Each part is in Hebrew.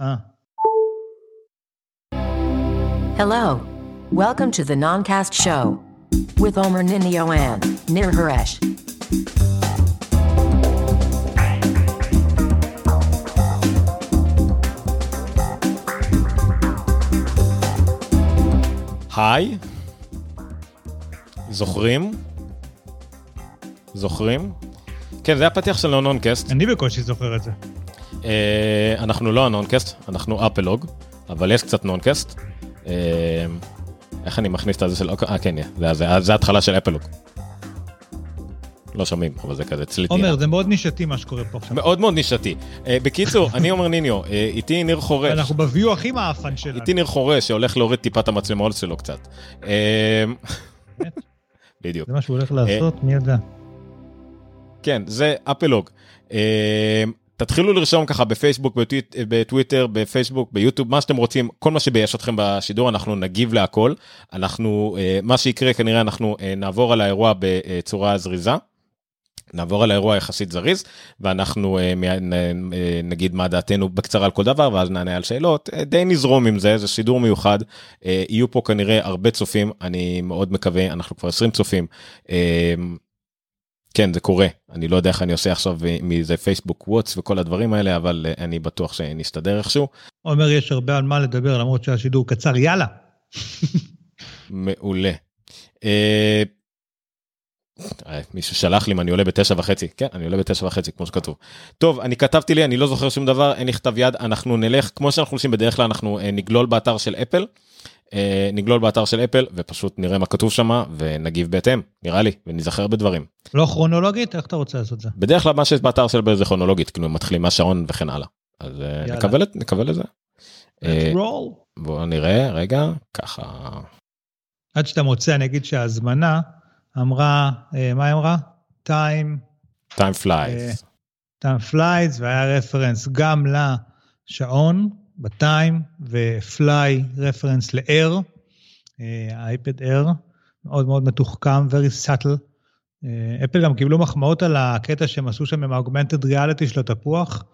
אה. Hello. Welcome to the Noncast Show with Omer Ninio and Nir Haresh. היי, זוכרים? זוכרים? כן, זה הפתיח של הנונקאסט. אני בקושי זוכר את זה. אה, אנחנו לא הנונקאסט, אנחנו אפלוג, אבל יש קצת נונקאסט. אה, איך אני מכניס את זה של... אה, כן, זה- ההתחלה של אפלוג. לא שומעים, אבל זה כזה אצלי. עומר, זה מאוד נישתי מה שקורה פה עכשיו. מאוד מאוד נישתי. אה, בקיצור, אני עומר ניניו, איתי ניר חורש. אנחנו ב-view הכי מעפן שלנו. איתי ניר חורש שהולך להוריד טיפה את המצלמות שלו קצת. בדיוק. זה מה שהוא הולך לעשות, מי ידע. כן, זה אפלוג. תתחילו לרשום ככה בפייסבוק, בטוויט, בטוויטר, בפייסבוק, ביוטיוב, מה שאתם רוצים, כל מה שביש אתכם בשידור, אנחנו נגיב להכל. אנחנו, אה, מה שיקרה כנראה, אנחנו אה, נעבור על האירוע בצורה זריזה. נעבור על האירוע יחסית זריז, ואנחנו אה, נגיד מה דעתנו בקצרה על כל דבר, ואז נענה על שאלות. די נזרום עם זה, זה שידור מיוחד. יהיו פה כנראה הרבה צופים, אני מאוד מקווה, אנחנו כבר 20 צופים. כן, זה קורה. אני לא יודע איך אני עושה עכשיו מזה פייסבוק וואטס וכל הדברים האלה, אבל אה, אני בטוח שנסתדר איכשהו. עומר, יש הרבה על מה לדבר, למרות שהשידור קצר, יאללה. מעולה. אה, אה, מישהו שלח לי אם אני עולה בתשע וחצי כן אני עולה בתשע וחצי כמו שכתוב. טוב אני כתבתי לי אני לא זוכר שום דבר אין לי כתב יד אנחנו נלך כמו שאנחנו עושים בדרך כלל אנחנו נגלול באתר של אפל. אה, נגלול באתר של אפל ופשוט נראה מה כתוב שם ונגיב בהתאם נראה לי ונזכר בדברים. לא כרונולוגית? איך אתה רוצה לעשות זה? בדרך כלל מה שיש באתר של אפל זה כרונולוגית כאילו מתחילים מהשעון וכן הלאה. אז אה, יאללה. נקבל את נקבל את זה. אה. בואו נראה רגע ככה עד שאתה מוצא, אני אגיד שההזמנה אמרה, מה היא אמרה? time, time flies. time flies, והיה רפרנס גם לשעון בטיים, ופליי רפרנס אה, האייפד air, מאוד מאוד מתוחכם, very subtle. אה, אפל גם קיבלו מחמאות על הקטע שהם עשו שם עם האוגמנטד ריאליטי של התפוח,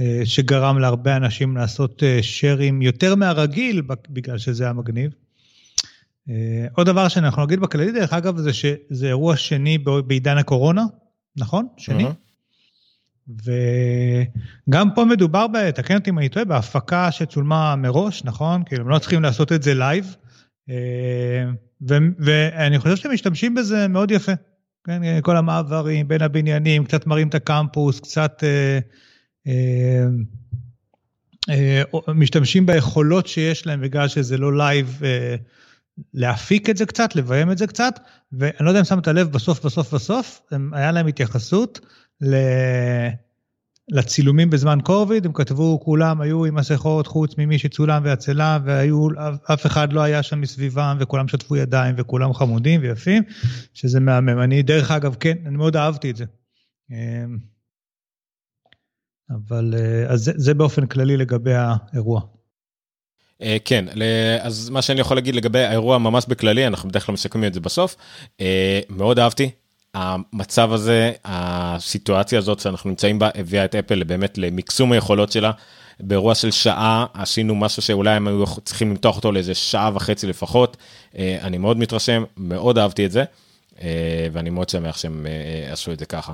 אה, שגרם להרבה אנשים לעשות שרים יותר מהרגיל, בגלל שזה היה מגניב. אה, עוד דבר שאנחנו נגיד בכללי, דרך אגב, זה שזה אירוע שני בעידן הקורונה, נכון? שני. מהמם. וגם פה מדובר, תקן אותי אם אני טועה, בהפקה שצולמה מראש, נכון? כאילו, הם לא צריכים לעשות את זה live. אה, ו- ואני חושב שהם משתמשים בזה מאוד יפה. כן, כל המעברים בין הבניינים, קצת מראים את הקמפוס, קצת אה, אה, משתמשים ביכולות שיש להם בגלל שזה לא live, להפיק את זה קצת, לביים את זה קצת, ואני לא יודע אם שמת לב, בסוף, בסוף, בסוף, הם, היה להם התייחסות. לצילומים בזמן קוביד, הם כתבו, כולם היו עם מסכות חוץ ממי שצולם והצלם, והיו, אף אחד לא היה שם מסביבם, וכולם שטפו ידיים, וכולם חמודים ויפים, שזה מהמם. אני, דרך אגב, כן, אני מאוד אהבתי את זה. אמ, אבל, אה, אז זה, זה באופן כללי לגבי האירוע. אה, כן, ל- אז מה שאני יכול להגיד לגבי האירוע ממש בכללי, אנחנו בדרך כלל מסכמים את זה בסוף. אה, מאוד אהבתי. המצב הזה, הסיטואציה הזאת שאנחנו נמצאים בה, הביאה את אפל באמת למקסום היכולות שלה. באירוע של שעה עשינו משהו שאולי הם היו צריכים למתוח אותו לאיזה שעה וחצי לפחות. אה, אני מאוד מתרשם, מאוד אהבתי את זה, אה, ואני מאוד שמח שהם אה, עשו את זה ככה.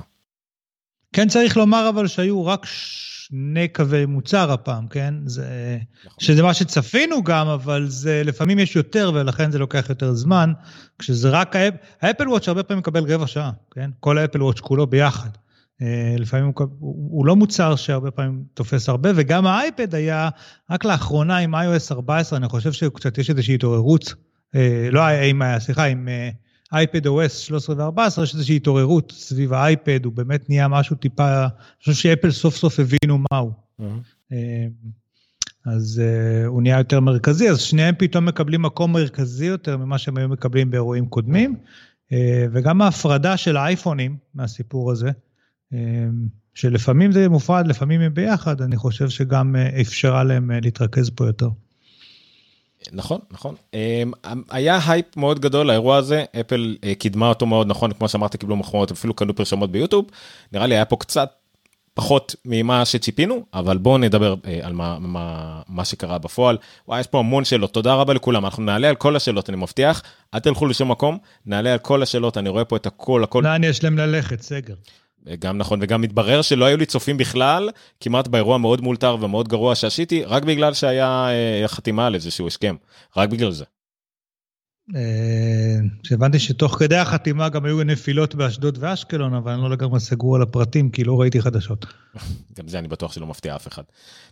כן צריך לומר אבל שהיו רק שני קווי מוצר הפעם, כן? זה, נכון. שזה מה שצפינו גם, אבל זה לפעמים יש יותר ולכן זה לוקח יותר זמן. כשזה רק האפ, האפל וואץ' הרבה פעמים מקבל רבע שעה, כן? כל האפל וואץ' כולו ביחד. אה, לפעמים הוא, הוא, לא מוצר שהרבה פעמים תופס הרבה, וגם האייפד היה רק לאחרונה עם iOS 14, אני חושב שקצת יש איזושהי התעוררות, אה, לא עם, סליחה, עם אה, אייפד OS 13 ו-14, יש איזושהי התעוררות סביב האייפד, הוא באמת נהיה משהו טיפה, אני חושב שאפל סוף סוף הבינו מהו. אה, אז אה, הוא נהיה יותר מרכזי, אז שניהם פתאום מקבלים מקום מרכזי יותר ממה שהם היו מקבלים באירועים קודמים, אה, וגם ההפרדה של האייפונים מהסיפור הזה, אה, שלפעמים זה מופרד, לפעמים הם ביחד, אני חושב שגם אה, אפשרה להם להתרכז פה יותר. נכון נכון. אמ, היה הייפ מאוד גדול לאירוע הזה. אפל אה, קידמה אותו מאוד נכון כמו שאמרת קיבלו מחמאות אפילו קנו פרסומות ביוטיוב. נראה לי היה פה קצת פחות ממה שציפינו, אבל בואו נדבר אה, על מה, מה, מה שקרה בפועל. וואי, יש פה המון שאלות, תודה רבה לכולם, אנחנו נעלה על כל השאלות, אני מבטיח, אל תלכו לשום מקום, נעלה על כל השאלות, אני רואה פה את הכל, הכל. לאן יש להם ללכת, סגר. גם נכון, וגם מתברר שלא היו לי צופים בכלל, כמעט באירוע מאוד מאולתר ומאוד גרוע שעשיתי, רק בגלל שהיה אה, חתימה על איזשהו הסכם, רק בגלל זה. אה, שהבנתי שתוך כדי החתימה גם היו נפילות באשדוד ואשקלון, אבל אני לא לגמרי סגור על הפרטים, כי לא ראיתי חדשות. גם זה אני בטוח שלא מפתיע אף אחד.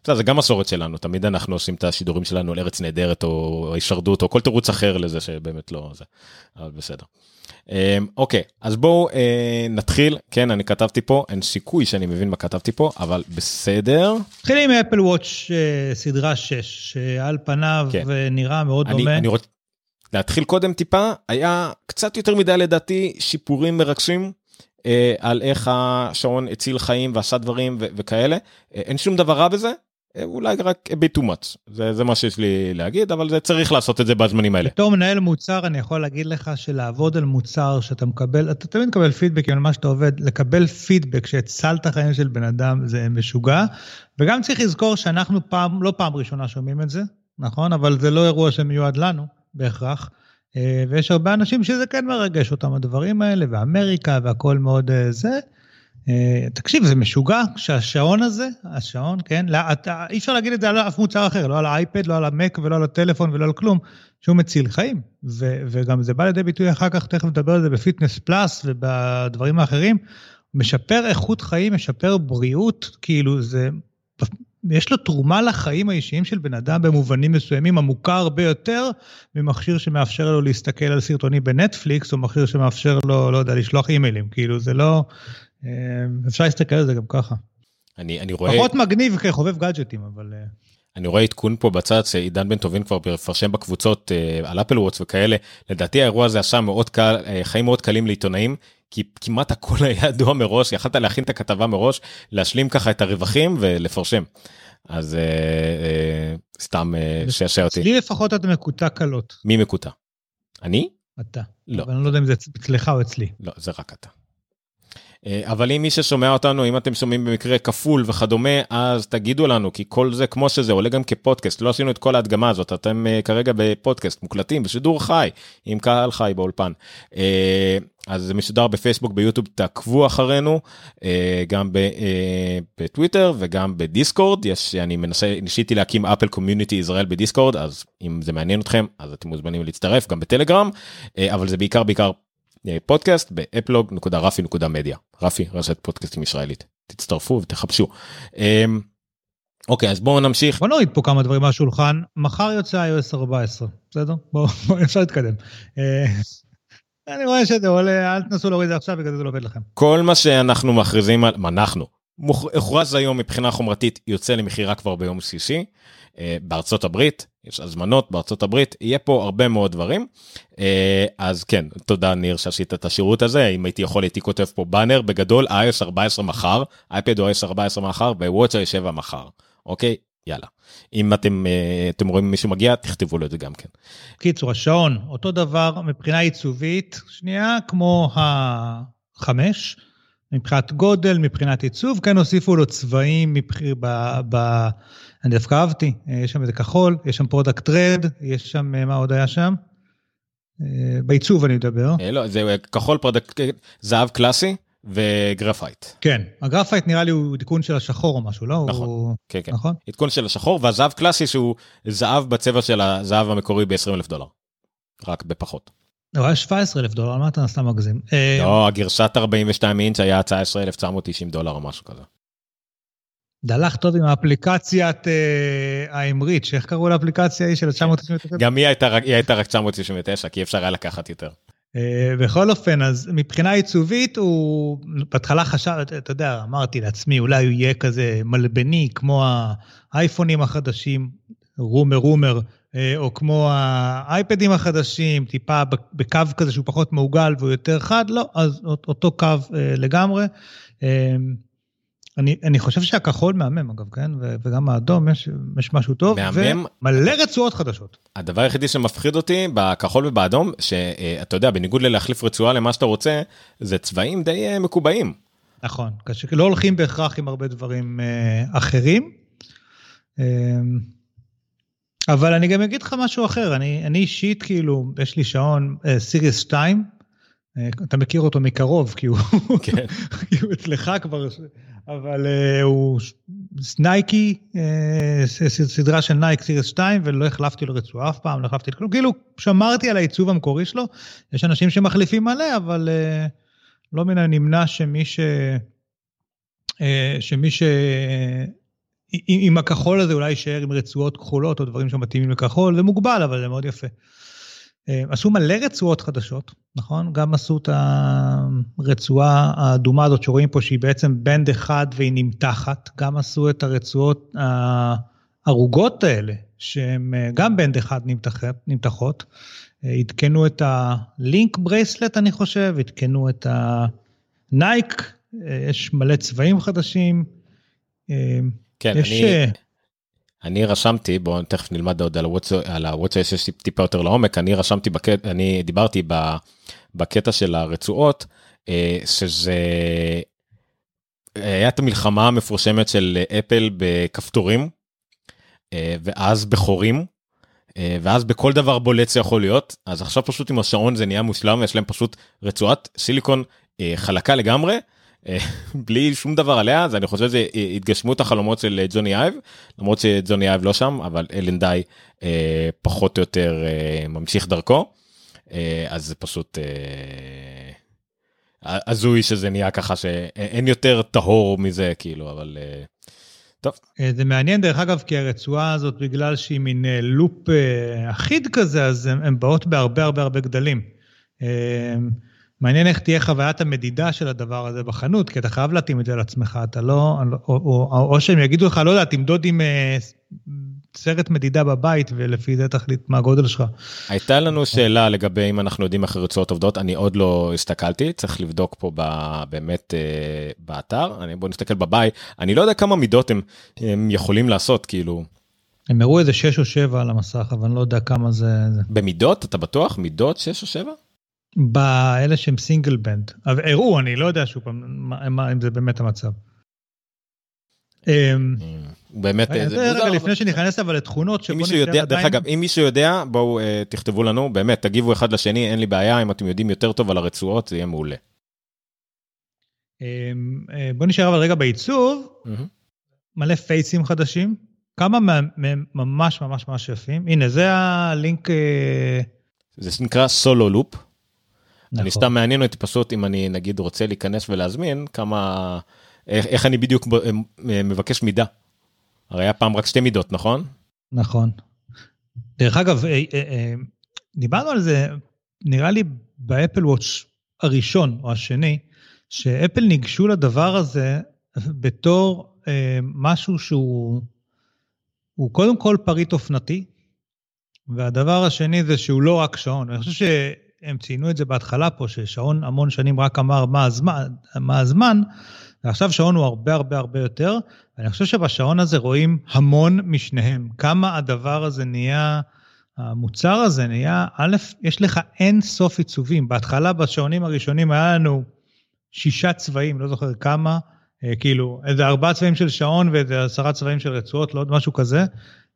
בסדר, זה גם מסורת שלנו, תמיד אנחנו עושים את השידורים שלנו על ארץ נהדרת או הישרדות או כל תירוץ אחר לזה שבאמת לא זה, אבל בסדר. אה, אוקיי, אז בואו אה, נתחיל, כן, אני כתבתי פה, אין סיכוי שאני מבין מה כתבתי פה, אבל בסדר. נתחיל עם אפל וואץ' סדרה 6, שעל פניו כן. נראה מאוד אני, דומה. אני רוצ... להתחיל קודם טיפה, היה קצת יותר מדי לדעתי שיפורים מרגשים אה, על איך השעון הציל חיים ועשה דברים ו- וכאלה. אה, אין שום דבר רע בזה, אה, אולי רק a bit too much, זה, זה מה שיש לי להגיד, אבל זה צריך לעשות את זה בזמנים האלה. בתור מנהל מוצר, אני יכול להגיד לך שלעבוד על מוצר שאתה מקבל, אתה תמיד מקבל פידבקים על מה שאתה עובד, לקבל פידבק שהצלת חיים של בן אדם זה משוגע, וגם צריך לזכור שאנחנו פעם, לא פעם ראשונה שומעים את זה, נכון? אבל זה לא אירוע שמיועד לנו. בהכרח. אה, ויש הרבה אנשים שזה כן מרגש אותם הדברים האלה, ואמריקה והכל מאוד אה, זה. אה, תקשיב, זה משוגע שהשעון הזה, השעון, כן, לא, אתה, אי אפשר להגיד את זה על אף מוצר אחר, לא על האייפד, לא על המק ולא על הטלפון ולא על כלום, שהוא מציל חיים. ו, וגם זה בא לידי ביטוי אחר כך, תכף נדבר על זה בפיטנס פלאס ובדברים האחרים. משפר איכות חיים, משפר בריאות, כאילו זה יש לו תרומה לחיים האישיים של בן אדם במובנים מסוימים, עמוקה הרבה יותר ממכשיר שמאפשר לו להסתכל על סרטונים בנטפליקס, או מכשיר שמאפשר לו, לא יודע, לשלוח אימיילים. כאילו, זה לא... אה, אפשר להסתכל על זה גם ככה. אני, אני רואה... פחות מגניב כחובב גאדג'טים, אבל... אה, אני רואה עדכון פה בצד שעידן בן טובין כבר מפרשם בקבוצות אה, על אפל וואטס וכאלה. לדעתי האירוע הזה עשה מאוד קל, אה, חיים מאוד קלים לעיתונאים, כי כמעט הכל היה ידוע מראש, יכלת להכין את הכתבה מראש, להשלים ככה את הרווחים ולפרשם. אז אה, אה, סתם אה, שעשע אותי. אצלי לפחות אתה מקוטע קלות. מי מקוטע? אני? אתה. לא. אבל אני לא יודע אם זה אצלך או אצלי. לא, זה רק אתה. אה, אבל אם מי ששומע אותנו, אם אתם שומעים במקרה כפול וכדומה, אז תגידו לנו, כי כל זה כמו שזה עולה גם כפודקאסט, לא עשינו את כל ההדגמה הזאת, אתם uh, כרגע בפודקאסט, מוקלטים, בשידור חי, עם קהל חי באולפן. Uh, אז זה משודר בפייסבוק, ביוטיוב, תעקבו אחרינו, גם בטוויטר וגם בדיסקורד, יש, אני מנסה, ניסיתי להקים אפל קומיוניטי ישראל בדיסקורד, אז אם זה מעניין אתכם, אז אתם מוזמנים להצטרף, גם בטלגרם, אבל זה בעיקר בעיקר אה, פודקאסט באפלוג.רפי.מדיה רפי רשת פודקאסטים ישראלית תצטרפו ותחפשו. אמ, אוקיי אז בואו נמשיך. בוא נוריד פה כמה דברים מהשולחן מחר יוצא iOS 14 בסדר בואו אפשר להתקדם. אה, אני רואה שזה עולה אל תנסו להוריד את זה עכשיו בגלל זה לא עובד לכם. כל מה שאנחנו מכריזים על אנחנו הוכרז היום מבחינה חומרתית יוצא למכירה כבר ביום שישי אה, בארצות הברית יש הזמנות בארצות הברית יהיה פה הרבה מאוד דברים אה, אז כן תודה ניר שעשית את השירות הזה אם הייתי יכול הייתי כותב פה באנר בגדול iOS 14 מחר אייפד או iOS 14 מחר ווואטסאפ 7 מחר אוקיי יאללה אם אתם אה, אתם רואים מישהו מגיע תכתבו לו את זה גם כן. בקיצור השעון אותו דבר מבחינה עיצובית שנייה כמו החמש. מבחינת גודל, מבחינת עיצוב, כן הוסיפו לו צבעים מבחינת, ב, ב, אני דווקא אהבתי, אה, יש שם איזה כחול, יש שם Product Red, יש שם, אה, מה עוד היה שם? אה, בעיצוב אני מדבר. לא, זה כחול Product, זהב קלאסי וגרפייט. כן, הגרפייט נראה לי הוא עדכון של השחור או משהו, לא? נכון, הוא... כן, כן. נכון? עדכון של השחור והזהב קלאסי שהוא זהב בצבע של הזהב המקורי ב-20 אלף דולר. רק בפחות. לא, היה 17 אלף דולר, מה אתה סתם מגזים? לא, הגרשת 42 אינץ' היה 19,990 דולר או משהו כזה. דלך טוב עם האפליקציית אה, האמרית, איך קראו לאפליקציה ההיא של 999? גם היא הייתה, רק 999, כי אפשר היה לקחת יותר. אה, בכל אופן, אז מבחינה עיצובית, הוא בהתחלה חשב, אתה יודע, אמרתי לעצמי, אולי הוא יהיה כזה מלבני, כמו האייפונים החדשים, רומר רומר, אה, או כמו האייפדים החדשים, טיפה בקו כזה שהוא פחות מעוגל והוא יותר חד, לא, אז אותו קו אה, לגמרי. אני, אני חושב שהכחול מהמם אגב, כן? וגם האדום יש, יש משהו טוב. מהמם. ומלא רצועות חדשות. הדבר היחידי שמפחיד אותי בכחול ובאדום, שאתה יודע, בניגוד ללהחליף רצועה למה שאתה רוצה, זה צבעים די מקובעים. נכון, לא הולכים בהכרח עם הרבה דברים אה, אחרים. אבל אני גם אגיד לך משהו אחר, אני, אני אישית כאילו, יש לי שעון Series 2, אה, אתה מכיר אותו מקרוב, כי הוא, כן. כי הוא אצלך כבר, אבל אה, הוא נייקי, ס- סדרה של נייק Series 2, ולא החלפתי לו רצועה אף פעם, לא החלפתי לו כאילו שמרתי על העיצוב המקורי שלו, יש אנשים שמחליפים מלא, אבל אה, לא מן הנמנע שמי ש... אה, שמי ש... עם עם הכחול הזה אולי יישאר עם רצועות כחולות או דברים שמתאימים לכחול, זה מוגבל, אבל זה מאוד יפה. אה, עשו מלא רצועות חדשות, נכון? גם עשו את הרצועה האדומה הזאת שרואים פה, שהיא בעצם בנד אחד והיא נמתחת. גם עשו את הרצועות הערוגות האלה, שהן אה, גם בנד אחד נמתחות. נמתחות. אה, עדכנו את הלינק ברייסלט, אני חושב, עדכנו את הנייק, יש מלא צבעים חדשים. כן, יש, אני, אה, אני רשמתי, בואו תכף נלמד עוד על על הוואטסאפ שיש טיפה יותר לעומק, אני רשמתי, בקט, אני דיברתי ב, בקטע של הרצועות, אה, שזה היה את המלחמה המפורשמת של אפל בכפתורים, אה, ואז בחורים, ואז בכל דבר בולט זה יכול להיות, אז עכשיו פשוט עם השעון זה נהיה מושלם, יש להם פשוט רצועת סיליקון חלקה לגמרי, בלי שום דבר עליה, אז אני חושב שזה אה, התגשמות החלומות של אה, ג'וני אייב, למרות שג'וני אייב לא שם, אבל אלן די אה, פחות או יותר אה, ממשיך דרכו, אה, אז זה פשוט אה, הזוי שזה נהיה ככה שאין יותר טהור מזה, כאילו, אבל אה, טוב. אה, זה מעניין דרך אגב, כי הרצועה הזאת, בגלל שהיא מין אה, לופ אה, אחיד כזה, אז הן באות בהרבה הרבה הרבה גדלים. מעניין איך תהיה חוויית המדידה של הדבר הזה בחנות, כי אתה חייב להתאים את זה לעצמך, אתה לא, או, או, או, או שהם יגידו לך, לא יודע, תמדוד עם אה, סרט מדידה בבית, ולפי זה תחליט מה הגודל שלך. הייתה לנו שאלה לגבי אם אנחנו יודעים איך הרצועות עובדות, אני עוד לא הסתכלתי, צריך לבדוק פה ב, באמת אה, באתר, אני, בוא נסתכל בביי, אני לא יודע כמה מידות הם, הם יכולים לעשות, כאילו, הם הראו איזה 6 או 7 על המסך, אבל אני לא יודע כמה. זה. במידות, אתה בטוח? מידות 6 או 7? באלה שהם סינגל בנד. הראו, אני לא יודע שוב פעם, מה, מה, אם זה באמת המצב. אמ, באמת, אה, רגע, מוזר, לפני שניכנס אבל לתכונות, אם שבוא מישהו יודע, דרך עדיין- אגב, אם מישהו יודע, בואו אה, תכתבו לנו, באמת, תגיבו אחד לשני, אין לי בעיה, אם אתם יודעים יותר טוב על הרצועות, זה יהיה מעולה. אמ, אה, בוא נשאר אבל רגע בעיצוב, מלא פייסים חדשים, כמה מהם ממש ממש ממש יפים. הנה, זה הלינק... אה, זה נקרא סולו לופ. אני נכון. סתם מעניין אותי פשוט אם אני נגיד רוצה להיכנס ולהזמין כמה איך, איך אני בדיוק ב- מבקש מידה. הרי היה פעם רק שתי מידות נכון? נכון. דרך אגב, אה, אה, אה, דיברנו על זה, נראה לי באפל וואץ' הראשון או השני, שאפל ניגשו לדבר הזה בתור אה, משהו שהוא הוא קודם כל פריט אופנתי, והדבר השני זה שהוא לא רק שעון. אני חושב שהם ציינו את זה בהתחלה פה, ששעון המון שנים רק אמר מה הזמן, מה הזמן ועכשיו שעון הוא הרבה הרבה הרבה יותר, ואני חושב שבשעון הזה רואים המון משניהם. כמה הדבר הזה נהיה, המוצר הזה נהיה, א', יש לך אין סוף עיצובים. בהתחלה בשעונים הראשונים היה לנו שישה צבעים, לא זוכר כמה, אה, כאילו, איזה ארבעה צבעים של שעון ואיזה עשרה צבעים של רצועות, לא עוד משהו כזה.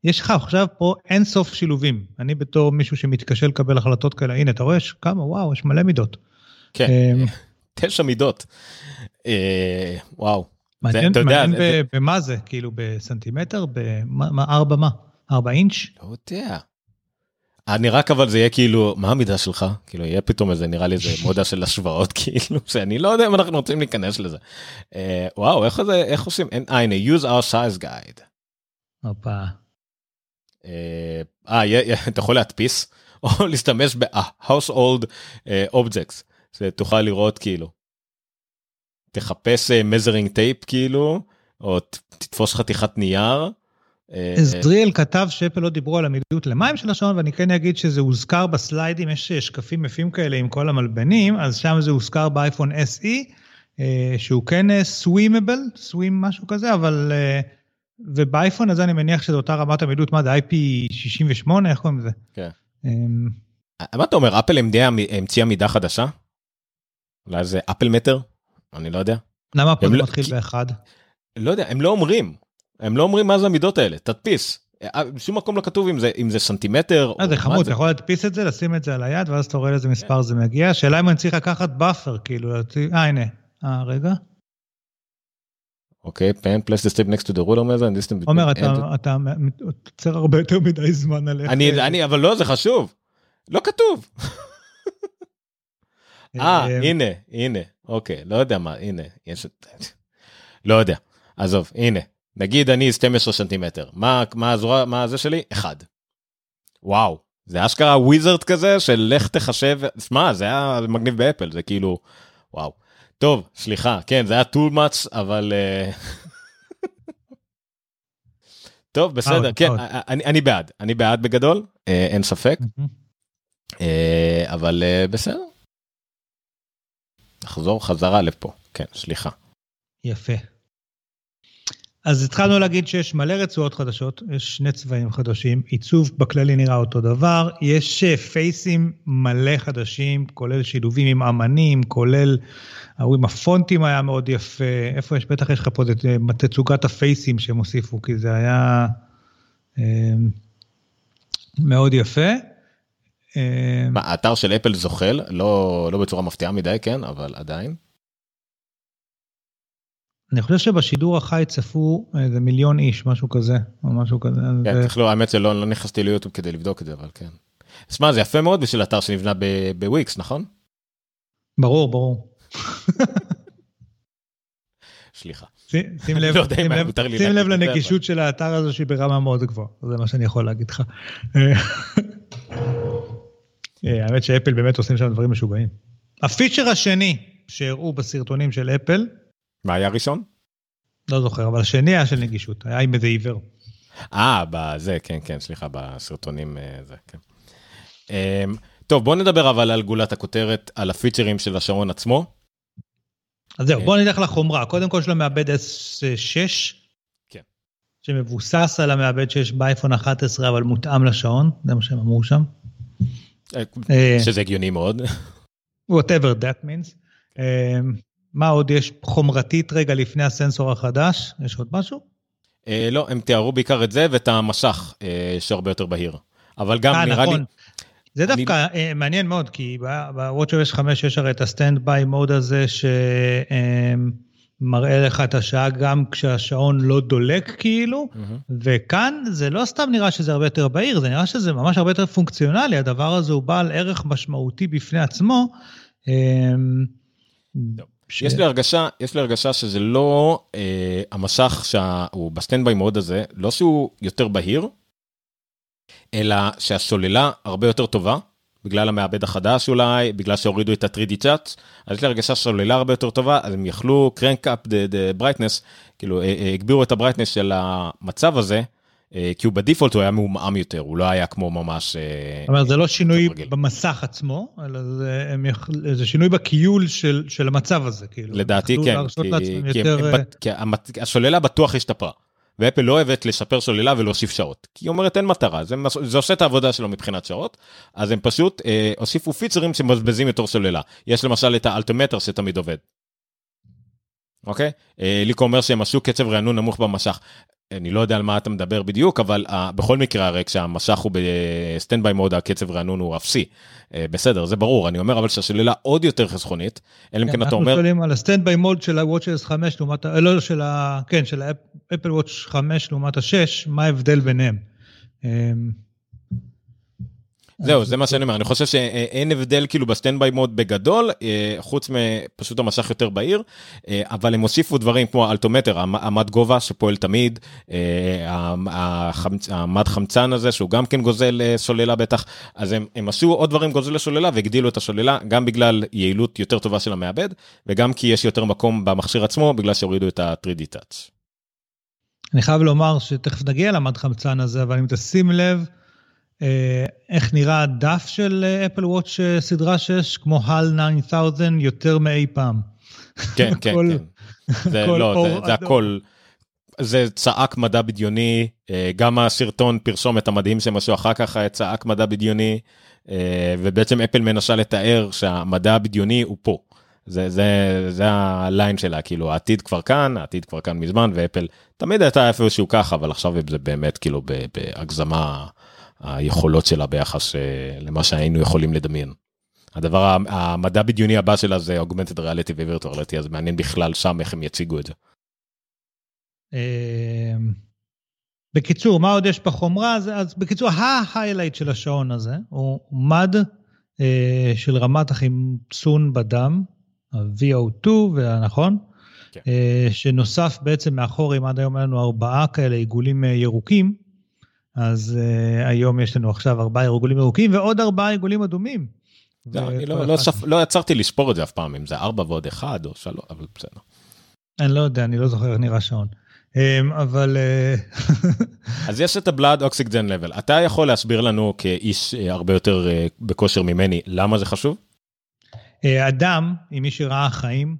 יש לך עכשיו פה אין סוף שילובים. אני בתור מישהו שמתקשה לקבל החלטות כאלה, הנה, אתה רואה, יש כמה, וואו, יש מלא מידות. כן. אמ, תשע מידות. אה, וואו. מעניין, יודע, מעניין זה- ב- במה זה, כאילו בסנטימטר, במה, מה, ארבע מה? ארבע אינץ'? לא יודע. אני רק אבל זה יהיה כאילו מה המידה שלך כאילו יהיה פתאום איזה נראה לי איזה מודה של השוואות כאילו שאני לא יודע אם אנחנו רוצים להיכנס לזה. אה, וואו איך זה איך עושים אין- אה הנה use our size guide. הופה. אה, אה, אתה יכול להדפיס או להשתמש ב-household אה, objects, שתוכל לראות כאילו. תחפש אה, measuring tape כאילו, או תתפוס חתיכת נייר. אה, עזריאל כתב שאפל לא דיברו על עמידות למים של השעון, ואני כן אגיד שזה הוזכר בסליידים, יש אה, שקפים יפים כאלה עם כל המלבנים, אז שם זה הוזכר באייפון SE, אה, שהוא כן סווימבל, סווים משהו כזה, אבל... אה, ובאייפון הזה אני מניח שזו אותה רמת עמידות, מה זה IP68, איך קוראים לזה? כן. אמ, מה אתה אומר אפל המציאה מידה חדשה? אולי זה אפל מטר? אני לא יודע. למה זה לא- מתחיל באחד? לא יודע, הם לא אומרים. הם לא אומרים מה זה המידות האלה, תדפיס. אה, בשום מקום לא כתוב אם זה, אם זה סנטימטר. אה, או זה חמוד, אתה יכול להדפיס את זה, לשים את זה על היד, ואז אתה רואה לאיזה מספר זה מגיע. השאלה אם אני צריך לקחת בייפר, כאילו, אה, הנה. אה, רגע. אוקיי, פן, the strip next to the ruler measure and distance between עומר, אתה- עוצר הרבה יותר מדי זמן על איך... אני, אני, אבל לא, זה חשוב. לא כתוב. אה, הנה, הנה, אוקיי, לא יודע מה, הנה, יש... לא יודע, עזוב, הנה, נגיד אני 12 סנטימטר, מה, מה הזרוע, מה זה שלי? אחד. וואו, זה אשכרה וויזרד כזה של לך תחשב, שמע, זה היה מגניב באפל, זה כאילו, וואו. טוב, סליחה, כן, זה היה too much, אבל... אה, טוב, בסדר, כן, מאוד. אני, אני בעד, אני בעד בגדול, אה, אין ספק. אה, אבל אה, בסדר. נחזור חזרה לפה, כן, סליחה. יפה. אז התחלנו להגיד שיש מלא רצועות חדשות, יש שני צבעים חדשים, עיצוב בכללי נראה אותו דבר, יש אה, פייסים מלא חדשים, כולל שילובים עם אמנים, כולל, ההוא עם הפונטים היה מאוד יפה, איפה יש, בטח יש לך פה את אה, תצוגת הפייסים שהם הוסיפו, כי זה היה אה, מאוד יפה. אה, מה, האתר של אפל זוחל, לא, לא בצורה מפתיעה מדי, כן, אבל עדיין. אני חושב שבשידור החי צפו איזה מיליון איש, משהו כזה, או משהו כזה. כן, אה, צריך לא, האמת שלא לא נכנסתי ליוטיוב כדי לבדוק את זה, אבל כן. שמע, זה יפה מאוד בשביל אתר שנבנה בוויקס, נכון? ברור, ברור. סליחה. שים- שים לב, לא שים לב- שים לב זה, לנגישות של האתר הזה שהיא ברמה מאוד גבוהה, זה מה שאני יכול להגיד לך. אה, האמת שאפל באמת עושים שם דברים משוגעים. הפיצ'ר השני שהראו בסרטונים של אפל, מה היה ראשון? לא זוכר, אבל השני היה של נגישות, היה עם איזה עיוור. אה, בזה, כן, כן, סליחה, בסרטונים אה, זה, כן. אמ, טוב, בוא נדבר אבל על גולת הכותרת, על הפיצ'רים של השעון עצמו. אז זהו, כן. בואו נלך לחומרה. קודם כל יש לו מעבד S6, כן. שמבוסס על המעבד שיש באייפון 11, אבל מותאם לשעון, זה מה שהם אמרו שם. אה, אה, שזה הגיוני מאוד. whatever that means. אה, מה עוד יש חומרתית רגע לפני הסנסור החדש? יש עוד משהו? אה, לא, הם תיארו בעיקר את זה ואת המשך אה, שהרבה יותר בהיר. אבל גם אה, נראה לי, נכון. זה דווקא אה, מעניין מאוד, כי ב-WatchOS 5 יש הרי את ה-standby mode הזה שמראה לך את השעה גם כשהשעון לא דולק כאילו, מהמם. וכאן זה לא סתם נראה שזה הרבה יותר בהיר, זה נראה שזה ממש הרבה יותר פונקציונלי, הדבר הזה הוא בעל ערך משמעותי בפני עצמו. אמ, ש- יש לי הרגשה, יש לי הרגשה שזה לא אה, המסך שהוא ב-standby mode הזה, לא שהוא יותר בהיר, אלא שהסוללה הרבה יותר טובה, בגלל המעבד החדש אולי, בגלל שהורידו את ה-3D צ'אט, אז יש לי הרגשה שהסוללה הרבה יותר טובה, אז הם יכלו crank up the, the brightness, כאילו אה, אה, הגבירו את הברייטנס של המצב הזה, כי הוא בדיפולט הוא היה מעומעם יותר, הוא לא היה כמו ממש... אה, זאת אומרת, זה לא שינוי רגיל. במסך עצמו, אלא זה, הם. זה שינוי בכיול של, של המצב הזה, כאילו. לדעתי כן, כי, כי, יותר... הם, אה, כי המת- הסוללה בטוח השתפרה. ואפל לא אוהבת לשפר סוללה ולהוסיף שעות. כי היא אומרת אין מטרה, זה, זה עושה את העבודה שלו מבחינת שעות, אז הם פשוט אה, הוסיפו פיצ'רים שמבזבזים יותר סוללה. יש למשל את האלטימטר שתמיד עובד. אוקיי? אה, ליקו אומר שהם עשו קצב רענון נמוך במסך. אני לא יודע על מה אתה מדבר בדיוק, אבל uh, בכל מקרה הרי כשהמסך הוא ב-standby mode הקצב רענון הוא אפסי. Uh, בסדר, זה ברור, אני אומר אבל שהסוללה עוד יותר חסכונית, אלא אם כן אתה אנחנו אומר... שואלים על ה-standby mode של ה-Watch Series 5 לעומת, ה- לא של ה... כן, של האפל וואץ' 5 לעומת ה-6, מה ההבדל ביניהם? זהו, זה מה שאני אומר, אני חושב שאין הבדל כאילו ב-standby mode בגדול, אה, חוץ מפשוט המסך יותר בהיר, אה, אבל הם הוסיפו דברים כמו אלטימטר, המ- המד גובה שפועל תמיד, אה, המד חמצן הזה שהוא גם כן גוזל סוללה בטח, אז הם, הם עשו עוד דברים גוזלי סוללה והגדילו את הסוללה, גם בגלל יעילות יותר טובה של המעבד, וגם כי יש יותר מקום במכשיר עצמו, בגלל שהורידו את ה-3D touch. אני חייב לומר שתכף נגיע למד חמצן הזה, אבל אם תשים לב, איך נראה הדף של אפל וואץ' אה, סדרה 6, כמו HAL 9000 יותר מאי פעם. כן, כן, כן. זה הכל לא, אור זה, זה. הכל, זה צעק מדע בדיוני, אה, גם הסרטון פרסומת המדהים שהם עשו אחר כך היה צעק מדע בדיוני, אה, ובעצם אפל מנסה לתאר שהמדע הבדיוני הוא פה. זה זה זה הליין שלה כאילו העתיד כבר כאן העתיד כבר כאן מזמן ואפל תמיד הייתה איפשהו ככה אבל עכשיו זה באמת כאילו בהגזמה היכולות שלה ביחס אה, למה שהיינו יכולים לדמיין. הדבר המדע בדיוני הבא שלה זה augmented reality ו-virtual reality אז מעניין בכלל שם איך הם יציגו את זה. אמ, בקיצור, מה עוד יש בחומרה? אז, אז בקיצור, ההיילייט של השעון הזה הוא מד אה, של רמת החמצון בדם, ה-VO2, נכון? כן. אה, שנוסף בעצם מאחור, אם עד היום היה לנו ארבעה כאלה עיגולים אה, ירוקים, אז אה, היום יש לנו עכשיו ארבעה עיגולים ירוקים ועוד ארבעה עיגולים אדומים. לא, אני לא, לא. לא יצרתי לספור את זה אף פעם, אם זה ארבע ועוד אחד או שלוש, אבל בסדר. אני לא יודע, אני לא זוכר איך נראה שעון. אמ, אבל... אה, אז יש את הבלאד אוקסיגן לבל. אתה יכול להסביר לנו כאיש אה, הרבה יותר בכושר ממני, למה זה חשוב? אדם, עם מי שראה חיים,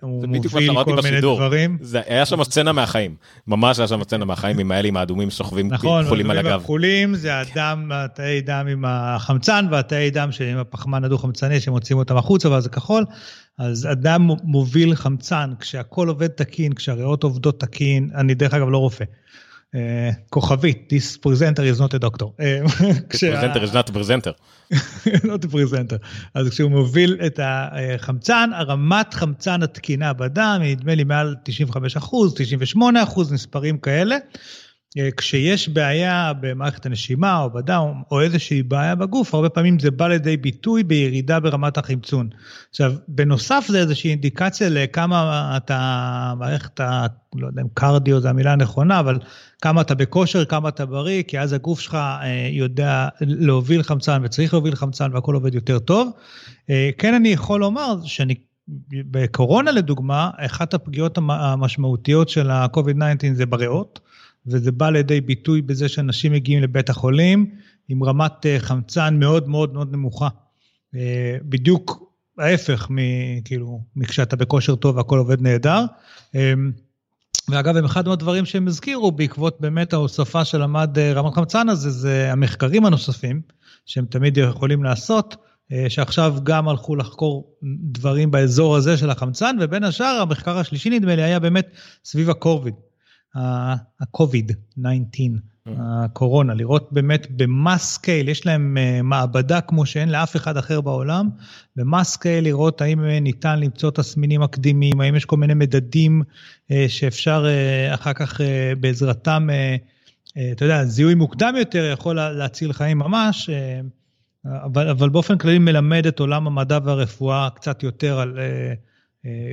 הוא מוביל כל מיני בשידור. דברים. זה היה שם סצנה מהחיים, ממש היה שם סצנה מהחיים עם האלים האדומים סוחבים נכון, כחולים על הגב. נכון, הכחולים זה הדם, התאי דם עם החמצן והתאי דם עם הפחמן הדו-חמצני שמוציאים אותם החוצה ואז זה כחול. אז אדם מוביל חמצן, כשהכול עובד תקין, כשהריאות עובדות תקין, אני דרך אגב לא רופא. כוכבית, this presenter is not a doctor. אה, presenter is not a presenter. not a presenter. אז כשהוא מוביל את החמצן, הרמת חמצן התקינה בדם היא נדמה לי מעל 95 אחוז, 98 אחוז, מספרים כאלה. אה, כשיש בעיה במערכת הנשימה או בדם או איזושהי בעיה בגוף, הרבה פעמים זה בא לידי ביטוי בירידה ברמת החמצון. עכשיו, בנוסף זה איזושהי אינדיקציה לכמה אתה, מערכת ה... לא יודע אם קרדיו זה המילה הנכונה, אבל כמה אתה בכושר, כמה אתה בריא, כי אז הגוף שלך אה, יודע להוביל חמצן וצריך להוביל חמצן והכל עובד יותר טוב. אה, כן אני יכול לומר שאני בקורונה לדוגמה, אחת הפגיעות המשמעותיות של ה-COVID-19 זה בריאות. וזה בא לידי ביטוי בזה שאנשים מגיעים לבית החולים עם רמת אה, חמצן מאוד מאוד מאוד נמוכה. אה, בדיוק ההפך מכאילו, מכשאתה בכושר טוב והכל עובד נהדר. אה, ואגב, אחד מהדברים שהם הזכירו בעקבות באמת ההוספה של המד רמת חמצן הזה, זה המחקרים הנוספים שהם תמיד יכולים לעשות, שעכשיו גם הלכו לחקור דברים באזור הזה של החמצן, ובין השאר המחקר השלישי נדמה לי היה באמת סביב הקוביד. ה-COVID-19, mm. הקורונה, לראות באמת ב-mass scale, יש להם אה, מעבדה כמו שאין לאף אחד אחר בעולם, ב-mass scale לראות האם אה, ניתן למצוא תסמינים מקדימים, האם יש כל מיני מדדים אה, שאפשר אחר כך בעזרתם, אתה יודע, זיהוי מוקדם יותר יכול להציל חיים ממש. אבל, אבל באופן כללי מלמד את עולם המדע והרפואה קצת יותר על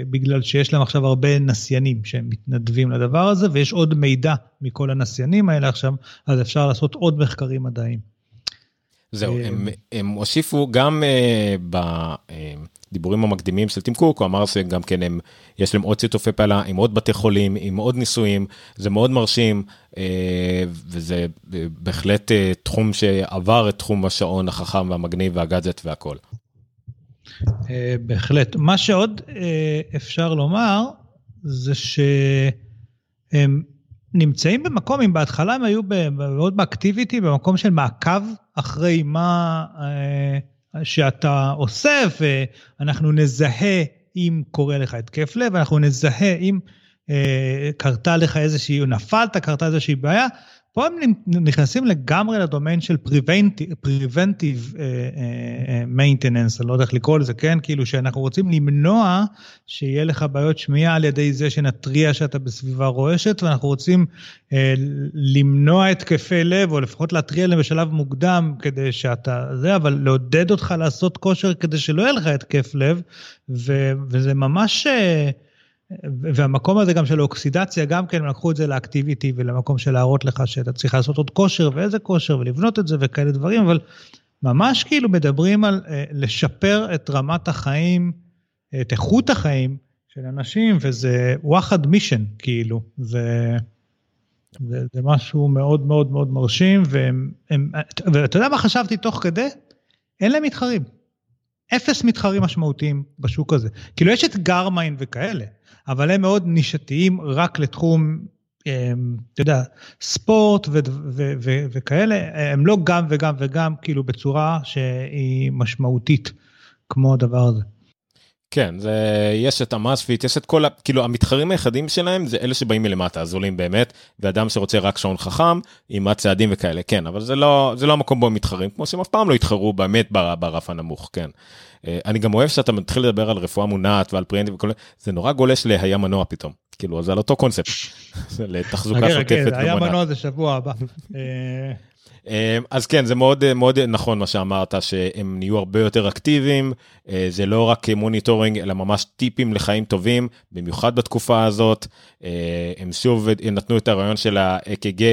בגלל שיש להם עכשיו הרבה נסיינים שהם מתנדבים לדבר הזה, ויש עוד מידע מכל הנסיינים האלה עכשיו, אז אפשר לעשות עוד מחקרים מדעיים. זהו, אה, הם, הם הוסיפו גם uh, בדיבורים המקדימים של טים קוק, הוא אמר שגם כן הם, יש להם עוד שיתופי פעלה עם עוד בתי חולים, עם עוד ניסויים, זה מאוד מרשים, uh, וזה בהחלט uh, תחום שעבר את תחום השעון החכם והמגניב והגאדג'ט והכל. אה, בהחלט. מה שעוד אה, אפשר לומר, זה שהם נמצאים במקום, אם בהתחלה הם היו מאוד באקטיביטי, במקום של מעקב אחרי מה אה, שאתה עושה, ואנחנו נזהה אם קורה לך התקף לב, אנחנו נזהה אם קרתה לך איזושהי, נפלת, קרתה איזושהי בעיה, פה הם נכנסים לגמרי לדומיין של preventive אה, אה, maintenance, אני לא יודע איך לקרוא לזה, כן? כאילו שאנחנו רוצים למנוע שיהיה לך בעיות שמיעה על ידי זה שנתריע שאתה בסביבה רועשת, ואנחנו רוצים אה, למנוע התקפי לב, או לפחות להתריע להם בשלב מוקדם כדי שאתה זה, אבל לעודד אותך לעשות כושר כדי שלא יהיה לך התקף לב, ו, וזה ממש... והמקום הזה גם של האוקסידציה, גם כן לקחו את זה לאקטיביטי ולמקום של להראות לך שאתה צריך לעשות עוד כושר ואיזה כושר ולבנות את זה וכאלה דברים, אבל ממש כאילו מדברים על uh, לשפר את רמת החיים, את איכות החיים של אנשים, וזה וואחד מישן, כאילו, זה, זה, זה משהו מאוד מאוד מאוד מרשים, הם, ואתה יודע מה חשבתי תוך כדי? אין להם מתחרים. אפס מתחרים משמעותיים בשוק הזה. כאילו יש את גרמיין וכאלה, אבל הם מאוד נישתיים רק לתחום, אמ, אתה יודע, ספורט ו- ו- ו- וכאלה, הם לא גם וגם וגם, כאילו בצורה שהיא משמעותית כמו הדבר הזה. כן, זה, יש את המאספיט, יש את כל, ה, כאילו המתחרים היחידים שלהם זה אלה שבאים מלמטה, הזולים באמת, ואדם שרוצה רק שעון חכם, עם הצעדים וכאלה, כן, אבל זה לא, זה לא המקום בו הם מתחרים, כמו שהם אף פעם לא יתחרו באמת ברף הנמוך, כן. אה, אני גם אוהב שאתה מתחיל לדבר על רפואה מונעת ועל פריאנטים וכל זה נורא גולש להיה מנוע פתאום כאילו זה על אותו קונספט. לתחזוקה שוטפת. היה מנוע זה שבוע הבא. אה, אז כן זה מאוד מאוד נכון מה שאמרת שהם נהיו הרבה יותר אקטיביים אה, זה לא רק monitoring אלא ממש טיפים לחיים טובים במיוחד בתקופה הזאת. הם שוב נתנו את הרעיון של ה-EKG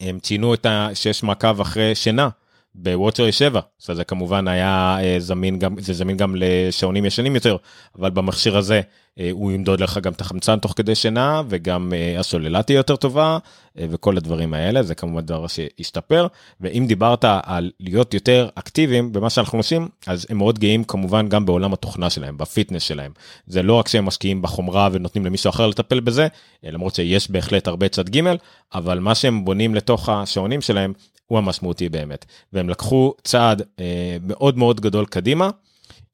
הם ציינו את ה... שיש מעקב אחרי שינה ב-watchOS 7 זה כמובן היה אה, זמין גם זה זמין גם לשעונים ישנים יותר אבל במכשיר הזה אה, הוא ימדוד לך גם את החמצן תוך כדי שינה וגם אה, הסוללה תהיה יותר טובה וכל הדברים האלה זה כמובן דבר שהשתפר. ואם דיברת על להיות יותר אקטיביים במה שאנחנו עושים אז הם מאוד גאים כמובן גם בעולם התוכנה שלהם בפיטנס שלהם. זה לא רק שהם משקיעים בחומרה ונותנים למישהו אחר לטפל בזה למרות שיש בהחלט הרבה צד ג' אבל מה שהם בונים לתוך השעונים שלהם הוא המשמעותי באמת והם לקחו צעד אה, מאוד מאוד גדול קדימה.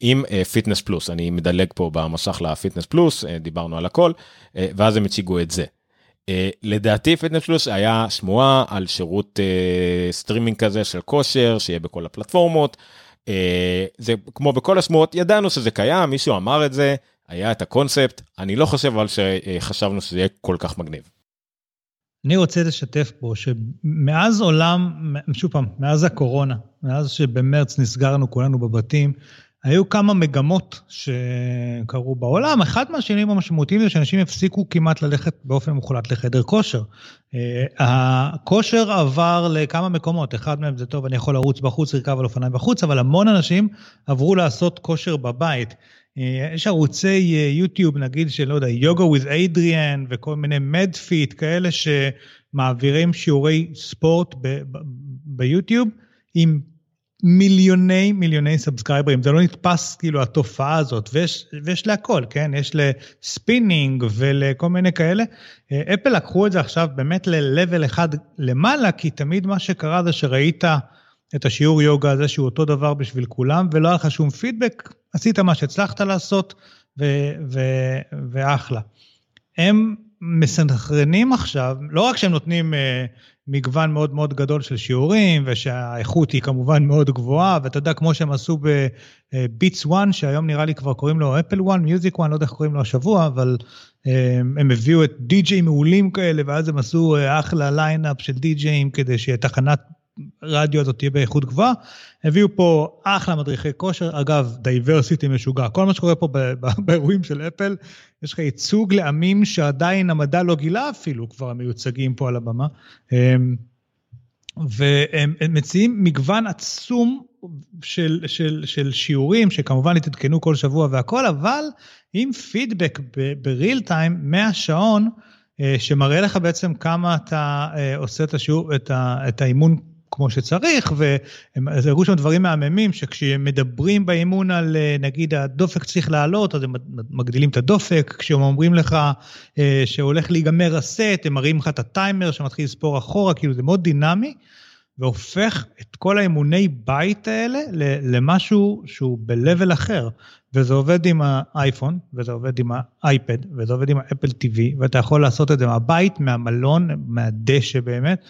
עם Fitness uh, Plus אני מדלג פה במסך ל-Fitness Plus uh, דיברנו על הכל uh, ואז הם הציגו את זה. Uh, לדעתי Fitness Plus היה שמועה על שירות uh, סטרימינג כזה של כושר שיהיה בכל הפלטפורמות. Uh, זה כמו בכל השמועות ידענו שזה קיים מישהו אמר את זה היה את הקונספט אני לא חושב אבל שחשבנו שזה יהיה כל כך מגניב. אני רוצה לשתף פה שמאז עולם, שוב פעם, מאז הקורונה, מאז שבמרץ נסגרנו כולנו בבתים, היו כמה מגמות שקרו בעולם. אחד מהשינויים המשמעותיים זה שאנשים הפסיקו כמעט ללכת באופן מוחלט לחדר כושר. אה, הכושר עבר לכמה מקומות, אחד מהם זה טוב, אני יכול לרוץ בחוץ, לרכב על אופניים בחוץ, אבל המון אנשים עברו לעשות כושר בבית. אה, יש ערוצי אה, יוטיוב, נגיד, של, לא יודע, יוגה with אדריאן וכל מיני מדפיט כאלה שמעבירים שיעורי ספורט ביוטיוב עם מיליוני מיליוני subscribers, זה לא נתפס כאילו התופעה הזאת, ויש, ויש להכל, כן? יש לספינינג ולכל מיני כאלה. אה, אפל לקחו את זה עכשיו באמת ל-level אחד למעלה, כי תמיד מה שקרה זה שראית את השיעור יוגה הזה שהוא אותו דבר בשביל כולם, ולא היה לך שום פידבק, עשית מה שהצלחת לעשות, ו- ו- ואחלה. הם מסנכרנים עכשיו, לא רק שהם נותנים אה, מגוון מאוד מאוד גדול של שיעורים, ושהאיכות היא כמובן מאוד גבוהה, ואתה יודע, כמו שהם עשו ב-Beats אה, 1, שהיום נראה לי כבר קוראים לו אפל 1, Music 1, לא יודע איך קוראים לו השבוע, אבל אה, הם הביאו את די-ג'יי מעולים כאלה, ואז הם עשו אה, אחלה line-up של די-ג'יים כדי תחנת הרדיו הזאת תהיה באיכות גבוהה. הביאו פה אחלה מדריכי כושר, אגב, diversity משוגע. כל מה שקורה פה באירועים של אפל, יש לך ייצוג לעמים שעדיין המדע לא גילה אפילו, כבר מיוצגים פה על הבמה. אמ, והם מציעים מגוון עצום של, של, של שיעורים, שכמובן יתעדכנו כל שבוע והכל, אבל עם פידבק בריל טיים מהשעון, אה, שמראה לך בעצם כמה אתה אה, עושה את השיעור, את, ה, את האימון כמו שצריך, והראו שם דברים מהממים, שכשהם מדברים באימון על אה, נגיד הדופק צריך לעלות, אז הם מגדילים את הדופק, כשהם אומרים לך אה, שהולך להיגמר הסט, הם מראים לך את הטיימר שמתחיל לספור אחורה, כאילו זה מאוד דינמי, והופך את כל האימוני בית האלה למשהו שהוא ב-level אחר. וזה עובד עם האייפון, וזה עובד עם האייפד, וזה עובד עם האפל TV, ואתה יכול לעשות את זה מהבית, מהמלון, מהדשא באמת.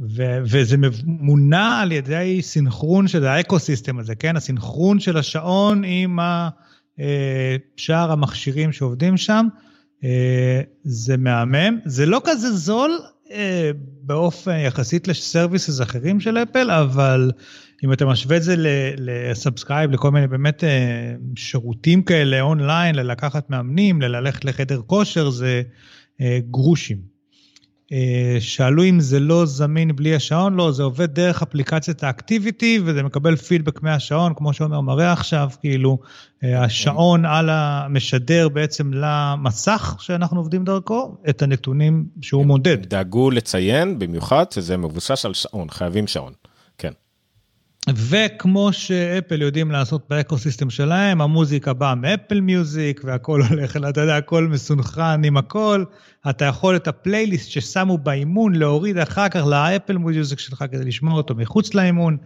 ו- וזה מונע על ידי סינכרון של ה-ecosystem הזה, כן? הסינכרון של השעון עם אה, שאר המכשירים שעובדים שם, אה, זה מהמם. זה לא כזה זול אה, באופן יחסית ל-services אחרים של אפל, אבל אם אתה משווה את זה ל-subscribe, לכל מיני באמת שירותים כאלה אונליין, לקחת מאמנים, ללכת לחדר כושר, זה גרושים. אה, שאלו אם זה לא זמין בלי השעון, לא, זה עובד דרך אפליקציית ה-Activity וזה מקבל פידבק מהשעון, כמו שעומר מראה עכשיו, כאילו אה, השעון על המשדר בעצם למסך שאנחנו עובדים דרכו, את הנתונים שהוא מודד. דאגו לציין במיוחד שזה מבוסס על שעון, חייבים שעון. וכמו שאפל יודעים לעשות ב ecosystem שלהם, המוזיקה באה מ Apple Music והכל הולך, אתה יודע, הכל מסונכרן עם הכל. אתה יכול את הפלייליסט ששמו באימון להוריד אחר כך ל Apple Music שלך כדי לשמוע אותו מחוץ לאימון.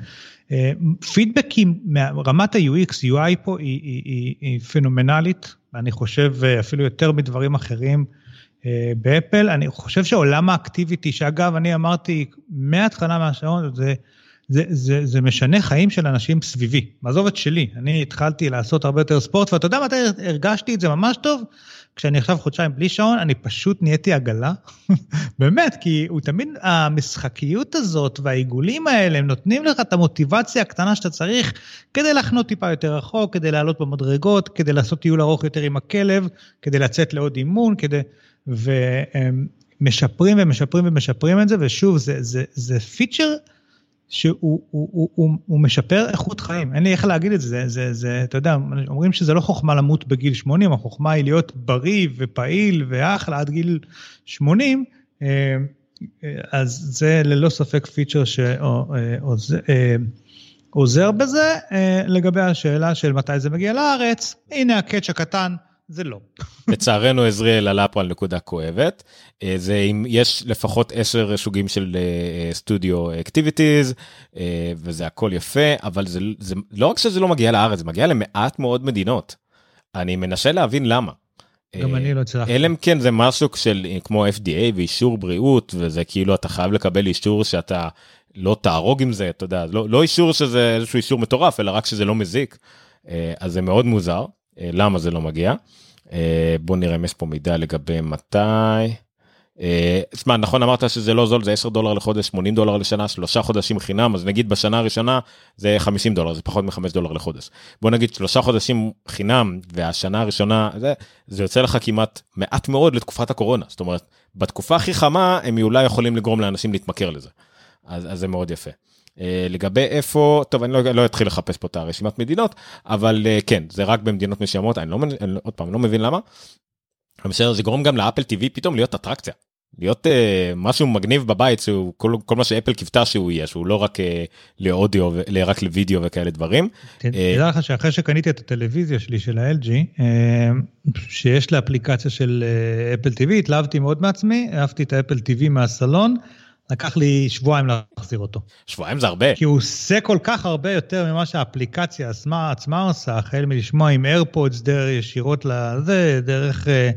פידבקים מרמת ה-UX, UI פה היא, היא, היא, היא פנומנלית, אני חושב אפילו יותר מדברים אחרים באפל. אני חושב שעולם האקטיביטי, שאגב, אני אמרתי מההתחלה מהשעון, זה... זה, זה, זה משנה חיים של אנשים סביבי, עזוב את שלי, אני התחלתי לעשות הרבה יותר ספורט, ואתה יודע מתי הרגשתי את זה ממש טוב? כשאני עכשיו חודשיים בלי שעון, אני פשוט נהייתי עגלה, באמת, כי הוא תמיד, המשחקיות הזאת והעיגולים האלה, הם נותנים לך את המוטיבציה הקטנה שאתה צריך כדי לחנות טיפה יותר רחוק, כדי לעלות במדרגות, כדי לעשות טיול ארוך יותר עם הכלב, כדי לצאת לעוד אימון, כדי... והם משפרים ומשפרים ומשפרים את זה, ושוב, זה, זה, זה פיצ'ר שהוא הוא, הוא, הוא, הוא משפר איכות חיים, אין לי איך להגיד את זה, זה, זה, אתה יודע, אומרים שזה לא חוכמה למות בגיל 80, החוכמה היא להיות בריא ופעיל ואחלה עד גיל 80, אה, אז זה ללא ספק פיצ'ר שעוזר בזה. אה, לגבי השאלה של מתי זה מגיע לארץ, הנה ה catch הקטן. זה לא. לצערנו עזריאל עלה פה על נקודה כואבת. אה, זה אם יש לפחות 10 סוגים של studio activities וזה הכל יפה אבל זה, זה לא רק שזה לא מגיע לארץ זה מגיע למעט מאוד מדינות. אני מנסה להבין למה. גם אני לא הצלחתי. אלא אם כן זה משהו של כמו FDA ואישור בריאות וזה כאילו אתה חייב לקבל אישור שאתה לא תהרוג עם זה אתה יודע לא, לא אישור שזה איזשהו אישור מטורף אלא רק שזה לא מזיק. אז זה מאוד מוזר. למה זה לא מגיע. בוא נראה אם יש פה מידע לגבי מתי. שמע נכון אמרת שזה לא זול זה 10 דולר לחודש 80 דולר לשנה שלושה חודשים חינם אז נגיד בשנה הראשונה זה 50 דולר זה פחות מ-5 דולר לחודש. בוא נגיד שלושה חודשים חינם והשנה הראשונה זה זה יוצא לך כמעט מעט מאוד לתקופת הקורונה זאת אומרת בתקופה הכי חמה הם אולי יכולים לגרום לאנשים להתמכר לזה. אז, אז זה מאוד יפה. Uh, לגבי איפה טוב אני לא, לא אתחיל לחפש פה את הרשימת מדינות אבל uh, כן זה רק במדינות מסוימות אני לא אני, עוד פעם לא מבין למה. בסדר זה גורם גם לאפל TV פתאום להיות אטרקציה. להיות uh, משהו מגניב בבית שהוא כל, כל מה שאפל קיוותה שהוא יהיה שהוא לא רק uh, לאודיו רק לוידאו וכאלה דברים. תדע לך שאחרי שקניתי את הטלוויזיה שלי של ה-LG uh, שיש לה אפליקציה של אפל TV התלהבתי מאוד מעצמי אהבתי את האפל TV מהסלון. לקח לי שבועיים להחזיר אותו. שבועיים זה הרבה. כי הוא עושה כל כך הרבה יותר ממה שהאפליקציה עצמה, עצמה עושה, החל מלשמוע עם איירפודס דרך ישירות לזה, דרך אה,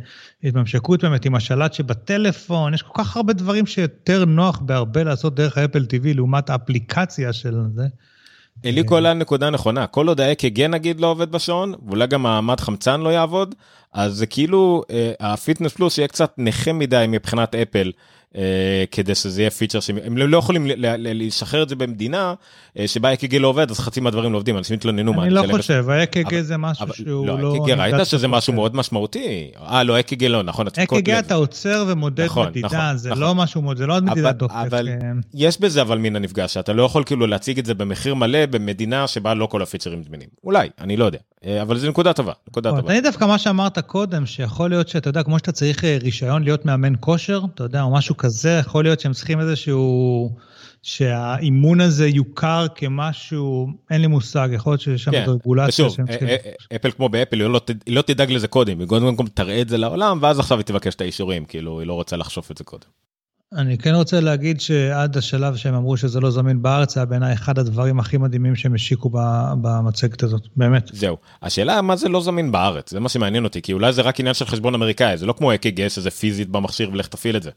התממשקות באמת עם השלט שבטלפון, יש כל כך הרבה דברים שיותר נוח בהרבה לעשות דרך האפל TV לעומת האפליקציה של זה. אליקו עלה נקודה נכונה, כל עוד ה-EKG נגיד לא עובד בשעון, ואולי גם המד חמצן לא יעבוד, אז זה כאילו אה, ה Fitness Plus יהיה קצת נכה מדי מבחינת אפל. אה, כדי שזה יהיה פיצ'ר שהם לא יכולים לשחרר את זה במדינה אה, שבה אק"ג לא עובד אז חצי מהדברים לא עובדים אנשים התלוננו. אני לא חושב האק"ג זה משהו שהוא לא... לא ראית שזה משהו מאוד משמעותי? אה לא אק"ג לא נכון. אק"ג אתה עוצר ומודד נכון, מדידה נכון, זה נכון. לא משהו זה לא מדידת דופק. אבל כן. יש בזה אבל מן הנפגש שאתה לא יכול כאילו להציג את זה במחיר מלא במדינה שבה לא כל הפיצ'רים זמינים אולי אני לא יודע אבל זה נקודה טובה. נקודה טובה. אני דווקא מה שאמרת קודם שיכול להיות שאתה יודע כמו שאתה צריך רישיון להיות מאמן כושר אתה יודע או משהו כזה, יכול להיות שהם צריכים איזשהו, שהאימון הזה יוכר כמשהו, אין לי מושג, יכול להיות שיש שם כן. רגולציה צריכים... אה, אה, אפל כמו באפל, היא לא, היא לא תדאג לזה קודם, היא קודם כל תראה את זה לעולם, ואז עכשיו היא תבקש את האישורים, כאילו, היא לא רוצה לחשוף את זה קודם. אני כן רוצה להגיד שעד השלב שהם אמרו שזה לא זמין בארץ, היה בעיניי אחד הדברים הכי מדהימים שהם השיקו במצגת הזאת, באמת. זהו. השאלה מה זה לא זמין בארץ, זה מה שמעניין אותי, כי אולי זה רק עניין של חשבון אמריקאי, זה לא כמו אק"ג שזה פיזית במכשיר ולך תפעיל את זה.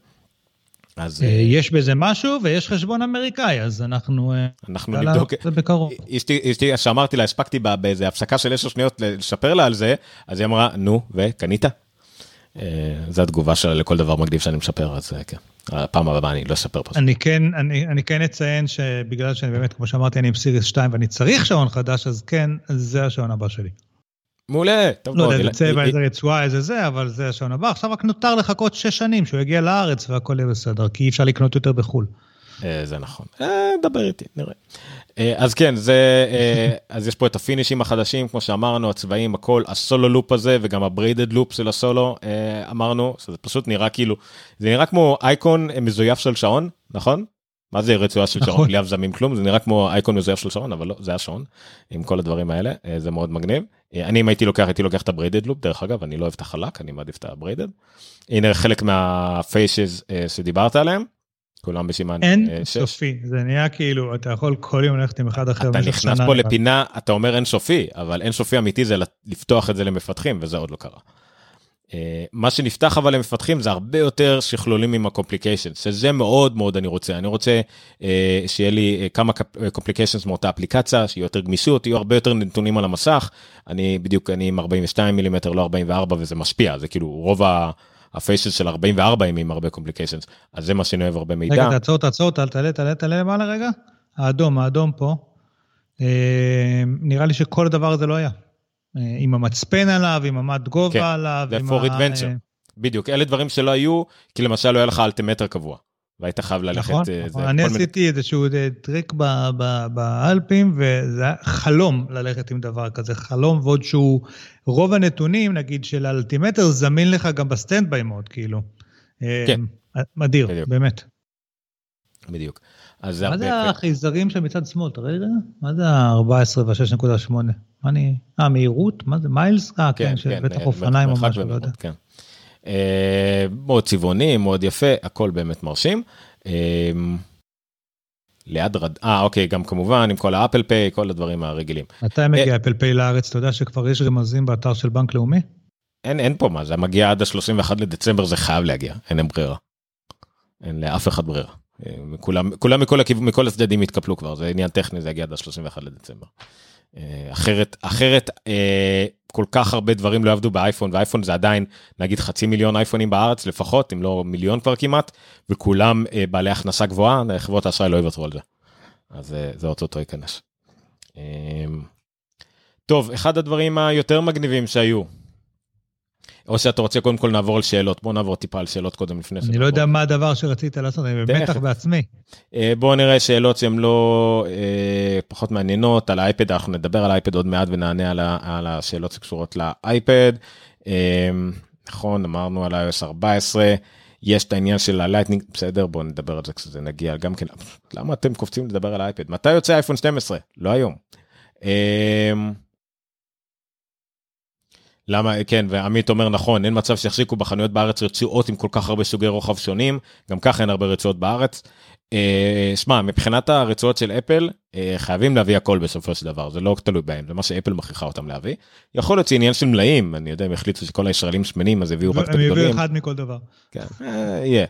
אז אה, יש בזה משהו ויש חשבון אמריקאי אז אנחנו אה, אנחנו נבדוק זה בקרוב. אשתי שאמרתי לה הספקתי באיזה הפסקה של 10 שניות לשפר לה על זה אז היא אמרה נו וקנית. אה, זה התגובה שלה לכל דבר מגניב שאני משפר אז כן. הפעם הבאה אני לא אספר פה. אני כן אני אני כן אציין שבגלל שאני באמת כמו שאמרתי אני עם סיריס 2 ואני צריך שעון חדש אז כן זה השעון הבא שלי. מעולה, טוב מאוד. לא יודע, איזה צבע, איזה רצועה, איזה זה, אבל זה השעון הבא. עכשיו רק נותר לחכות שש שנים שהוא יגיע לארץ והכל יהיה בסדר, כי אי אפשר לקנות יותר בחו"ל. אה, זה נכון. אה, דבר איתי, נראה. אה, אז כן, זה, אז יש פה את הפינישים החדשים, כמו שאמרנו, הצבעים, הכל, הסולו לופ הזה וגם הבריידד לופ של הסולו, אמרנו, שזה פשוט נראה כאילו, זה נראה כמו אייקון מזויף של שעון, נכון? מה זה רצועה של שעון נכון. בלי אבזמים כלום זה נראה כמו אייקון מזויף של שעון אבל לא זה השעון עם כל הדברים האלה זה מאוד מגניב. אני אם הייתי לוקח הייתי לוקח את ה braided loop דרך אגב אני לא אוהב את החלק אני מעדיף את ה braided. הנה חלק מה faces שדיברת עליהם. כולם בסימן אין אה, שש. סופי, זה נהיה כאילו, אתה יכול כל יום ללכת עם אחד אחר אתה נכנס פה. לפינה אתה אומר אין סופי אבל אין סופי אמיתי זה לפתוח את זה למפתחים וזה עוד לא קרה. אה, מה שנפתח אבל למפתחים זה הרבה יותר שכלולים עם ה complication שזה מאוד מאוד אני רוצה אני רוצה אה, שיהיה לי כמה complications מאותה אפליקציה שיהיה יותר גמישות יהיו הרבה יותר נתונים על המסך אני בדיוק אני עם 42 מילימטר לא 44 וזה משפיע זה כאילו רוב ה... ה faces של 44 הם עם הרבה complications אז זה מה שאני אוהב הרבה מידע. רגע, תעצור, תעצור, תעלה, תעלה, תעלה, תעלה למעלה רגע. האדום, האדום פה. אה, נראה לי שכל הדבר הזה לא היה. אה, עם המצפן עליו, עם המד גובה כן, עליו. זה עם for adventure. אה, בדיוק אלה דברים שלא היו כי למשל לא היה לך אלטימטר קבוע והיית חייב ללכת. נכון, אה, נכון. זה, אני כל מיני- עשיתי איזשהו אה, טרק ב- ב- באלפים, וזה היה חלום ללכת עם דבר כזה, חלום, ועוד שהוא, רוב הנתונים, נגיד, של האלטימטר, זמין לך גם ב standby mode, כאילו. אה, כן. מדהים, בדיוק. באמת. בדיוק. אז מה זה. החייזרים מצד שמאל? תראה רגע, מה זה ה-14 וה-6.8? מה אני... אה, מהירות? מה זה? מיילס? אה, כן, של בטח אה, אופניים או משהו, לא יודע. כן. אה, מאוד צבעוני, מאוד יפה, הכל באמת מרשים. אה, ליד רד... אה, אוקיי, גם כמובן עם כל האפל פיי, כל הדברים הרגילים. מתי מגיע אפל פיי לארץ? אתה יודע שכבר יש רמזים באתר של בנק לאומי? אין, אין פה מה, זה מגיע עד ה-31 לדצמבר, זה חייב להגיע, אין להם ברירה. אין לאף אחד ברירה. אה, כולם, כולם מכל, הכיו... מכל הצדדים יתקפלו כבר, זה עניין טכני, זה יגיע עד ה-31 לדצמבר. אה, אחרת, אחרת, אה, כל כך הרבה דברים לא יעבדו באייפון, ואייפון זה עדיין, נגיד חצי מיליון אייפונים בארץ לפחות, אם לא מיליון כבר כמעט, וכולם אה, בעלי הכנסה גבוהה, חברות האשראי לא יוותרו על זה. אז זה אוטוטו ייכנס. טוב, אחד הדברים היותר מגניבים שהיו, או שאתה רוצה קודם כל נעבור על שאלות, בוא נעבור טיפה על שאלות קודם לפני אני לא יודע מה הדבר שרצית לעשות, אני במתח. בעצמי. אה, בואו נראה שאלות שהן לא אה, פחות מעניינות על האייפד, אנחנו נדבר על האייפד עוד מעט ונענה על השאלות שקשורות לאייפד. אה, נכון, אמרנו על iOS 14, יש את העניין של ה Lightning, בסדר, בואו נדבר על זה כשזה נגיע גם כן. למה אתם קופצים לדבר על האייפד? מתי יוצא אייפון 12? לא היום. אה, למה כן ועמית אומר נכון אין מצב שיחזיקו בחנויות בארץ רצועות עם כל כך הרבה סוגי רוחב שונים גם ככה אין הרבה רצועות בארץ. אה, שמע מבחינת הרצועות של אפל אה, חייבים להביא הכל בסופו של דבר זה לא תלוי בהם זה מה שאפל מכריחה אותם להביא. יכול להיות שעניין של מלאים אני יודע הם החליטו שכל הישראלים שמנים אז הביאו רק את הם הביאו הגדולים. אחד מכל דבר. כן, אה, יהיה.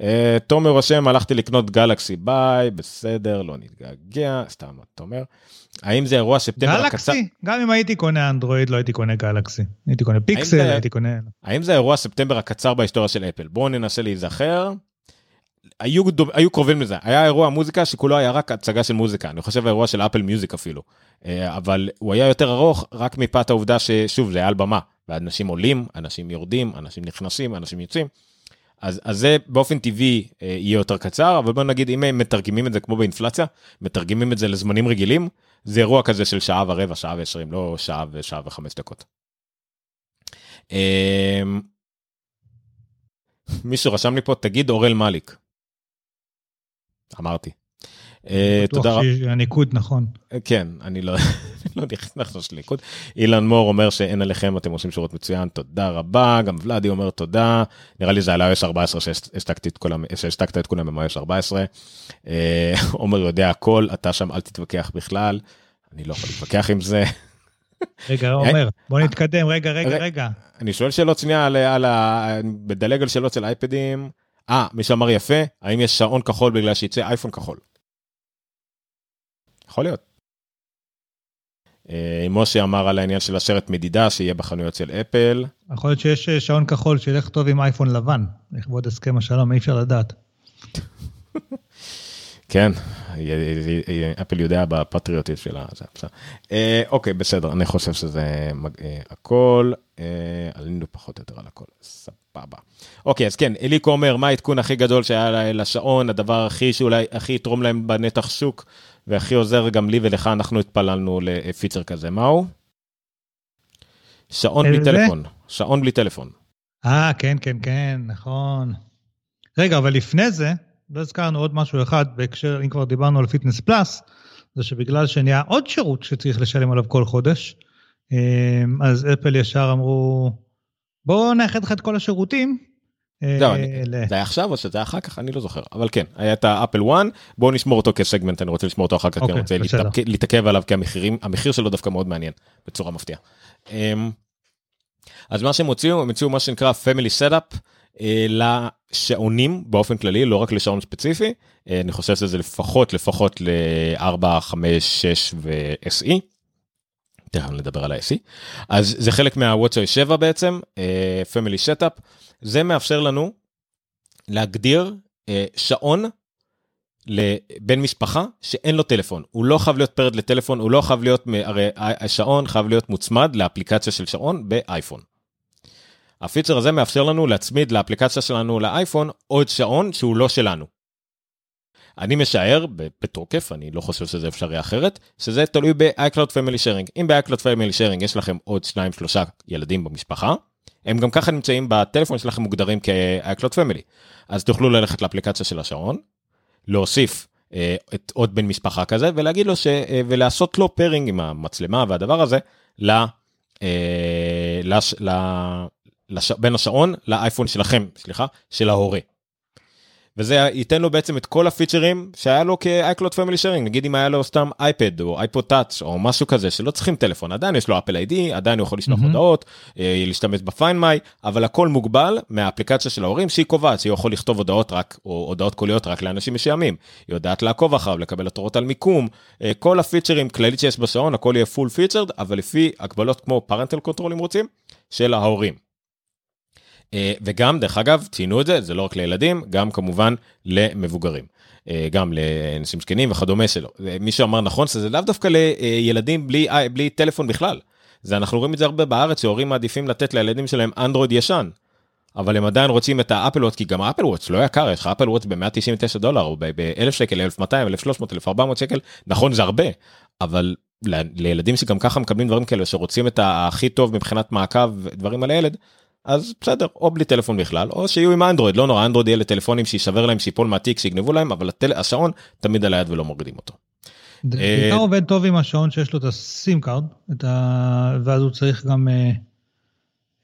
אה, תומר רושם הלכתי לקנות גלקסי ביי בסדר לא נתגעגע סתם תומר. האם זה אירוע ספטמבר הקצר גלקסי, גם אם הייתי קונה אנדרואיד לא הייתי קונה גלקסי. הייתי קונה פיקסל, זה- הייתי קונה... האם זה האירוע ספטמבר הקצר בהיסטוריה של אפל? בואו ננסה להיזכר. היו, דוב- היו קרובים לזה, היה אירוע מוזיקה שכולו היה רק הצגה של מוזיקה, אני חושב האירוע של אפל מיוזיק אפילו. אה, אבל הוא היה יותר ארוך רק מפאת העובדה ששוב זה היה על במה, ואנשים עולים, אנשים יורדים, אנשים נכנסים, אנשים יוצאים. אז, אז זה באופן טבעי אה, יהיה יותר קצר, אבל בוא נגיד אם הם מתרגמים את זה כמו באינפלציה, מתרגמים את זה לזמנים רגילים, זה אירוע כזה של שעה ורבע, שעה ועשרים, לא שעה ושעה וחמש דקות. אה, מישהו רשם לי פה, תגיד אורל מאליק. אמרתי. אה, תודה רבה. בטוח שהניקוד נכון. כן, אני לא לא נכנס לליכוד. אילן מור אומר שאין עליכם, אתם עושים שירות מצוין, תודה רבה. גם ולאדי אומר תודה. נראה לי זה על iOS 14 שהשתקתי את כולם, שהשתקת את כולם עם iOS 14. אה, עומר יודע הכל, אתה שם אל תתווכח בכלל. אני לא יכול להתווכח עם זה. רגע, עומר, בוא נתקדם, רגע, רגע, רגע. אני שואל שאלות שנייה על, ה... בדלג על שאלות של אייפדים. אה, מישהו אמר יפה, האם יש שעון כחול בגלל שיצא אייפון כחול? יכול להיות. אה, משה אמר על העניין של השרת מדידה שיהיה בחנויות של אפל. יכול להיות שיש אה, שעון כחול שילך טוב עם אייפון לבן, לכבוד הסכם השלום, אי אפשר לדעת. כן, אפל יודע בפטריוטיות שלה. זה בסדר. אה, אוקיי, בסדר, אני חושב שזה אה, הכל. אה, עלינו פחות או יותר על הכל, סבבה. אוקיי, אז כן, אליקו אומר, מה העדכון הכי גדול שהיה לשעון, הדבר הכי שאולי הכי יתרום להם בנתח שוק, והכי עוזר גם לי ולך, אנחנו התפללנו לפיצר כזה, מהו? שעון בלי איזה? טלפון, שעון בלי טלפון. אה, כן, כן, כן, נכון. רגע, אבל לפני זה, לא הזכרנו עוד משהו אחד בהקשר, אם כבר דיברנו על Fitness Plus, זה שבגלל שנהיה עוד שירות שצריך לשלם עליו כל חודש, אמ, אז אפל ישר אמרו, בואו נאחד לך את כל השירותים. אה, זהו, זה היה עכשיו או שזה היה אחר כך? אני לא זוכר. אבל כן, היה את ה Apple One, בואו נשמור אותו כסגמנט, אני רוצה לשמור אותו אחר כך, כי אני אוקיי, רוצה להתעכב עליו, כי המחירים, המחיר שלו דווקא מאוד מעניין, בצורה מפתיעה. אמ, אז מה שהם הוציאו, הם הוציאו מה שנקרא Family Setup אה, לשעונים באופן כללי, לא רק לשעון ספציפי, אה, אני חושב שזה לפחות, לפחות ל-4, 5, 6 ו-SE. תכף נדבר על ה-SE. אז זה חלק מה-WatchOS 7 בעצם, אה, Family Setup. זה מאפשר לנו להגדיר אה, שעון לבן משפחה שאין לו טלפון. הוא לא חייב להיות פרד לטלפון, הוא לא חייב להיות, הרי השעון חייב להיות מוצמד לאפליקציה של שעון באייפון. הפיצ'ר הזה מאפשר לנו להצמיד לאפליקציה שלנו לאייפון עוד שעון שהוא לא שלנו. אני משער בתוקף, אני לא חושב שזה אפשרי אחרת, שזה תלוי ב-iCloud Family Sharing. אם ב-iCloud Family Sharing יש לכם עוד שניים שלושה ילדים במשפחה, הם גם ככה נמצאים בטלפון שלכם מוגדרים כ-iCloud Family. אז תוכלו ללכת לאפליקציה של השעון, להוסיף אה, את עוד בן משפחה כזה ולהגיד לו ש... אה, ולעשות לו פארינג עם המצלמה והדבר הזה ל... אה, לש... ל... לש... בין השעון לאייפון שלכם, סליחה, של ההורה. וזה ייתן לו בעצם את כל הפיצ'רים שהיה לו כ-iCloud Family Sharing, נגיד אם היה לו סתם אייפד או אייפוד טאץ' או משהו כזה שלא צריכים טלפון, עדיין יש לו אפל איי-די, עדיין הוא יכול לשלוח מהמם. הודעות, אה, להשתמש בפיין מיי, אבל הכל מוגבל מהאפליקציה של ההורים שהיא קובעת שהוא יכול לכתוב הודעות רק, או הודעות קוליות רק לאנשים מסוימים, היא יודעת לעקוב אחריו, לקבל התראות על מיקום, אה, כל הפיצ'רים כללית שיש בשעון, הכל יהיה full featured, אבל לפי הגבלות כמו parental control אם רוצים, של ההורים. אה, וגם, דרך אגב, ציינו את זה, זה לא רק לילדים, גם כמובן למבוגרים. אה, גם לאנשים זקנים וכדומה שלו. מי שאמר נכון, שזה לאו דווקא לילדים בלי, אה, בלי טלפון בכלל. זה אנחנו רואים את זה הרבה בארץ, שהורים מעדיפים לתת לילדים שלהם אנדרואיד ישן. אבל הם עדיין רוצים את האפל וואץ', כי גם האפל וואץ' לא יקר, יש לך אפל וואץ' ב-199 דולר, או ב-1000 שקל, 1200, 1300, 1400 שקל, נכון זה הרבה, אבל לילדים שגם ככה מקבלים דברים כאלה, שרוצים את הכי טוב מבחינת מעקב ודברים על הילד, אז בסדר, או בלי טלפון בכלל, או שיהיו עם אנדרואיד, לא נורא, אנדרואיד יהיה לטלפונים שישבר להם, שיפול מהתיק, שיגנבו להם, אבל הטל... השעון תמיד על היד ולא מורידים אותו. זה אה, בעיקר עובד טוב עם השעון שיש לו את ה SIM card, ה... ואז הוא צריך גם אה,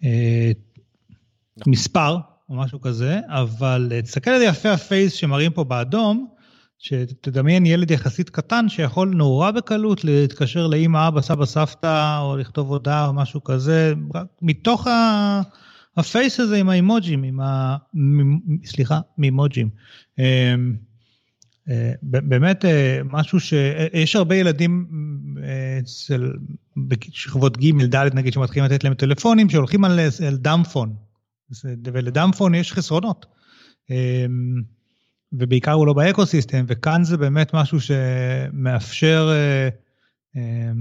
אה, נכון. מספר או משהו כזה, אבל אה, תסתכל על יפה ה face שמראים פה באדום, שתדמיין ילד יחסית קטן שיכול נורא בקלות להתקשר לאמא, אבא, סבא, סבתא, או לכתוב הודעה או משהו כזה, רק מתוך ה... הפייס הזה עם האימוג'ים, עם ה... סליחה, מימוג'ים. אמ, אה, באמת אה, משהו שיש הרבה ילדים אה, אצל בשכבות ג' ד' נגיד שמתחילים לתת להם טלפונים שהולכים על, על דאמפון זה- ולדאמפון יש חסרונות. אה, ובעיקר הוא לא באקוסיסטם וכאן זה באמת משהו שמאפשר אה, אה,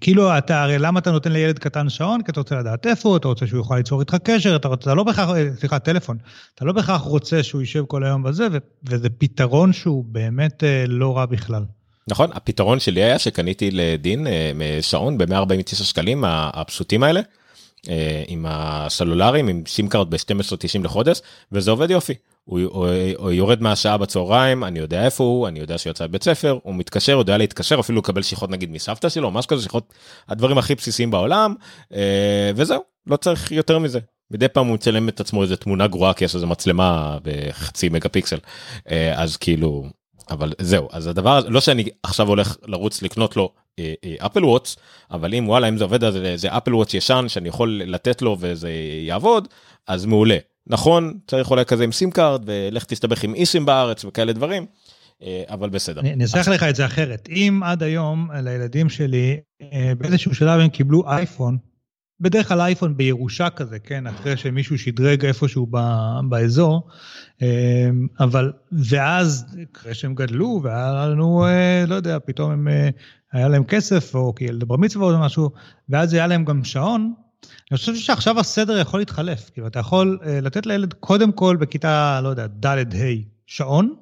כאילו אתה הרי למה אתה נותן לילד קטן שעון כי אתה רוצה לדעת איפה הוא, אתה רוצה שהוא יוכל ליצור איתך קשר אתה רוצה אתה לא בהכרח אה, סליחה טלפון אתה לא בהכרח רוצה שהוא יישב כל היום בזה ו- וזה פתרון שהוא באמת אה, לא רע בכלל. נכון, הפתרון שלי היה שקניתי לדין אה, שעון ב-149 שקלים הפשוטים האלה, עם הסלולריים, עם SIM card ב-12.90 לחודש, וזה עובד יופי. הוא, הוא, הוא יורד מההסעה בצהריים, אני יודע איפה הוא, אני יודע שהוא יצא לבית ספר, הוא מתקשר, הוא יודע להתקשר, אפילו לקבל שיחות נגיד מסבתא שלו, משהו כזה, שיחות, הדברים הכי בסיסיים בעולם, אה, וזהו, לא צריך יותר מזה. מדי פעם הוא מצלם את עצמו איזה תמונה גרועה כי יש איזה מצלמה בחצי מגה פיקסל אה, אז כאילו אבל זהו אז הדבר לא שאני עכשיו הולך לרוץ לקנות לו אה, Apple Watch אבל אם וואלה אם זה עובד אז זה Apple Watch ישן שאני יכול לתת לו וזה יעבוד אז מעולה נכון צריך אולי כזה עם SIM card ולך תסתבך עם eSIM בארץ וכאלה דברים אה, אבל בסדר. אני אנסח לך את זה אחרת. אם עד היום לילדים שלי אה, באיזשהו שלב הם קיבלו אייפון, בדרך כלל אייפון בירושה כזה, כן, אחרי שמישהו שדרג איפשהו ב- באזור, אה, אבל, ואז אחרי שהם גדלו והיה לנו, לא יודע, פתאום הם, היה להם כסף או כילד בר מצווה או משהו, ואז היה להם גם שעון, אני חושב שעכשיו הסדר יכול להתחלף, כאילו אתה יכול אה, לתת לילד קודם כל בכיתה, לא יודע, ד' ה' שעון,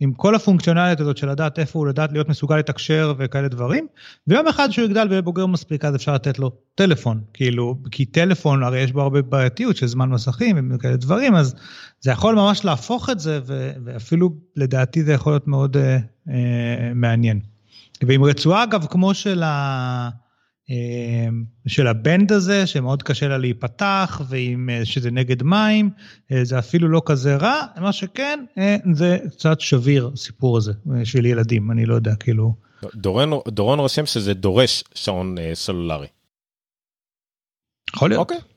עם כל הפונקציונליות הזאת של לדעת איפה הוא, לדעת להיות מסוגל לתקשר וכאלה דברים, ויום אחד שהוא יגדל ויהיה בוגר מספיק, אז אפשר לתת לו טלפון, כאילו, כי טלפון, הרי יש בו הרבה בעייתיות של זמן מסכים וכאלה דברים, אז זה יכול ממש להפוך את זה, ואפילו לדעתי זה יכול להיות מאוד אה, אה, מעניין. ועם רצועה, אגב, כמו של ה... אמ, של הבנד הזה, שמאוד קשה לה להיפתח, ועם אה, שזה נגד מים, אה, זה אפילו לא כזה רע, מה שכן, אה, זה קצת שביר, הסיפור הזה, של ילדים, אני לא יודע, כאילו... דורון, דורון רושם שזה דורש שעון סלולרי. יכול להיות. אוקיי.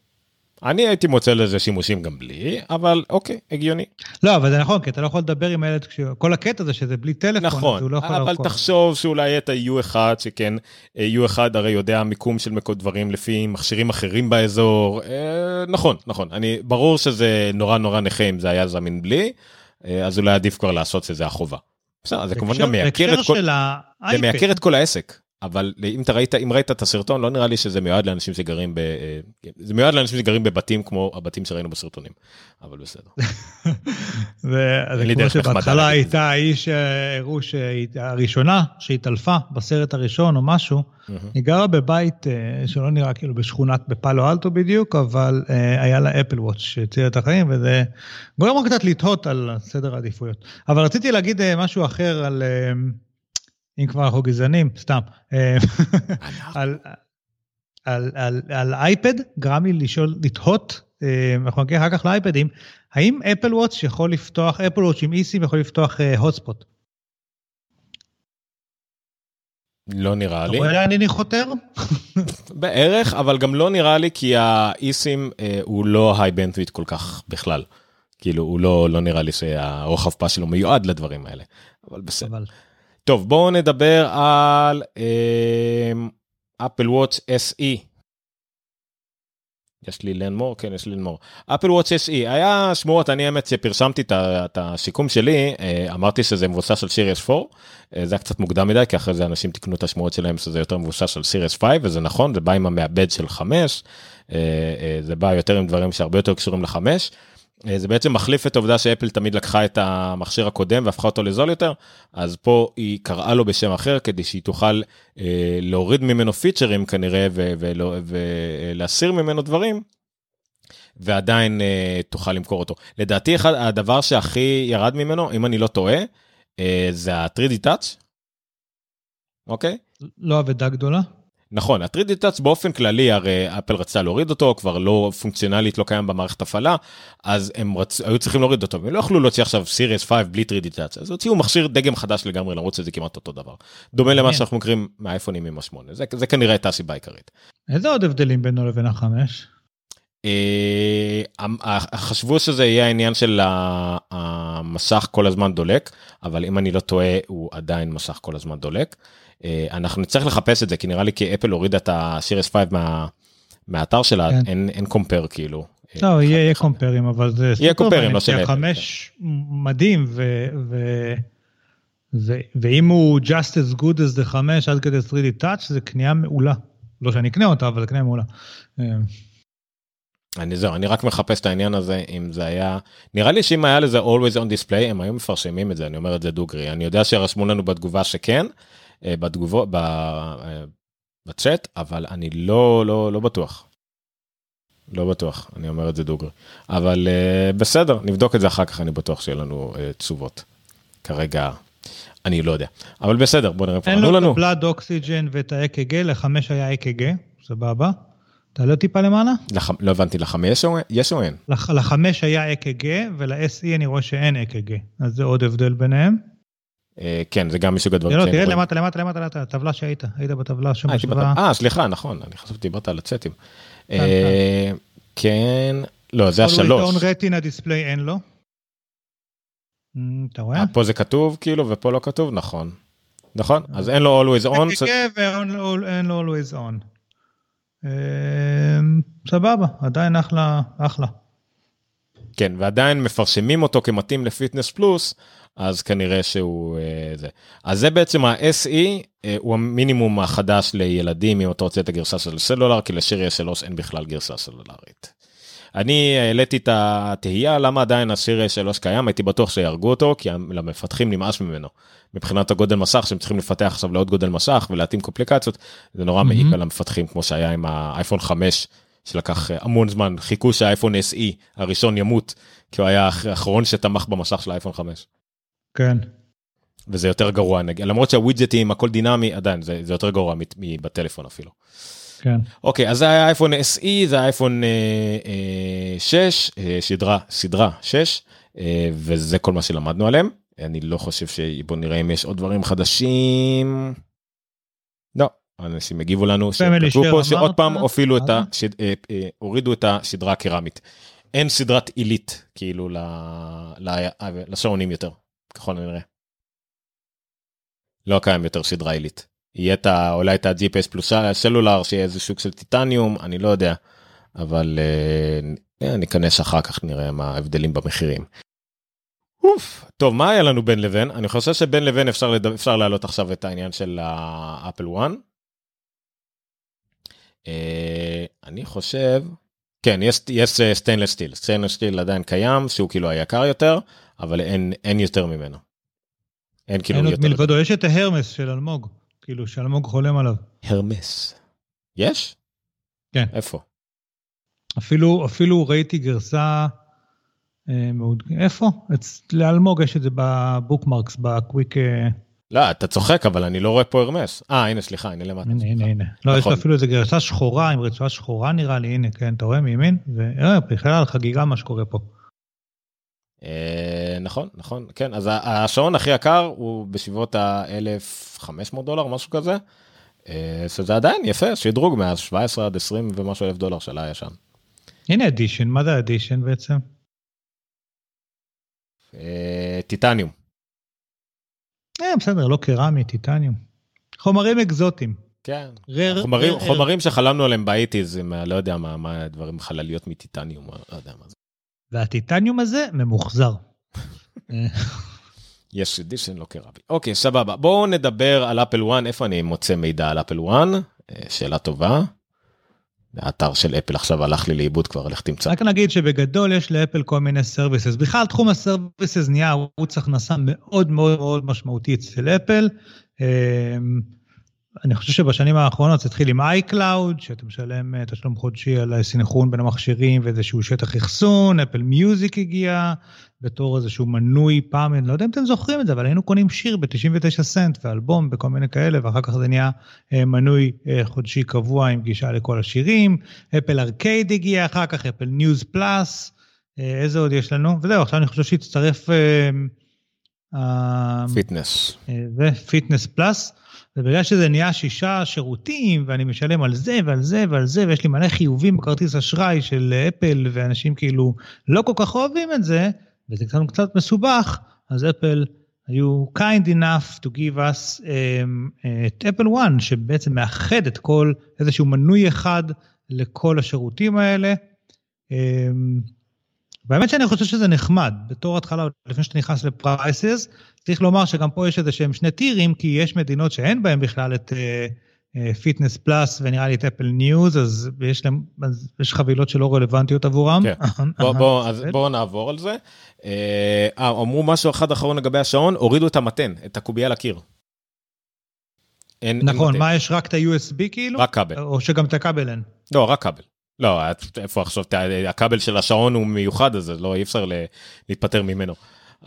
אני הייתי מוצא לזה שימושים גם בלי, אבל אוקיי, הגיוני. לא, אבל זה נכון, כי אתה לא יכול לדבר עם הילד, כל הקטע זה שזה בלי טלפון, נכון, הוא לא יכול... אבל תחשוב שאולי את ה-U1, שכן, U1 הרי יודע מיקום של מקום דברים לפי מכשירים אחרים באזור, אה, נכון, נכון, אני, ברור שזה נורא נורא נכה אם זה היה זמין בלי, אה, אז אולי עדיף כבר לעשות שזה החובה. בסדר, זה כמובן גם מייקר את כל... זה מייקר את כל העסק. אבל אם אתה ראית, אם ראית את הסרטון, לא נראה לי שזה מיועד לאנשים שגרים ב... אה, זה מיועד לאנשים שגרים בבתים כמו הבתים שראינו בסרטונים, אבל בסדר. וזה כמו שבהתחלה הייתה האיש שהראו שהראשונה שהתעלפה בסרט הראשון או משהו, היא גרה בבית אה, שלא נראה כאילו בשכונת בפאלו אלטו בדיוק, אבל אה, היה לה אפל וואץ' שהציל את החיים, וזה גורם רק קצת לתהות על סדר העדיפויות. אבל רציתי להגיד משהו אחר על... אם כבר אנחנו גזענים, סתם. אה, על, על, על, על אייפד גרם לי לשאול, לתהות, אה, אנחנו נגיע אחר כך לאייפדים, האם אפל וואץ' יכול לפתוח, אפל וואץ' עם איסים יכול לפתוח הוטספוט? אה, לא נראה לי. אתה רואה לאן אני חותר? בערך, אבל גם לא נראה לי כי האיסים הוא לא היי בנטוויט כל כך בכלל. כאילו הוא לא, לא נראה לי שהרוחב פס שלו מיועד לדברים האלה, אבל בסדר. אבל... טוב בואו נדבר על אפל וואץ' SE. יש לי לנמור כן יש לי לנמור אפל וואץ' SE היה שמועות אני האמת שפרשמתי את השיקום שלי אה, אמרתי שזה מבוסס על סיריוס 4 אה, זה היה קצת מוקדם מדי כי אחרי זה אנשים תקנו את השמועות שלהם שזה יותר מבוסס על סיריוס 5 וזה נכון זה בא עם המעבד של 5 אה, זה בא יותר עם דברים שהרבה יותר קשורים ל-5 אה, זה בעצם מחליף את העובדה שאפל תמיד לקחה את המכשיר הקודם והפכה אותו לזול יותר, אז פה היא קראה לו בשם אחר כדי שהיא תוכל אה, להוריד ממנו פיצ'רים כנראה ולהסיר ממנו דברים. ועדיין אה, תוכל למכור אותו. לדעתי אחד הדבר שהכי ירד ממנו, אם אני לא טועה, אה, זה ה-3D touch. אוקיי? לא אבדה גדולה. נכון, ה-3D Touch באופן כללי, הרי אפל רצתה להוריד אותו, כבר לא פונקציונלית, לא קיים במערכת הפעלה, אז הם רצ... היו צריכים להוריד אותו, הם לא יכלו להוציא עכשיו סיריוס 5 בלי 3D Touch, אז הוציאו מכשיר דגם חדש לגמרי, למרות שזה כמעט אותו דבר. דומה למה שאנחנו מכירים מהאייפונים עם השמונה, זה, זה כנראה הייתה הסיבה העיקרית. איזה עוד הבדלים בינו לבין החמש? אה, חשבו שזה יהיה העניין של המסך כל הזמן דולק, אבל אם אני לא טועה, הוא עדיין מסך כל הזמן דולק. אה, אנחנו נצטרך לחפש את זה כי נראה לי כי אפל הורידה את הסיריס 5 מה, מהאתר שלה כן. אין אין קומפר כאילו. לא יהיה יהיה קומפרים אבל זה יהיה קומפרים לא של חמש מדהים ו, ו, ו, ואם הוא just as good as the 5 עד כדי 3D touch זה קנייה מעולה. לא שאני אקנה אותה אבל קנייה מעולה. אה. אני זהו אני רק מחפש את העניין הזה אם זה היה נראה לי שאם היה לזה always on display הם היו מפרשמים את זה אני אומר את זה דוגרי אני יודע שרשמו לנו בתגובה שכן אה, בתגובות אה, בצ'אט אבל אני לא לא לא בטוח. לא בטוח אני אומר את זה דוגרי אבל uh, בסדר נבדוק את זה אחר כך אני בטוח שיהיה לנו תשובות. כרגע אני לא יודע אבל בסדר בוא נראה פה. אין לו את ה blood oxygen ואת האק"ג לחמש היה אק"ג סבבה. תעלה טיפה למעלה. לח... לא הבנתי לחמש יש או אין? לח... לחמש היה אק"ג ול-SE אני רואה שאין אק"ג אז זה עוד הבדל ביניהם. אה, כן זה גם מסוג הדברים. לא, תראה למטה למטה למטה למטה הטבלה שהיית היית בטבלה שם. אה סליחה נכון אני חשבתי דיברת על הצ'אטים. אה, כן לא זה השלוש. רטינה דיספליי אין לו. Mm, אתה רואה? פה זה כתוב כאילו ופה לא כתוב נכון. נכון אז אין לו always on. ואין לו always on. סבבה עדיין אחלה אחלה. כן ואדיין מפרשמים אותו כמתאים לפיטנס פלוס אז כנראה שהוא אה, זה. אז זה בעצם ה-SE אה, הוא המינימום החדש לילדים אם אתה רוצה את הגרסה של סלולר כי לשיריה 3 אין בכלל גרסה סלולרית. אני העליתי את התהייה למה עדיין השיר 3 קיים, הייתי בטוח שיהרגו אותו, כי למפתחים נמאס ממנו. מבחינת הגודל מסך שהם צריכים לפתח עכשיו לעוד גודל מסך ולהתאים קומפליקציות, זה נורא מעיק על המפתחים כמו שהיה עם האייפון 5, שלקח המון זמן, חיכו שהאייפון SE הראשון ימות, כי הוא היה האחרון שתמך במסך של האייפון 5. כן. וזה יותר גרוע נגיד למרות שהווידג'טים הכל דינמי עדיין זה, זה יותר גרוע מבטלפון אפילו. כן. אוקיי אז זה היה אייפון SE זה אייפון אה, אה, 6 אה, סדרה סדרה 6 אה, וזה כל מה שלמדנו עליהם אני לא חושב שבוא נראה אם יש עוד דברים חדשים. לא אנשים הגיבו לנו שכתבו פה שעוד פעם הופעלו את ה... אה, אה, הורידו את הסדרה הקרמית. אין סדרת עילית כאילו לשעונים יותר ככל הנראה. לא קיים יותר סדרה עילית. יהיה את ה... אולי את ה-GPS פלוס סלולר שיהיה איזה שוק של טיטניום אני לא יודע אבל אה, ניכנס אחר כך נראה מה ההבדלים במחירים. אוף, טוב מה היה לנו בין לבין אני חושב שבין לבין אפשר לדבר, אפשר להעלות עכשיו את העניין של ה Apple One. אה, אני חושב כן יש stainless steel stainless steel עדיין קיים שהוא כאילו היקר יותר אבל אין אין יותר ממנו. אין כאילו אין יותר מלבדו יש את ה Hermès של אלמוג כאילו שאלמוג חולם עליו. Hermès. יש? כן. איפה? אפילו אפילו ראיתי גרסה אה, מאוד איפה? לאלמוג יש את זה ב bookmarks ב quick. אה, לא אתה צוחק אבל אני לא רואה פה הרמס. אה הנה סליחה הנה למטה. הנה הנה הנה. לא יש נכון. אפילו איזה גרסה שחורה עם רצועה שחורה נראה לי הנה כן אתה רואה מימין? ובכלל חגיגה מה שקורה פה. אה, נכון נכון כן אז השעון הכי יקר הוא בסביבות ה-1500 דולר משהו כזה. אה, שזה עדיין יפה שדרוג מאז 17 עד 20 ומשהו אלף דולר של הישן. הנה אדישן מה זה אדישן בעצם? אה, טיטניום. אה, בסדר לא קרמי טיטניום. חומרים אקזוטיים. כן. רר, חומרים, רר, חומרים שחלמנו עליהם ב eighties הם לא יודע מה מה דברים חלליות מטיטניום לא יודע מה זה. והטיטניום הזה ממוחזר. יש edition לא קרמי. אוקיי סבבה בואו נדבר על Apple One איפה אני מוצא מידע על Apple One שאלה טובה. האתר של אפל עכשיו הלך לי לאיבוד כבר לך תמצא. רק נגיד שבגדול יש לאפל כל מיני services. בכלל תחום ה services נהיה ערוץ הכנסה מאוד מאוד מאוד משמעותי אצל אפל. אני חושב שבשנים האחרונות זה התחיל עם iCloud, שאתה משלם אה, תשלום חודשי על הסנכרון בין המכשירים ואיזשהו שטח אחסון, Apple Music הגיע בתור איזשהו מנוי פעם, אני לא יודע אם אתם זוכרים את זה, אבל היינו קונים שיר ב-99 סנט ואלבום וכל מיני כאלה, ואחר כך זה נהיה אה, מנוי אה, חודשי קבוע עם גישה לכל השירים, Apple Arcade הגיע אחר כך, Apple News Plus, איזה עוד יש לנו? וזהו, עכשיו אני חושב שהצטרף... Fitness. ו Fitness Plus. ובגלל שזה נהיה שישה שירותים, ואני משלם על זה ועל זה ועל זה, ויש לי מלא חיובים בכרטיס אשראי של אפל, ואנשים כאילו לא כל כך אוהבים את זה, וזה קצת קצת מסובך, אז אפל היו kind enough to give us um, את Apple One, שבעצם מאחד את כל, איזשהו מנוי אחד לכל השירותים האלה. Um, באמת שאני חושב שזה נחמד, בתור התחלה, לפני שאתה נכנס ל prices, צריך לומר שגם פה יש איזה שהם שני tier ים, כי יש מדינות שאין בהן בכלל את Fitness uh, Plus ונראה לי את Apple News, אז יש להם, אז יש חבילות שלא רלוונטיות עבורם. כן. בוא, בוא, אז בוא נעבור על זה. אה, אמרו משהו אחד אחרון לגבי השעון, הורידו את המטען, את הקובייה לקיר. אין, נכון, אין מה יש רק את ה-USB כאילו? רק כבל. או שגם את הכבל אין? לא, רק כבל. לא, איפה עכשיו, הכבל של השעון הוא מיוחד, אז לא, אי אפשר להתפטר ממנו.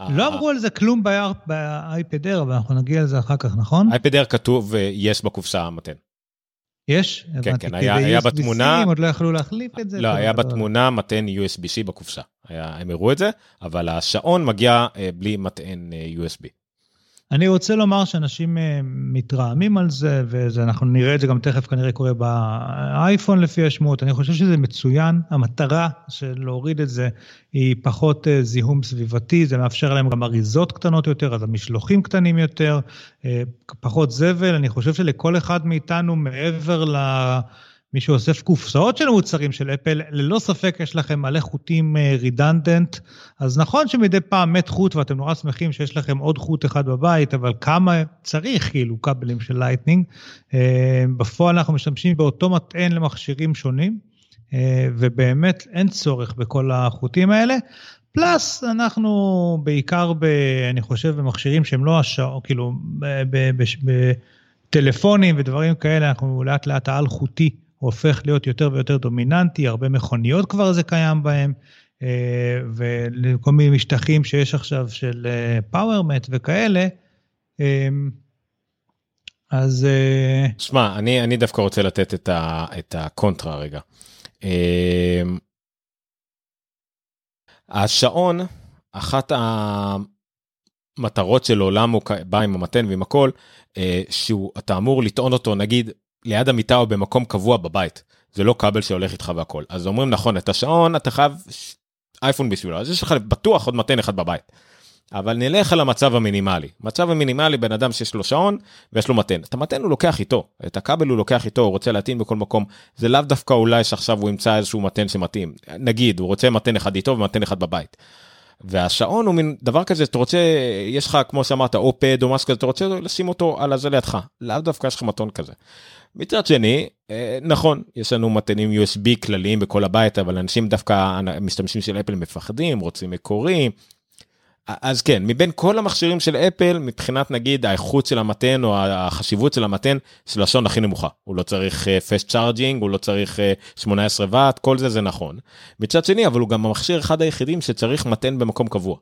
לא אמרו על זה כלום באייפד אר, אבל אנחנו נגיע לזה אחר כך, נכון? אייפד אר כתוב יש בקופסה מתן. יש? כן, כן, היה, היה בתמונה... עוד לא יכלו להחליף את זה? לא, היה בתמונה מטען USB-C בקופסה. היה, הם הראו את זה, אבל השעון מגיע בלי מטען USB. אני רוצה לומר שאנשים מתרעמים על זה, ואנחנו נראה את זה גם תכף כנראה קורה באייפון לפי השמועות. אני חושב שזה מצוין, המטרה של להוריד את זה היא פחות זיהום סביבתי, זה מאפשר להם גם אריזות קטנות יותר, אז המשלוחים קטנים יותר, פחות זבל. אני חושב שלכל אחד מאיתנו, מעבר ל... מי שאוסף קופסאות של מוצרים של אפל, ללא ספק יש לכם מלא חוטים רידנדנט, אז נכון שמדי פעם מת חוט ואתם נורא שמחים שיש לכם עוד חוט אחד בבית, אבל כמה צריך כאילו כבלים של Lightning. בפועל אנחנו משתמשים באותו מטען למכשירים שונים. ובאמת אין צורך בכל החוטים האלה. פלאס, אנחנו בעיקר, ב, אני חושב, במכשירים שהם לא השעון, כאילו, בטלפונים ודברים כאלה, אנחנו לאט לאט האל-חוטי הופך להיות יותר ויותר דומיננטי, הרבה מכוניות כבר זה קיים בהם, אה, ולכל מיני משטחים שיש עכשיו של Powermat אה, וכאלה. אה, אז... שמע, אני, אני דווקא רוצה לתת את, ה, את הקונטרה רגע. השעון, אחת המטרות שלו, למה הוא בא עם המטען ועם הכל, שהוא, אתה אמור לטעון אותו, נגיד, ליד המיטה או במקום קבוע בבית. זה לא כבל שהולך איתך והכל. אז אומרים, נכון, את השעון, אתה חייב אייפון בשבילו, אז יש לך בטוח עוד מתן אחד בבית. אבל נלך על המצב המינימלי. מצב המינימלי, בן אדם שיש לו שעון ויש לו מתן. את המתן הוא לוקח איתו, את הכבל הוא לוקח איתו, הוא רוצה להטעין בכל מקום. זה לאו דווקא אולי שעכשיו הוא ימצא איזשהו מתן שמתאים. נגיד, הוא רוצה מתן אחד איתו ומתן אחד בבית. והשעון הוא מין דבר כזה, אתה רוצה, יש לך, כמו שאמרת, או פד או משהו כזה, אתה רוצה לשים אותו על הזה לידך. לאו דווקא יש לך מתון כזה. מצד שני, אה, נכון, יש לנו מתנים USB כלליים בכל הבית, אבל אנשים דווקא, משתמשים של אפל מפחדים, רוצים מקורי. אז כן, מבין כל המכשירים של אפל, מבחינת נגיד האיכות של המתן או החשיבות של המתן, של השעון הכי נמוכה. הוא לא צריך פסט uh, צ'ארג'ינג, הוא לא צריך uh, 18 ואט, כל זה זה נכון. מצד שני, אבל הוא גם המכשיר אחד היחידים שצריך מתן במקום קבוע.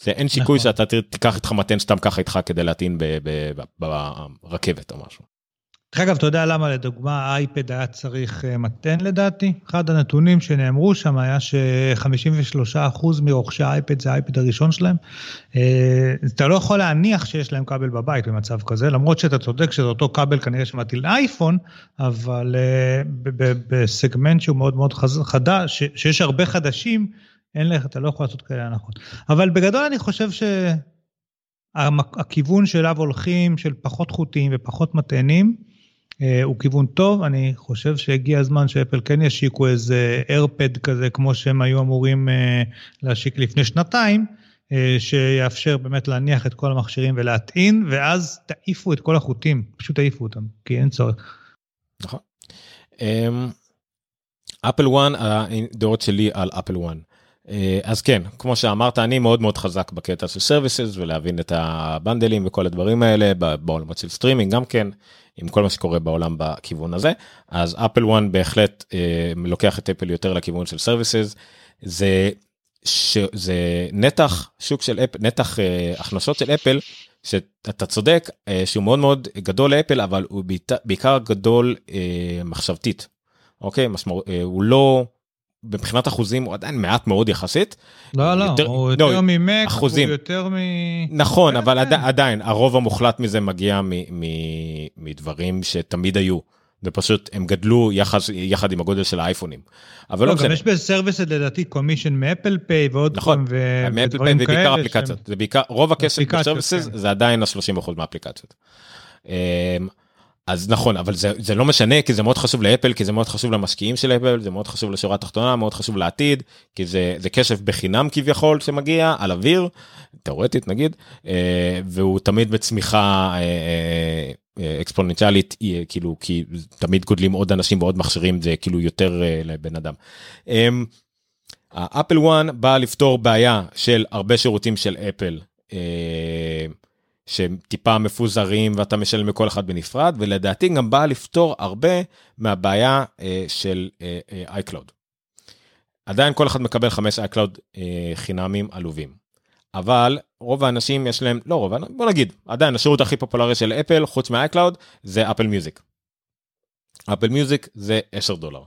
זה אין שיקוי נכון. שאתה תיקח איתך מתן סתם ככה איתך כדי להטעין ברכבת או משהו. דרך אגב, אתה יודע למה לדוגמה האייפד היה צריך אה, מתן לדעתי? אחד הנתונים שנאמרו שם היה ש-53% מרוכשי האייפד זה האייפד הראשון שלהם. אה, אתה לא יכול להניח שיש להם כבל בבית במצב כזה, למרות שאתה צודק שזה אותו כבל כנראה שמטיל אייפון, אבל אה, בסגמנט שהוא מאוד מאוד חדש, שיש הרבה חדשים, אין לך, אתה לא יכול לעשות כאלה הנחות. אבל בגדול אני חושב ש... הכיוון שאליו הולכים, של פחות חוטים ופחות מטענים, הוא כיוון טוב, אני חושב שהגיע הזמן שאפל כן ישיקו איזה AirPad כזה, כמו שהם היו אמורים אה, להשיק לפני שנתיים, אה, שיאפשר באמת להניח את כל המכשירים ולהטעין, ואז תעיפו את כל החוטים, פשוט תעיפו אותם, כי אין צורך. נכון. אמ, Apple One, הדעות שלי על Apple One. אז כן, כמו שאמרת, אני מאוד מאוד חזק בקטע של services ולהבין את ה bundle ים וכל הדברים האלה בעולמות של סטרימינג גם כן. עם כל מה שקורה בעולם בכיוון הזה. אז Apple One בהחלט אה, לוקח את אפל יותר לכיוון של services זה שזה נתח שוק של אפל נתח אה, הכנסות של אפל שאתה צודק אה, שהוא מאוד מאוד גדול לאפל אבל הוא בעיקר גדול אה, מחשבתית. אוקיי? משמעות אה, הוא לא מבחינת אחוזים הוא עדיין מעט מאוד יחסית. לא לא יותר, הוא יותר לא, ממק אחוזים. הוא יותר מ... נכון כן, אבל כן. עד, עדיין הרוב המוחלט מזה מגיע מ, מ, מדברים שתמיד היו. ופשוט הם גדלו יחד, יחד עם הגודל של האייפונים. אבל לא, לא גם יש בסרוויסד לדעתי קומישן מאפל פיי ועוד נכון, ו... מאפל פיי ובעיקר אפליקציות, זה בעיקר רוב הכסף בסרוויסד כן. זה עדיין ה-30% מהאפליקציות. אז נכון אבל זה זה לא משנה כי זה מאוד חשוב לאפל כי זה מאוד חשוב למשקיעים של אפל זה מאוד חשוב לשורה התחתונה מאוד חשוב לעתיד כי זה זה כסף בחינם כביכול שמגיע על אוויר תאורטית נגיד אה, והוא תמיד בצמיחה אה, אה, אקספוננציאלית כאילו כי תמיד גודלים עוד אנשים ועוד מכשירים זה כאילו יותר לבן אדם. האפל וואן בא לפתור בעיה של הרבה שירותים של אפל. שהם טיפה מפוזרים ואתה משלם לכל אחד בנפרד ולדעתי גם באה לפתור הרבה מהבעיה אה, של אה, אה, iCloud. עדיין כל אחד מקבל 5 iCloud אה, חינמים עלובים. אבל רוב האנשים יש להם לא רוב בוא נגיד עדיין השירות הכי פופולרי של אפל חוץ מ-iCloud זה אפל מיוזיק. אפל מיוזיק זה 10 דולר.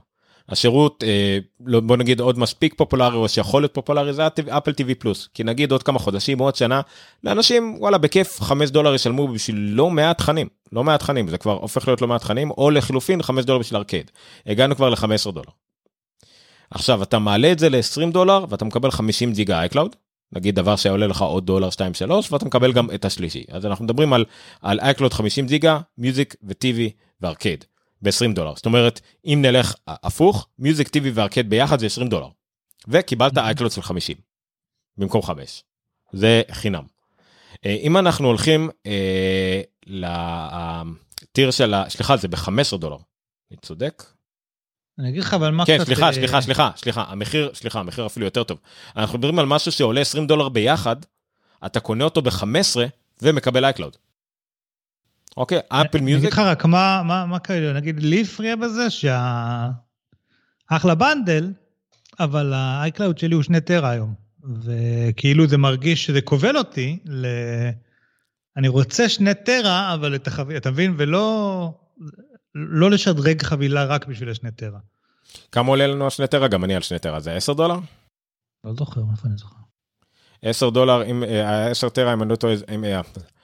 השירות אה, לא, בוא נגיד עוד מספיק פופולרי או שיכול להיות פופולרי זה אפל טיווי פלוס כי נגיד עוד כמה חודשים עוד שנה לאנשים וואלה בכיף 5 דולר ישלמו בשביל לא מעט תכנים. לא מעט תכנים זה כבר הופך להיות לא מעט תכנים או לחילופין 5 דולר בשביל ארקייד. הגענו כבר ל-15 דולר. עכשיו אתה מעלה את זה ל-20 דולר ואתה מקבל 50 ג'יגה iCloud נגיד דבר שעולה לך עוד דולר 2 3 ואתה מקבל גם את השלישי. אז אנחנו מדברים על על iCloud 50 ג'יגה Music ו TV ו Arcade ב-20 דולר. זאת אומרת, אם נלך הפוך, Music TV ו Arcade ביחד זה 20 דולר. וקיבלת iCloud של 50 במקום 5. זה חינם. אה, אם אנחנו הולכים אה, ל tier של ה... סליחה, זה ב-15 דולר. אני צודק? אני אגיד לך אבל מה כן, קצת... סליחה, אה, סליחה, סליחה, סליחה, המחיר, סליחה, המחיר אפילו יותר טוב. אנחנו מדברים על משהו שעולה 20 דולר ביחד, אתה קונה אותו ב-15 ומקבל iCloud. אוקיי, אפל אני אגיד Music, לך רק מה, מה, מה כאלה, נגיד לי הפריע בזה שה... אחלה בנדל, אבל ה-iCloud שלי הוא שני טרה היום. וכאילו זה מרגיש שזה כובל אותי ל... אני רוצה שני טרה, אבל את החבילה, אתה מבין? ולא... לא לשדרג חבילה רק בשביל השני טרה. כמה עולה לנו השני טרה? גם אני על שני טרה, זה 10 דולר? לא זוכר, איפה אני זוכר? 10 דולר, אם אה, ה-10 טרה, אם אני לא טועה,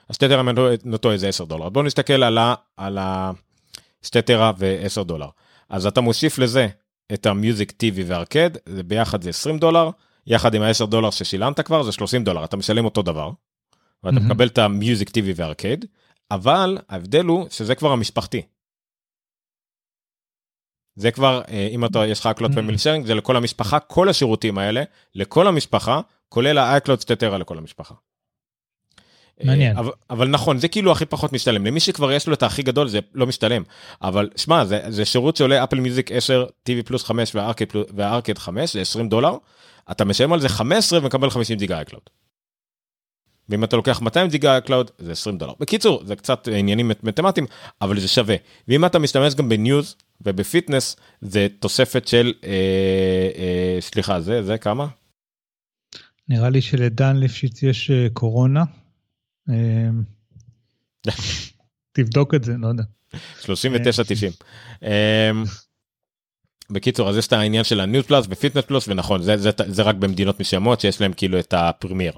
אם, השתי טרה, אם אני לא- לא טועה, זה 10 דולר. בואו נסתכל על ה- על השתי טרה ו-10 דולר. אז אתה מוסיף לזה את המיוזיק TV וארקד, זה ביחד זה 20 דולר, יחד עם ה-10 דולר ששילמת כבר זה 30 דולר, אתה משלם אותו דבר. ואתה מהמם. מקבל את המיוזיק TV וארקד, אבל ההבדל הוא שזה כבר המשפחתי. זה כבר, אה, אם אתה, יש לך הקלוט פמילי שיירינג, זה לכל המשפחה, כל השירותים האלה, לכל המשפחה, כולל ה-iCloud שתי טרה לכל המשפחה. מעניין. אה, אבל, אבל נכון, זה כאילו הכי פחות משתלם. למי שכבר יש לו את הכי גדול זה לא משתלם. אבל שמע, זה, זה שירות שעולה אפל מיוזיק 10, TV פלוס 5 והארקד, פלוס- והארקד 5, זה 20 דולר. אתה משלם על זה 15 ומקבל 50 גיגה iCloud. ואם אתה לוקח 200 גיגה iCloud זה 20 דולר. בקיצור, זה קצת עניינים מתמטיים, אבל זה שווה. ואם אתה משתמש גם בניוז ובפיטנס, זה תוספת של, אה, אה, סליחה, זה, זה כמה? נראה לי שלדן ליפשיץ יש אה, קורונה. אה, תבדוק את זה, לא יודע. 39.90. אמ, בקיצור, אז יש את העניין של ה News Plus ו Fitness Plus, ונכון, זה, רק במדינות מסוימות שיש להם כאילו את ה Premier.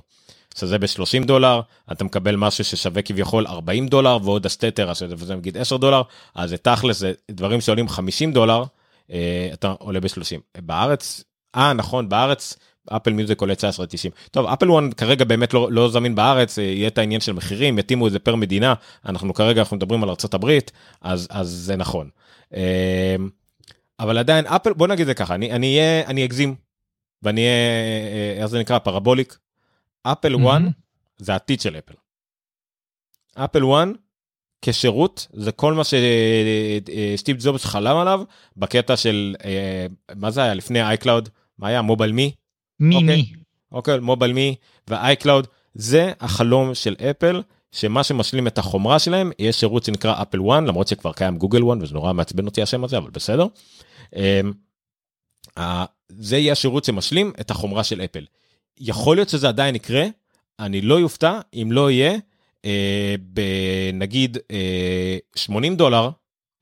אז זה ב-30 דולר, אתה מקבל משהו ששווה כביכול 40 דולר ועוד ה storage, שזה נגיד 10 דולר, אז זה תכלס, זה דברים שעולים 50 דולר, אה, אתה עולה ב-30. בארץ, אה נכון, בארץ Apple Music עולה 19.90. טוב, Apple One כרגע באמת לא, לא זמין בארץ, אה, יהיה את העניין של מחירים, יתאימו את זה פר מדינה, אנחנו כרגע אנחנו מדברים על ארה"ב, אז, אז זה נכון. אה, אבל עדיין אפל, בוא נגיד זה ככה, אני, אני אהיה, אני אגזים, ואני אהיה, אה, איך זה נקרא, parabolic. Apple One. זה העתיד של אפל. Apple One כשירות זה כל מה שסטיב ג'ובס חלם עליו בקטע של אה, מה זה היה לפני iCloud מה היה MobileMe, Me אוקיי. Me. אוקיי MobileMe ו iCloud זה החלום של אפל שמה שמשלים את החומרה שלהם יהיה שירות שנקרא Apple One למרות שכבר קיים Google One וזה נורא מעצבן אותי השם הזה אבל בסדר. אה, זה יהיה השירות שמשלים את החומרה של אפל. יכול להיות שזה עדיין יקרה, אני לא יופתע אם לא יהיה, אה, בנגיד אה, 80 דולר,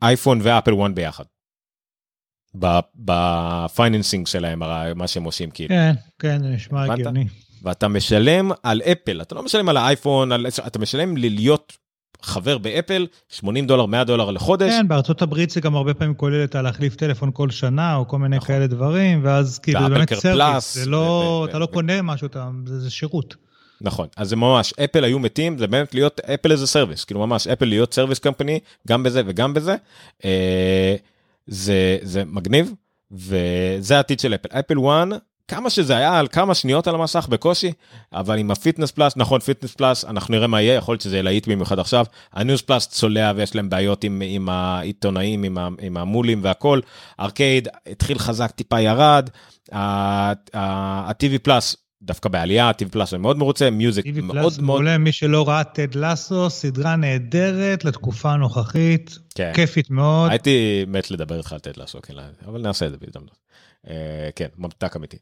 אייפון ו Apple One ביחד. ב financing שלהם, מה שהם עושים כאילו. כן, כן, זה נשמע? הגיוני. ואתה משלם על אפל, אתה לא משלם על האייפון, על... אתה משלם ללהיות חבר באפל 80 דולר, 100 דולר לחודש. כן, בארצות הברית זה גם הרבה פעמים כולל את הלהחליף טלפון כל שנה, או כל מיני נכון. כאלה דברים, ואז כאילו זה באמת service, זה לא, ו- ו- אתה לא ו- קונה משהו, אתה- זה זה שירות. נכון, אז זה ממש, אפל היו מתים, זה באמת להיות אפל איזה service, כאילו ממש אפל להיות service company, גם בזה וגם בזה, אה, זה, זה מגניב, וזה העתיד של אפל. Apple 1, כמה שזה היה על כמה שניות על המסך בקושי, אבל עם ה Fitness Plus, נכון Fitness Plus, אנחנו נראה מה יהיה, יכול להיות שזה להיט במיוחד עכשיו, ה News Plus צולע ויש להם בעיות עם, עם העיתונאים, עם, עם המו"לים והכל, ארקייד התחיל חזק, טיפה ירד, ה-TV פלאס דווקא בעלייה, TV Plus אני מאוד מרוצה, Music TV מאוד פלאס מאוד, מעולה, מי שלא ראה Ted Lasso, סדרה נהדרת לתקופה הנוכחית, כן. כיפית מאוד. הייתי מת לדבר איתך על Ted Lasso, כן, אבל נעשה את זה בהזדמנות. אה, כן, ממתק אמיתי.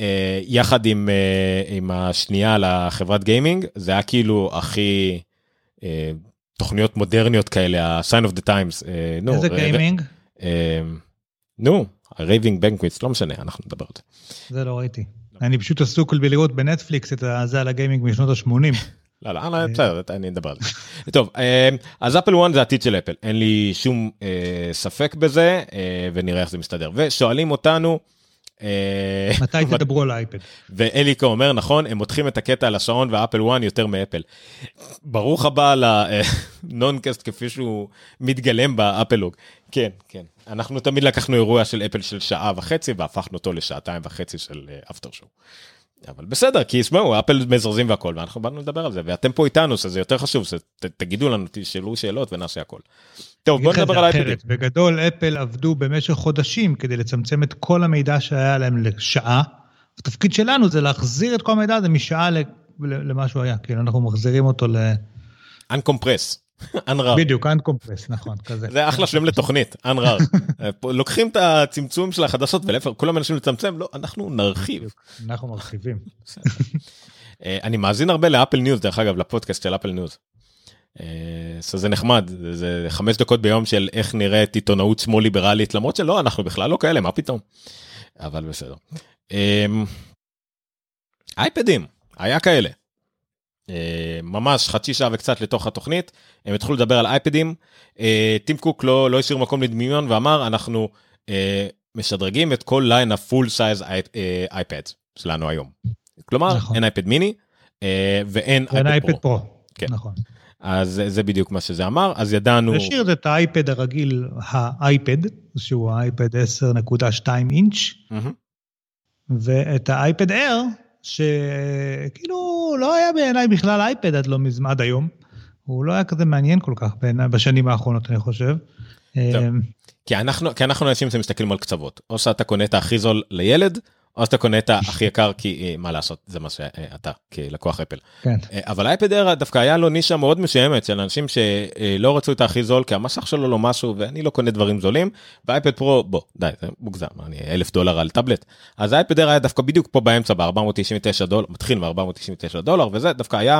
אה, יחד עם, אה, עם השנייה לחברת גיימינג, זה היה כאילו הכי אה, תוכניות מודרניות כאלה, ה-sign of the times. אה, נו, איזה גיימינג? אה, נו, ה Raven's Banquet, לא משנה, אנחנו נדבר על זה. זה לא ראיתי. אני פשוט עסוק בלראות בנטפליקס את זה על הגיימינג משנות ה-80. לא, לא, לא, בסדר, אני נדבר על זה. טוב, אה, אז אפל 1 זה העתיד של אפל, אין לי שום אה, ספק בזה, אה, ונראה איך זה מסתדר. ושואלים אותנו, אה, מתי תדברו על האייפד? ואליקו אומר, נכון, הם מותחים את הקטע על השעון ואפל 1 יותר מאפל. ברוך הבא לנונקאסט כפי שהוא מתגלם באפלוג. כן, כן. אנחנו תמיד לקחנו אירוע של אפל של שעה וחצי והפכנו אותו לשעתיים וחצי של אפטר שואו. אבל בסדר כי ישמעו אפל מזרזים והכל ואנחנו באנו לדבר על זה ואתם פה איתנו שזה יותר חשוב שתגידו לנו תשאלו שאלות ונעשה הכל. טוב בוא נדבר על אייפדים. בגדול אפל עבדו במשך חודשים כדי לצמצם את כל המידע שהיה להם לשעה. התפקיד שלנו זה להחזיר את כל המידע הזה משעה למה שהוא היה כאילו אנחנו מחזירים אותו ל... uncompress. Unrar. בדיוק, uncompress, נכון, כזה. זה אחלה שם לתוכנית, unrar. לוקחים את הצמצום של החדשות ולהפך, כולם מנסים לצמצם, לא, אנחנו נרחיב. אנחנו מרחיבים. אה, אני מאזין הרבה ל Apple News, דרך אגב, לפודקאסט של Apple News. אה, זה נחמד, זה חמש דקות ביום של איך נראית עיתונאות שמאל ליברלית, למרות שלא, אנחנו בכלל לא כאלה, מה פתאום. אבל בסדר. אייפדים, היה כאלה. אה, ממש חצי שעה וקצת לתוך התוכנית הם התחילו לדבר על אייפדים אה, טים קוק לא לא השאיר מקום לדמיון ואמר אנחנו אה, משדרגים את כל ליין ה full size iPad שלנו היום. כלומר נכון. אין אייפד מיני ואין אייפד פרו. כן. נכון. אז זה בדיוק מה שזה אמר אז ידענו. השאיר את האייפד הרגיל האייפד שהוא האייפד 10.2 אינץ' mm-hmm. ואת האייפד אייר שכאילו לא היה בעיניי בכלל אייפד עד לא מזמן, עד היום. הוא לא היה כזה מעניין כל כך בעיניי בשנים האחרונות, אני חושב. אמ, כי אנחנו, כי אנחנו אנשים שמסתכלים על קצוות, או שאתה קונה את הכי זול לילד, או שאתה קונה את הכי יקר כי אה, מה לעשות זה מה שאתה כלקוח אפל. כן. אה, אבל אייפד אר דווקא היה לו נישה מאוד מסוימת של אנשים שלא רצו את הכי זול כי המסך שלו לא משהו ואני לא קונה דברים זולים ואייפד פרו בוא די זה מוגזם אני אלף דולר על טאבלט אז אייפד אר היה דווקא בדיוק פה באמצע ב-499 דולר מתחיל ב-499 דולר וזה דווקא היה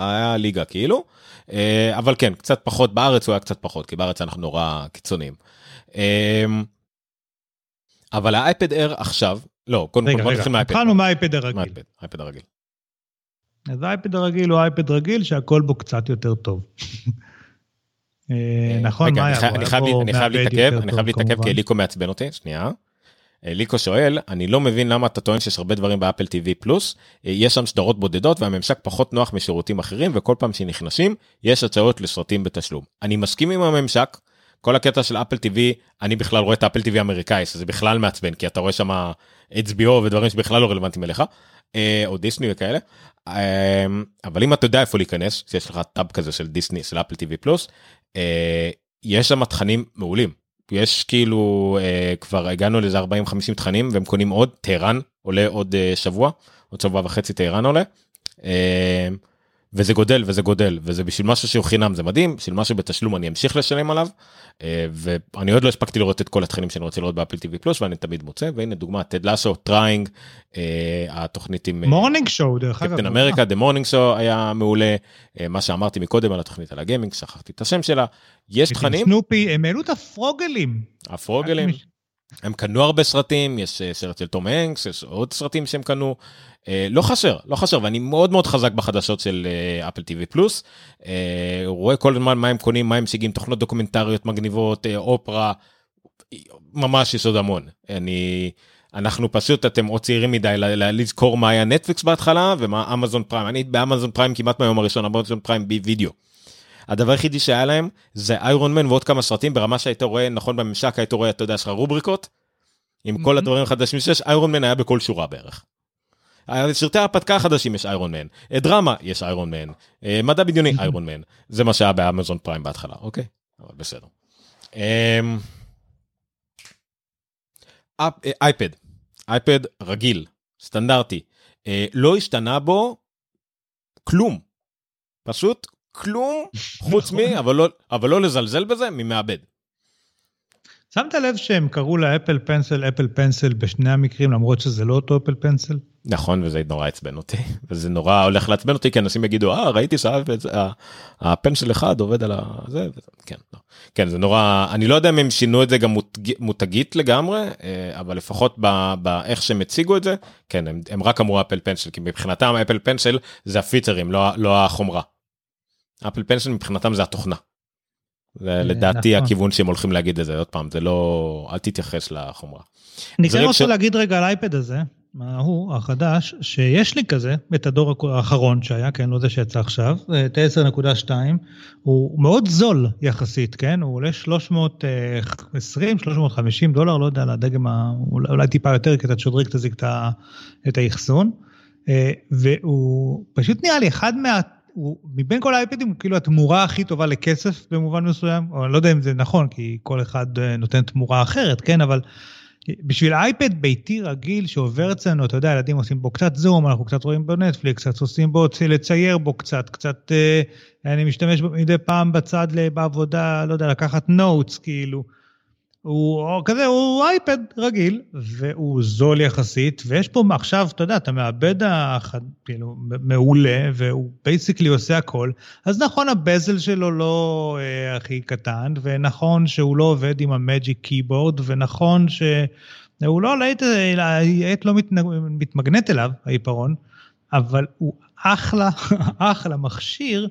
היה ליגה כאילו אה, אבל כן קצת פחות בארץ הוא היה קצת פחות כי בארץ אנחנו נורא קיצוניים. אבל האייפד אר עכשיו לא, קודם כל בוא נתחיל מהאייפד. התחלנו מהאייפד הרגיל. האייפד הרגיל. אז האייפד הרגיל הוא אייפד רגיל שהכל בו קצת יותר טוב. אה, אה, נכון, מה היה? אני חייב להתעכב, אני חייב להתעכב כי אליקו מעצבן אותי, שנייה. אליקו שואל, אני לא מבין למה אתה טוען שיש הרבה דברים באפל TV פלוס, אה, יש שם סדרות בודדות והממשק פחות נוח משירותים אחרים וכל פעם שנכנסים יש הצעות לסרטים בתשלום. אני מסכים עם הממשק, כל הקטע של אפל TV, אני בכלל רואה את אפל TV האמריקאי, שזה בכלל מעצבן, כי אתה רואה שם HBO ודברים שבכלל לא רלוונטיים אליך, אה, או דיסני וכאלה. אה, אבל אם אתה יודע איפה להיכנס, שיש לך טאב כזה של דיסני, של Apple TV Plus, אה, יש שם תכנים מעולים. יש כאילו כבר הגענו לאיזה 40-50 תכנים והם קונים עוד, טהרן עולה עוד שבוע, עוד שבוע וחצי טהרן עולה. וזה גודל וזה גודל וזה בשביל משהו שהוא חינם זה מדהים בשביל משהו בתשלום אני אמשיך לשלם עליו אה, ואני עוד לא הספקתי לראות את כל התכנים שאני רוצה לראות ב Apple TV Plus ואני תמיד מוצא והנה דוגמה Ted Lasso, Trying התוכנית עם Morning Show דרך אגב. קפטן אמריקה The Morning Show היה מעולה אה, מה שאמרתי מקודם על התוכנית על הגיימינג שכחתי את השם שלה. יש תכנים? סנופי הם העלו את הפראגלים. הפראגלים הם קנו הרבה סרטים יש אה, סרט של תום הנקס יש עוד סרטים שהם קנו. אה, לא חסר לא חסר ואני מאוד מאוד חזק בחדשות של Apple TV Plus. רואה כל הזמן מה הם קונים מה הם משיגים תוכנות דוקומנטריות מגניבות אה, אופרה ממש יש עוד המון. אני אנחנו פשוט אתם או צעירים מדי לזכור מה היה נטפליקס בהתחלה ומה אמזון פריים. אני באמזון פריים כמעט מהיום הראשון אמזון פריים בווידאו. הדבר היחידי שהיה להם זה איירון מן ועוד כמה סרטים ברמה שהיית רואה נכון בממשק היית רואה אתה יודע יש לך רובריקות. עם כל הדברים החדשים שיש איירון מן היה בכל שורה בערך. סרטי ההרפתקה החדשים יש איירון מן, אה, דרמה יש איירון מן, אה, מדע בדיוני איירון מן, זה מה שהיה באמזון פריים בהתחלה, אוקיי? אבל בסדר. אמ, אייפד, אייפד רגיל, סטנדרטי, אה, לא השתנה בו כלום, פשוט כלום חוץ מ... אבל לא, אבל לא לזלזל בזה, ממעבד. שמת לב שהם קראו לאפל פנסל אפל פנסל בשני המקרים למרות שזה לא אותו אפל פנסל? נכון וזה נורא עצבן אותי וזה נורא הולך לעצבן אותי כי אנשים יגידו אה ראיתי שהפנסל אחד עובד על זה כן לא. כן זה נורא אני לא יודע אם הם שינו את זה גם מותגית לגמרי אה, אבל לפחות באיך שהם הציגו את זה כן הם, הם רק אמרו אפל פנסל כי מבחינתם אפל פנסל זה הפיצרים לא, לא החומרה. אפל פנסל מבחינתם זה התוכנה. זה לדעתי נכון. הכיוון שהם הולכים להגיד את זה עוד פעם זה לא אל תתייחס לחומרה. אני כן רוצה ש... להגיד רגע על האייפד הזה, ההוא החדש, שיש לי כזה את הדור האחרון שהיה, כן, לא זה שיצא עכשיו, את ה-10.2, הוא מאוד זול יחסית, כן, הוא עולה 320, 350 דולר, לא יודע, לדגם, אולי טיפה יותר, כי אתה תשדרג תזיק את האחסון. אה, והוא פשוט נראה לי אחד מה... הוא, מבין כל האייפדים הוא כאילו התמורה הכי טובה לכסף במובן מסוים, או אני לא יודע אם זה נכון, כי כל אחד אה, נותן תמורה אחרת, כן, אבל בשביל אייפד ביתי רגיל שעובר אצלנו, אתה יודע, ילדים עושים בו קצת זום, אנחנו קצת רואים בו נטפליקס, קצת עושים בו, לצייר בו קצת, קצת, אה, אני משתמש מדי פעם בצד בעבודה, לא יודע, לקחת notes, כאילו. הוא כזה, הוא אייפד רגיל, והוא זול יחסית, ויש פה עכשיו, אתה יודע, אתה מאבד כאילו, מעולה, והוא basically עושה הכל. אז נכון, ה bezel שלו לא אה, הכי קטן, ונכון שהוא לא עובד עם ה Magic Keyboard, ונכון שהוא לא, לעט, העט לא מתמגנט אליו, העיפרון, אבל הוא אחלה, אחלה מכשיר.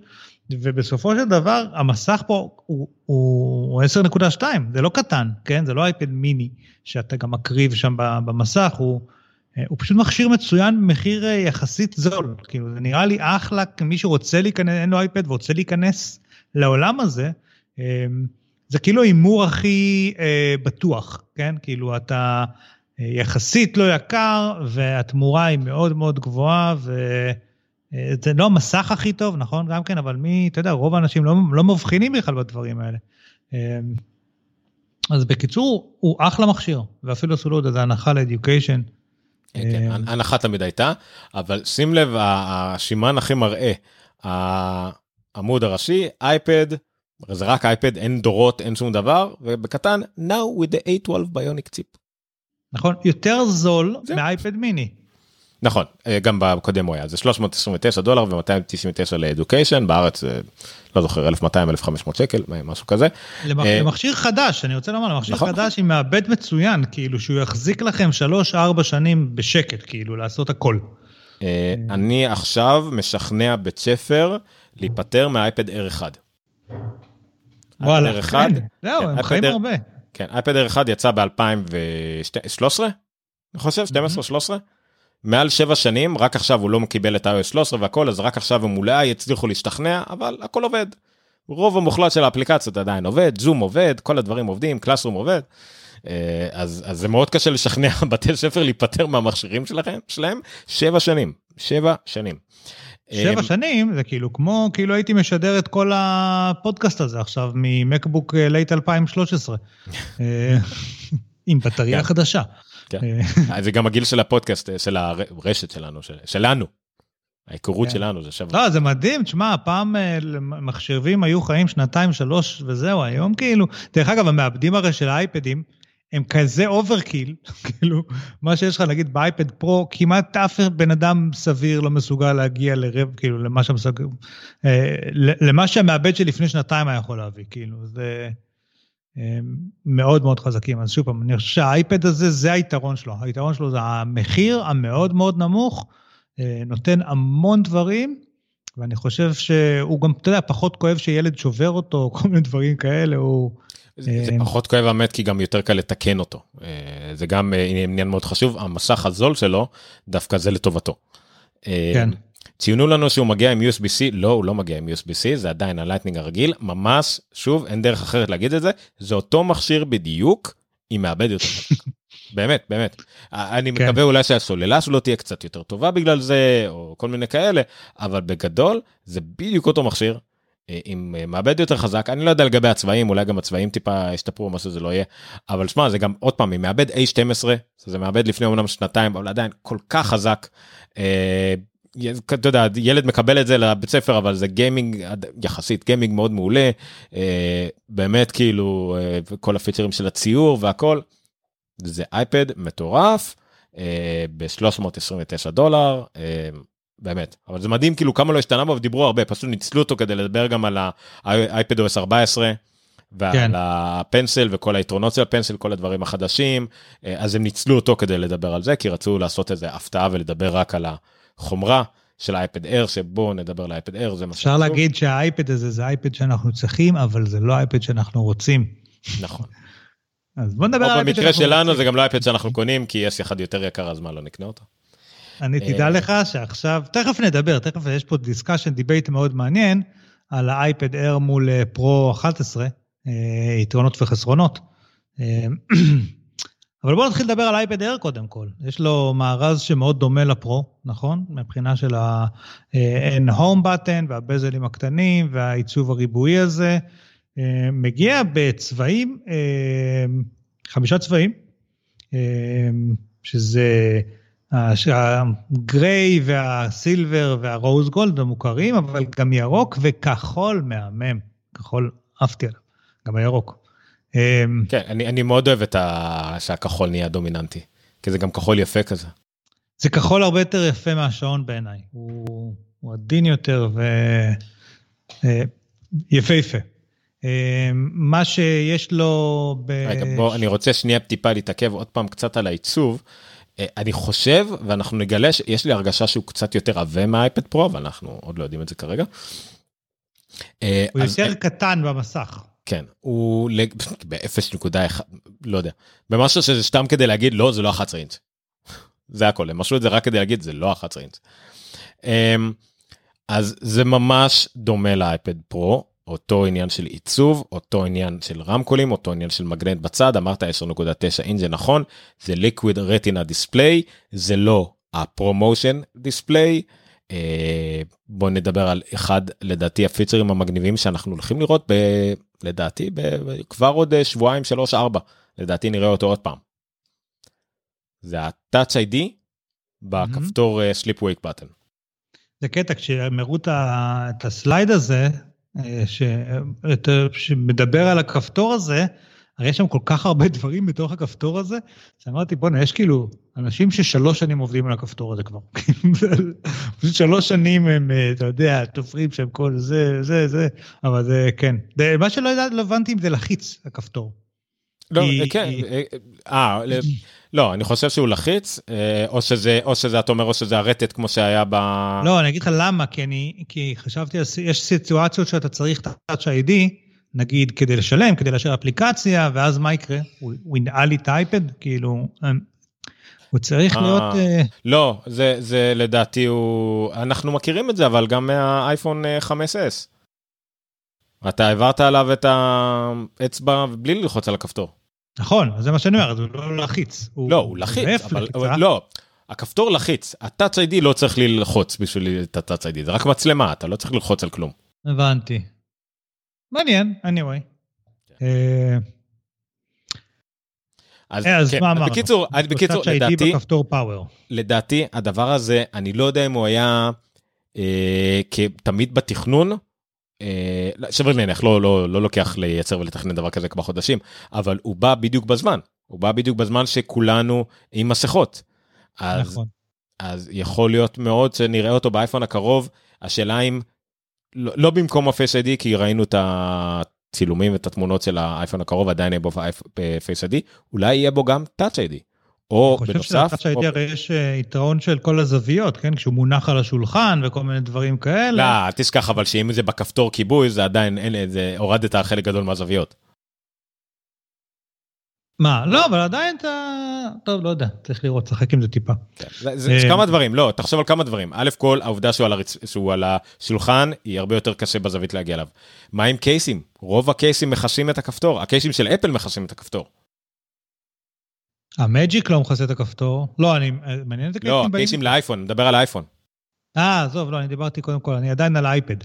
ובסופו של דבר המסך פה הוא, הוא 10.2, זה לא קטן, כן? זה לא אייפד מיני שאתה גם מקריב שם במסך, הוא, הוא פשוט מכשיר מצוין במחיר יחסית זול. כאילו זה נראה לי אחלה, מי שרוצה להיכנס, אין לו אייפד ורוצה להיכנס לעולם הזה, זה כאילו ההימור הכי אה, בטוח, כן? כאילו אתה אה, יחסית לא יקר והתמורה היא מאוד מאוד גבוהה ו... אה, זה לא המסך הכי טוב, נכון? גם כן, אבל מי, אתה יודע, רוב האנשים לא, לא מבחינים בכלל בדברים האלה. אה, אז בקיצור, הוא אחלה מכשיר, ואפילו עשו לו עוד איזה הנחה לאדיוקיישן. כן, כן, אה, הנחה תמיד הייתה, אבל שים לב, השימן הכי מראה, העמוד הראשי, אייפד, זה רק אייפד, אין דורות, אין שום דבר, ובקטן, now with the A12 bionic chip. נכון, יותר זול מאייפד מיני. נכון אה, גם בקודם הוא היה זה 329 דולר ו299 לאדוקיישן בארץ לא זוכר 1200 1500 שקל משהו כזה. אה, למכשיר חדש אני רוצה לומר למכשיר נכון. חדש עם מעבד מצוין כאילו שהוא יחזיק לכם 3-4 שנים בשקט כאילו לעשות הכל. אה, אני עכשיו משכנע בית ספר להיפטר מהאייפד R1. וואלה, כן, זהו, הם חיים הרבה. כן, אייפד R1 יצא ב-2013, אני חושב, 12-13. מעל 7 שנים רק עכשיו הוא לא קיבל את iOS 13 והכל אז רק עכשיו הם אולי יצליחו להשתכנע אבל הכל עובד. רוב המוחלט של האפליקציות עדיין עובד זום עובד כל הדברים עובדים קלאסרום עובד. אה, אז, אז זה מאוד קשה לשכנע בתי ספר להיפטר מהמכשירים שלכם שלהם 7 שנים 7 שנים. שבע אה, שנים זה כאילו כמו כאילו הייתי משדר את כל הפודקאסט הזה עכשיו מ MacBook late 2013 עם בטריה כן. חדשה. כן. אה, זה גם הגיל של הפודקאסט, אה, של הרשת שלנו, של, שלנו. ההיכרות כן. שלנו זה שווה. לא, זה מדהים, תשמע, פעם אה, מחשבים היו חיים שנתיים, שלוש, וזהו, היום כאילו, דרך אגב, המעבדים הרי של האייפדים, הם כזה overkill, כאילו, מה שיש לך נגיד באייפד פרו, כמעט אף בן אדם סביר לא מסוגל להגיע לרב, כאילו, למה, שהמסוג... למה שהמעבד שלפני שנתיים היה יכול להביא, כאילו, זה... מאוד מאוד חזקים. אז שוב פעם, אני חושב שהאייפד הזה, זה היתרון שלו. היתרון שלו זה המחיר המאוד מאוד נמוך, אה, נותן המון דברים, ואני חושב שהוא גם, אתה יודע, פחות כואב שילד שובר אותו, כל מיני דברים כאלה, הוא... זה, זה פחות כואב האמת כי גם יותר קל לתקן אותו. אה, זה גם אה, עניין מאוד חשוב, המסך הזול שלו, דווקא זה לטובתו. כן. ציינו לנו שהוא מגיע עם USB-C, לא, הוא לא מגיע עם USB-C, זה עדיין ה Lightning הרגיל, ממש, שוב, אין דרך אחרת להגיד את זה, זה אותו מכשיר בדיוק, עם מעבד יותר באמת, באמת. אני כן. מקווה אולי שהסוללה שלו תהיה קצת יותר טובה בגלל זה, או כל מיני כאלה, אבל בגדול, זה בדיוק אותו מכשיר, אה, עם אה, מעבד יותר חזק, אני לא יודע לגבי הצבעים, אולי גם הצבעים טיפה ישתפרו, מה שזה לא יהיה, אבל שמע, זה גם, עוד פעם, עם מעבד A12, זה מעבד לפני אומנם שנתיים, אבל עדיין כל כך חזק. אה, אתה יודע ילד מקבל את זה לבית ספר אבל זה גיימינג יחסית גיימינג מאוד מעולה אה, באמת כאילו אה, כל הפיצ'רים של הציור והכל. זה אייפד מטורף אה, ב-329 דולר באמת אבל זה מדהים כאילו כמה לא השתנה בו ודיברו הרבה פשוט ניצלו אותו כדי לדבר גם על האייפד OS 14 ועל כן. הפנסל וכל היתרונות של הפנסל כל הדברים החדשים אז הם ניצלו אותו כדי לדבר על זה כי רצו לעשות איזה הפתעה ולדבר רק על ה... חומרה של האייפד אייר שבו נדבר על האייפד אייר זה מה אפשר להגיד שהאייפד הזה זה אייפד שאנחנו צריכים אבל זה לא אייפד שאנחנו רוצים. נכון. אז בוא נדבר על האייפד במקרה שלנו זה גם לא אייפד שאנחנו קונים כי יש אחד יותר יקר אז מה לא נקנה אותו. אני תדע אה, לך שעכשיו תכף נדבר תכף יש פה discussion debate מאוד מעניין על האייפד אייר מול פרו 11 יתרונות וחסרונות. אבל בואו נתחיל לדבר על אייפד אייר קודם כל. יש לו מארז שמאוד דומה לפרו, נכון? מבחינה של ה-אין home button והבזלים הקטנים והעיצוב הריבועי הזה. אה, מגיע בצבעים, אה, חמישה צבעים, אה, שזה הגריי והסילבר והרוז גולד המוכרים, אבל גם ירוק וכחול מהמם. כחול, עפתי עליו, גם הירוק. כן, אני, אני מאוד אוהב את ה... שהכחול נהיה דומיננטי, כי זה גם כחול יפה כזה. זה כחול הרבה יותר יפה מהשעון בעיניי, הוא, הוא עדין יותר ויפהפה. מה שיש לו ב... רגע, בוא, אני רוצה שנייה טיפה להתעכב עוד פעם קצת על העיצוב. אני חושב, ואנחנו נגלה שיש לי הרגשה שהוא קצת יותר עבה מהאייפד פרו, אבל אנחנו עוד לא יודעים את זה כרגע. הוא אז... יותר קטן במסך. כן, הוא ב-0.1, לא יודע, במשהו שזה סתם כדי להגיד לא, זה לא 11 אינץ'. זה הכל, הם משהו את זה רק כדי להגיד זה לא 11 אינץ'. אמ, אז זה ממש דומה לאייפד פרו, אותו עניין של עיצוב, אותו עניין של רמקולים, אותו עניין של מגנט בצד, אמרת 10.9 אינץ' זה נכון, זה liquid retina display, זה לא הפרומושן דיספליי. אה, בוא נדבר על אחד לדעתי הפיצרים המגניבים שאנחנו הולכים לראות ב, לדעתי ב, כבר עוד אה, שבועיים שלוש ארבע לדעתי נראה אותו עוד פעם. זה ה-Touch ID בכפתור mm-hmm. Sleep Wake Button. זה קטע כשהם הראו את הסלייד הזה ש... שמדבר על הכפתור הזה, הרי יש שם כל כך הרבה דברים בתוך הכפתור הזה, שאמרתי, בואנה, יש כאילו אנשים ששלוש שנים עובדים על הכפתור הזה כבר. פשוט שלוש שנים הם, אה, אתה יודע, תופרים שם כל זה, זה, זה, אבל זה, כן. זה, מה שלא ידעתי, לא הבנתי אם זה לחיץ, הכפתור. לא, כי, כן, אה, אה לא, אני חושב שהוא לחיץ, או שזה, או שזה, אתה אומר, או שזה הרטט כמו שהיה ב... לא, אני אגיד לך למה, כי אני, כי חשבתי, יש סיטואציות שאתה צריך את ה-Touch ID, נגיד כדי לשלם, כדי לאשר אפליקציה, ואז מה יקרה? הוא ינעל לי את האייפד? כאילו, הוא צריך אה, להיות... אה, לא, זה, זה לדעתי הוא... אנחנו מכירים את זה, אבל גם מהאייפון 5S. אה, אתה העברת עליו את האצבע בלי ללחוץ על הכפתור. נכון, זה מה שאני אומר, זה לא לחיץ. לא, הוא לחיץ, אבל לא, הכפתור לחיץ, ה-Touch ID לא צריך ללחוץ בשביל את ה-Touch ID, זה רק מצלמה, אתה לא צריך ללחוץ על כלום. הבנתי. מעניין, anyway. כן. אה, אז, אז כן, מה אמרנו? בקיצור, בקיצור, לדעתי, פאוור. לדעתי הדבר הזה, אני לא יודע אם הוא היה אה, תמיד בתכנון, אה, שווה להניח, לא, לא, לא לוקח לייצר ולתכנן דבר כזה כמה חודשים, אבל הוא בא בדיוק בזמן, הוא בא בדיוק בזמן שכולנו עם מסכות. אז, נכון. אז יכול להיות מאוד שנראה אותו באייפון הקרוב, השאלה אם לא, לא במקום ה Face ID, כי ראינו את הצילומים ואת התמונות של האייפון הקרוב, עדיין יהיה בו Face ID, אולי יהיה בו גם Touch ID. או בנוסף... אני חושב של Touch ID הרי יש אה, יתרון של כל הזוויות, כן? כשהוא מונח על השולחן וכל מיני דברים כאלה. לא, תשכח אבל שאם זה בכפתור כיבוי, זה עדיין, אין, זה הורדת חלק גדול מהזוויות. מה, לא, אבל עדיין אתה, טוב, לא יודע, צריך לראות, לשחק עם זה טיפה. כן, יש כמה דברים, לא, תחשוב על כמה דברים. א' כל, העובדה שהוא על השולחן, היא הרבה יותר קשה בזווית להגיע אליו. מה עם קייסים? רוב הקייסים מכסים את הכפתור, הקייסים של אפל מכסים את הכפתור. המג'יק לא מכסה את הכפתור. לא, אני, מעניין את הקייסים. לא, הקייסים לאייפון, מדבר על האייפון. אה, עזוב, לא, אני דיברתי קודם כל, אני עדיין על האייפד.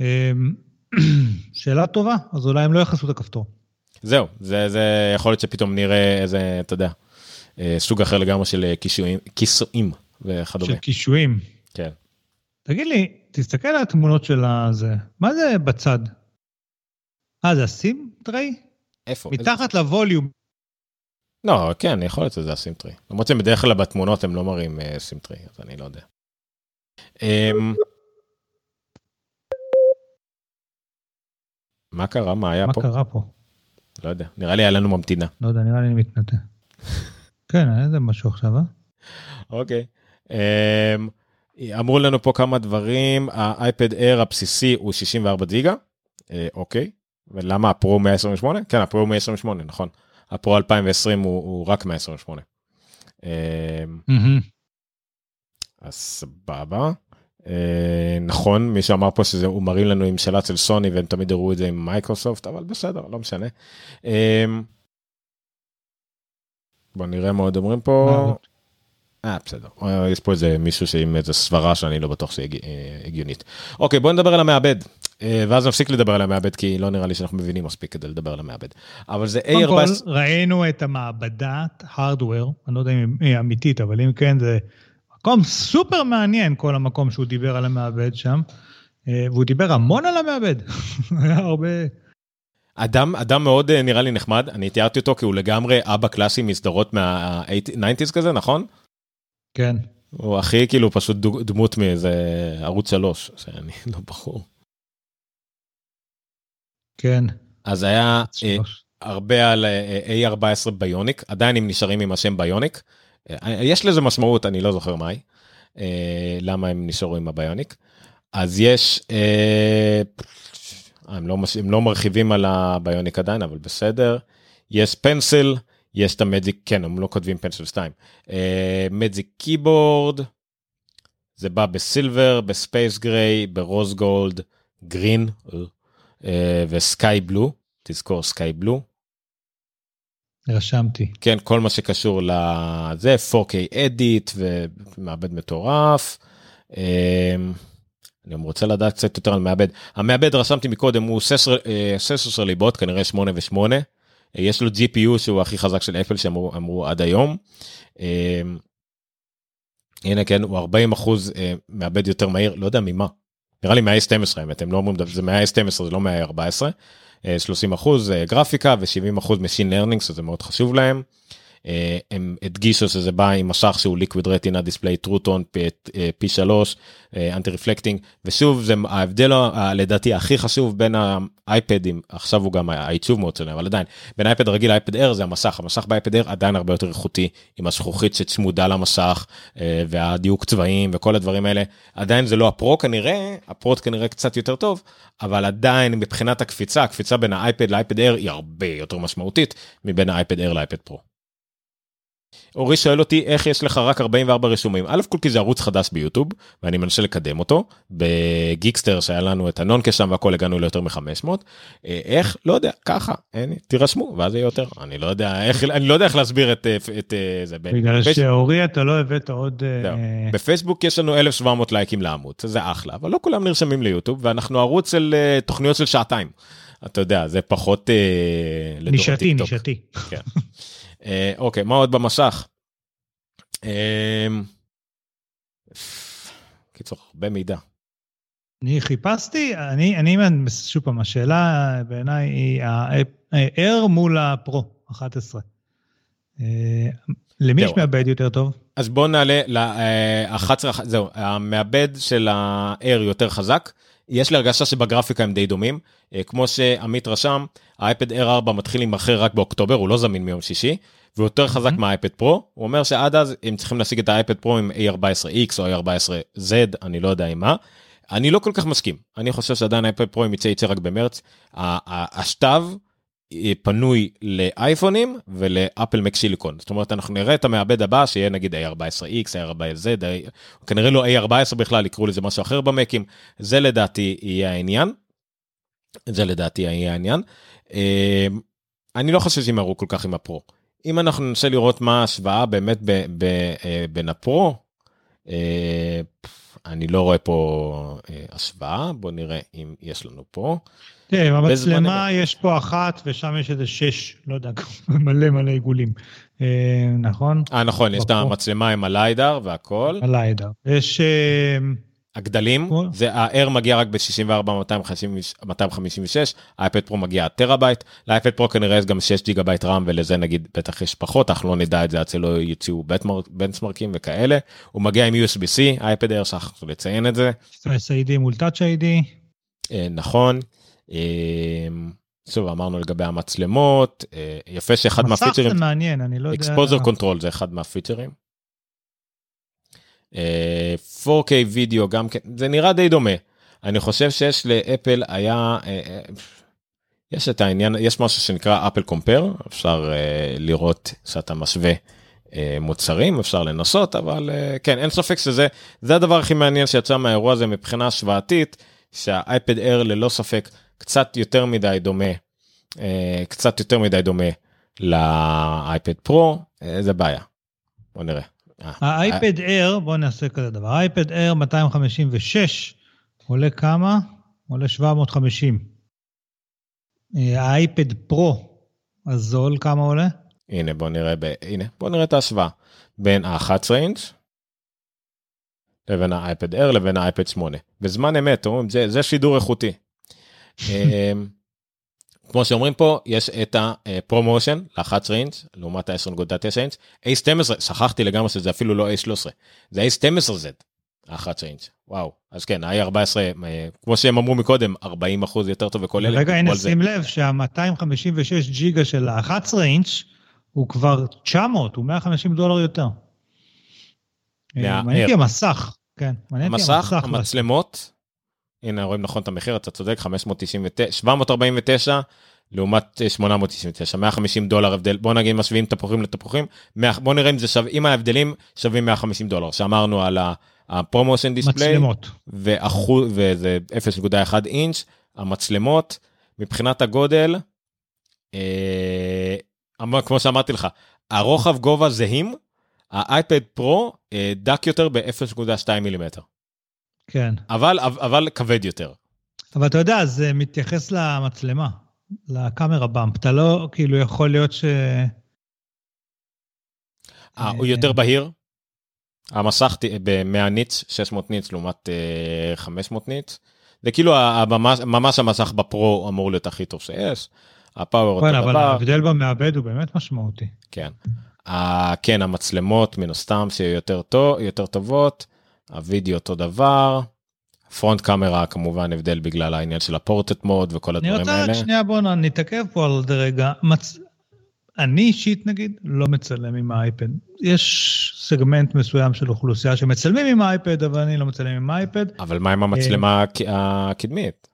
אמ, שאלה טובה, אז אולי הם לא יכסו את הכפתור. זהו, זה, זה יכול להיות שפתאום נראה איזה, אתה יודע, אה, סוג אחר לגמרי של אה, קישואים, כיסויים וכדומה. של קישואים. כן. תגיד לי, תסתכל על התמונות של הזה, מה זה בצד? אה, זה הסים טריי? איפה? מתחת איזה... ל volume. לא, כן, יכול להיות שזה ה SIM tray. למרות שבדרך כלל בתמונות הם לא מראים uh, SIM tray, אז אני לא יודע. Um, מה קרה? מה היה מה פה? מה קרה פה? לא יודע, נראה לי היה לנו ממתינה. לא יודע, נראה לי אני מתנתק. כן, היה איזה משהו עכשיו, אה? אוקיי. אמ, אמרו לנו פה כמה דברים, האייפד אייר הבסיסי הוא 64 גיגה, אה, אוקיי. ולמה הפרו 128? כן, הפרו 128, נכון. הפרו 2020 הוא, הוא רק 128. אמ, אז סבבה. אה, נכון, מי שאמר פה שזה, הוא מראים לנו עם שלט של סוני והם תמיד הראו את זה עם מייקרוסופט, אבל בסדר, לא משנה. אה, בוא נראה מה עוד אומרים פה. אה בסדר אה, יש פה איזה מישהו שעם איזה סברה שאני לא בטוח שהיא הגיונית. אוקיי בוא נדבר על המעבד ואז נפסיק לדבר על המעבד כי לא נראה לי שאנחנו מבינים מספיק כדי לדבר על המעבד. אבל זה קודם כל, A14 ראינו את המעבדת הארדוור, אני לא יודע אם היא אמיתית, אבל אם כן, זה מקום סופר מעניין, כל המקום שהוא דיבר על המעבד שם. אה, והוא דיבר המון על המעבד. היה הרבה... אדם אדם מאוד אה, נראה לי נחמד אני תיארתי אותו כי הוא לגמרי אבא קלאסי מסדרות מה-90's כזה נכון? כן. הוא הכי כאילו פשוט דמות מאיזה ערוץ שלוש שאני לא בחור. כן. אז היה אה. הרבה על אה, A14 ביוניק עדיין הם נשארים עם השם ביוניק. אה, יש לזה משמעות אני לא זוכר מהי. אה, למה הם נשארו עם הביוניק. אז יש אה, הם לא, הם לא מרחיבים על הביוניק עדיין אבל בסדר. יש Pencil יש את ה Magic כן הם לא כותבים Pencil 2. Magic Keyboard. זה בא ב silver ב space gray ב rose gold green ו sky blue תזכור sky blue רשמתי. כן כל מה שקשור לזה 4K edit ומעבד מטורף. אה, אני גם רוצה לדעת קצת יותר על מעבד המעבד רשמתי מקודם הוא 16 אה, 16 ליבות כנראה 8 ו8 יש לו GPU שהוא הכי חזק של אפל שאמרו אמרו עד היום. אה, הנה כן הוא 40 אחוז אה, מעבד יותר מהיר לא יודע ממה. נראה לי מ-A12 האמת הם לא אומרים זה מ-A12 זה לא מ-A14 30 אחוז אה, גרפיקה ו70 אחוז machine learning שזה מאוד חשוב להם. אה, הם הדגישו שזה בא עם מסך שהוא retina display true tone פי 3 anti reflecting ושוב זה ההבדל לדעתי הכי חשוב בין האייפדים עכשיו הוא גם העיצוב מאוד שונה אבל עדיין בין האייפד הרגיל לאייפד אייר זה המסך. המסך באייפד אייר עדיין הרבה יותר איכותי עם הזכוכית שצמודה למסך אה, והדיוק צבעים וכל הדברים האלה. עדיין זה לא הפרו כנראה הפרו כנראה קצת יותר טוב אבל עדיין מבחינת הקפיצה הקפיצה בין האייפד לאייפד אייר היא הרבה יותר משמעותית מבין האייפד אייר לאייפד פרו. אורי שואל אותי איך יש לך רק 44 רשומים א' כל כי זה ערוץ חדש ביוטיוב ואני מנסה לקדם אותו בגיקסטר שהיה לנו את הנונקה שם והכל הגענו ליותר מ-500 איך לא יודע ככה אין תירשמו ואז יהיה יותר אני לא יודע איך אני לא יודע איך להסביר את, את, אה, זה. בגלל בפייס- שאורי אתה לא הבאת עוד... אה, זהו. בפייסבוק יש לנו 1700 לייקים לעמוד זה אחלה אבל לא כולם נרשמים ליוטיוב ואנחנו ערוץ של אה, תוכניות של שעתיים. אתה יודע זה פחות אה, נישתי. נישתי. כן. אה, אוקיי מה עוד במסך. אה, קיצור הרבה מידע. אני חיפשתי, אני, אני, שוב פעם, השאלה בעיניי היא ה-Air מול הפרו 11. אה, למי יש. מעבד יותר טוב? אז בוא נעלה ל-11 זהו המעבד של ה-Air יותר חזק. יש לי הרגשה שבגרפיקה הם די דומים. אה, כמו שעמית רשם האייפד Air 4 מתחיל להימכר רק באוקטובר הוא לא זמין מיום שישי והוא יותר חזק מהאייפד פרו. הוא אומר שעד אז הם צריכים להשיג את האייפד פרו עם A14X או A14Z אני לא יודע עם מה. אני לא כל כך מסכים. אני חושב שעדיין האייפד פרו אם יצא יצא רק במרץ. ה- ה- השתיו אה, פנוי לאייפונים ולאפל מק סיליקון זאת אומרת אנחנו נראה את המעבד הבא שיהיה נגיד A14X A14Z A- כנראה לא A14 בכלל יקראו לזה משהו אחר במקים זה לדעתי יהיה העניין. זה לדעתי יהיה העניין. אה, אני לא חושב שימהרו כל כך עם הפרו. אם אנחנו ננסה לראות מה ההשוואה באמת ב, ב, אה, בין הפרו, אה, אני לא רואה פה אה, השוואה בוא נראה אם יש לנו פה. תראה, בזמן במצלמה יש פה אחת ושם יש איזה שש, לא יודע, מלא מלא עיגולים. אה, נכון? אה נכון יש את. המצלמה עם הליידר והכל הליידר. יש... אה, הגדלים זה ה-Air מגיע רק ב-64 256 האייפד פרו מגיע טרהבייט לאייפד פרו כנראה יש גם 6 ג'יגה בייט RAM ולזה נגיד בטח יש פחות אנחנו לא נדע את זה עד שלא יוציאו בנצ'מרקים וכאלה הוא מגיע עם USB-C האייפד Air שכחנו לציין את זה SID מול Touch ID. אה, נכון. אה, שוב אמרנו לגבי המצלמות אה, יפה שאחד מהפיצ'רים זה מעניין, אני לא יודע... exposure control זה אחד מהפיצ'רים. אה, 4K וידאו גם כן זה נראה די דומה אני חושב שיש לאפל היה אה, אה, יש את העניין יש משהו שנקרא אפל קומפר אפשר אה, לראות שאתה משווה אה, מוצרים אפשר לנסות אבל אה, כן אין ספק שזה זה הדבר הכי מעניין שיצא מהאירוע הזה מבחינה השוואתית שהאייפד אר ללא ספק קצת יותר מדי דומה אה, קצת יותר מדי דומה לאייפד פרו אה, זה בעיה. בוא נראה. אה, האייפד אייר, בואו נעשה כזה דבר, האייפד אייר 256 עולה כמה? עולה 750. אה, האייפד פרו הזול כמה עולה? הנה בוא נראה ב... הנה בוא נראה את ההשוואה בין ה-11 אינץ' לבין האייפד אייר לבין האייפד 8 בזמן אמת אומרים זה, זה שידור איכותי. אמ, כמו שאומרים פה יש את ה ProMotion ל-11 אינץ' לעומת ה-10.9 אינץ' A12 שכחתי לגמרי שזה אפילו לא A13 זה A12Z ה-11 אינץ' וואו אז כן ה-14 כמו שהם אמרו מקודם 40 אחוז יותר טוב בכל אלה. רגע הנה שים לב שה-256 ג'יגה של ה-11 אינץ' הוא כבר 900 הוא 150 דולר יותר. מה- מעניין אותי המסך, כן, מעניין אותי המסך. המצלמות הנה רואים נכון את המחיר אתה צודק 599 749 לעומת אה, 899 150 דולר הבדל בוא נגיד משווים תפוחים לתפוחים 100 בוא נראה אם זה שווה אם ההבדלים שווים 150 דולר שאמרנו על ה ProMotion display מצלמות. ואחוז וזה 0.1 אינץ' המצלמות מבחינת הגודל אה, כמו שאמרתי לך הרוחב גובה זהים האייפד פרו אה, דק יותר ב-0.2 מילימטר כן. אבל אבל כבד יותר. אבל אתה יודע, זה מתייחס למצלמה, לקאמרה באמפ. אתה לא, כאילו, יכול להיות ש... אה, הוא יותר בהיר. המסך ת- ב-100 ניץ 600 ניץ לעומת אה, 500 ניץ. זה כאילו ממש, המסך בפרו אמור להיות הכי טוב שיש. הפאוור כן, אותו אבל דבר. ההבדל במעבד הוא באמת משמעותי. כן. ה- כן המצלמות מן הסתם שיותר טוב יותר טובות. הווידאו אותו דבר. front camera כמובן הבדל בגלל העניין של ה portrait mode וכל אני הדברים רוצה רק האלה. שנייה, בוא נתעכב פה על זה רגע. מצ... אני אישית, נגיד, לא מצלם עם האייפד. יש סגמנט מסוים של אוכלוסייה שמצלמים עם האייפד, אבל אני לא מצלם עם האייפד. אבל מה עם המצלמה הק- הקדמית?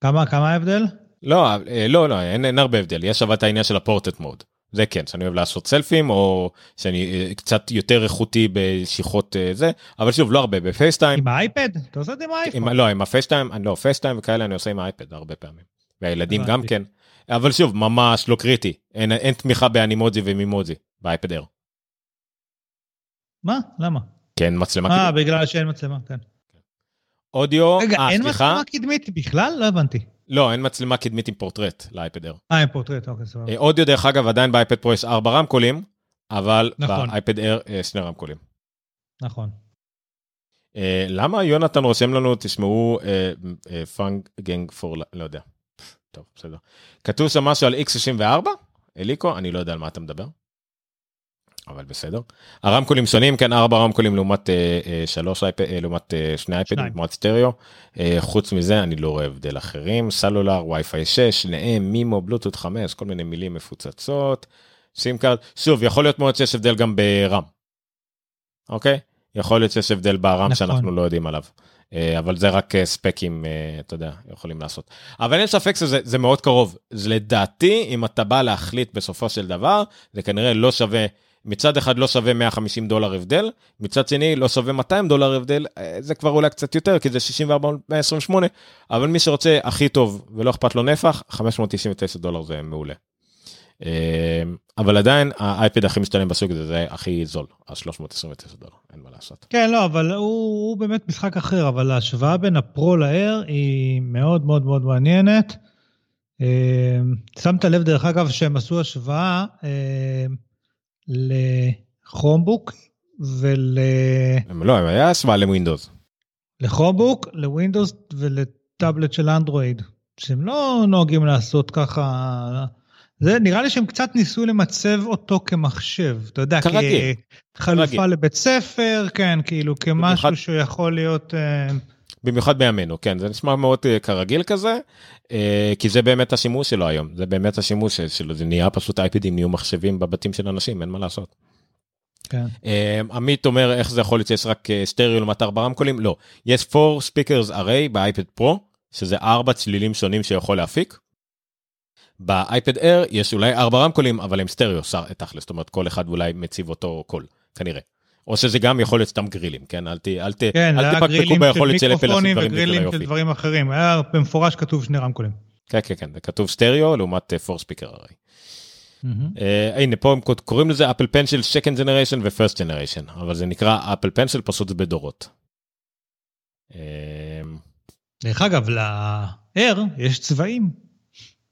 כמה, כמה ההבדל? לא, אה, לא, לא, אין, אין הרבה הבדל, יש אבל את העניין של ה portrait mode. זה כן, שאני אוהב לעשות סלפים, או שאני אה, קצת יותר איכותי בשיחות אה, זה, אבל שוב, לא הרבה, בפייסטיים, עם האייפד? אתה עושה את זה עם האייפון. לא, עם הפייסטיים, אני לא, פייסטיים וכאלה אני עושה עם האייפד הרבה פעמים. והילדים גם. כן. אבל שוב, ממש לא קריטי, אין, אין תמיכה באנימוג'י ומימוג'י באייפד אייר. מה? למה? כן, מצלמה אה, קדמית. בגלל שאין מצלמה, כן. אודיו, רגע, אה, אין סליחה, מצלמה קדמית בכלל? לא הבנתי. לא, אין מצלמה קדמית עם פורטרט לאייפד אייר. אה, עם פורטרט, אוקיי, סבבה. אה, אודיו דרך אגב עדיין באייפד פרו יש ארבע רמקולים, אבל נכון. באייפד אייר אה, שני רמקולים. נכון. אה, למה יונתן רושם לנו תשמעו פאנק גנג פור לא יודע. טוב בסדר. כתוב שם משהו על x64 אליקו אני לא יודע על מה אתה מדבר. אבל בסדר. הרמקולים שונים כן ארבע רמקולים לעומת אה, אה, שלוש אייפד אה, לעומת אה, שני אייפדים. תמורת סטריאו. אה, חוץ מזה אני לא רואה הבדל אחרים סלולר וי-פיי 6 שניהם מימו בלוטות 5 כל מיני מילים מפוצצות. SIM card שוב יכול להיות מאוד שיש הבדל גם ב RAM. אוקיי? יכול להיות שיש הבדל ב RAM נכון. שאנחנו לא יודעים עליו. אבל זה רק ספקים אתה יודע יכולים לעשות אבל אין ספק שזה זה מאוד קרוב לדעתי אם אתה בא להחליט בסופו של דבר זה כנראה לא שווה מצד אחד לא שווה 150 דולר הבדל מצד שני לא שווה 200 דולר הבדל אה, זה כבר אולי קצת יותר כי זה 64 128 אבל מי שרוצה הכי טוב ולא אכפת לו נפח 599 דולר זה מעולה. אה, אבל עדיין האייפד הכי משתלם בסוג הזה זה הכי זול אז 329 דולר אין מה לעשות. כן, לא, אבל הוא, הוא באמת משחק אחר, אבל ההשוואה בין הפרו לאר היא מאוד מאוד מאוד מעניינת. אה, שמת לב, דרך אגב, שהם עשו השוואה אה, לכרומבוק ול... לא היה השוואה לווינדוס. לכרומבוק, לווינדוס ולטאבלט של אנדרואיד, שהם לא נוהגים לעשות ככה... זה נראה לי שהם קצת ניסו למצב אותו כמחשב, אתה יודע, כרגיל. כחלופה כרגיל. לבית ספר, כן, כאילו במיוחד- כמשהו שיכול להיות... אה, במיוחד בימינו כן זה נשמע מאוד אה, כרגיל כזה אה, כי זה באמת השימוש שלו היום זה באמת השימוש שלו זה נהיה פשוט אייפדים נהיו מחשבים בבתים של אנשים אין מה לעשות. כן. אה, עמית אומר איך זה יכול להיות שיש רק סטריאו לעומת ארבע רמקולים לא יש 4 speakers array באייפד פרו שזה ארבע צלילים שונים שיכול להפיק. באייפד אייר יש אולי ארבע רמקולים אבל הם סטריאו תכלס זאת אומרת כל אחד אולי מציב אותו קול כנראה. או שזה גם יכול להיות סתם גרילים כן אל, ת, אל, ת, כן, אל תפקפקו של ביכולת של אפל לעשות מיקרופונים דברים בגלל וגרילים של היופי. דברים אחרים, היה במפורש כתוב שני רמקולים. כן כן כן כתוב סטריאו לעומת 4 speaker array. אה, הנה פה הם קוראים לזה Apple Pencil second generation ו-first generation אבל זה נקרא Apple Pencil פשוט בדורות. אה, דרך אגב, ל-Air יש צבעים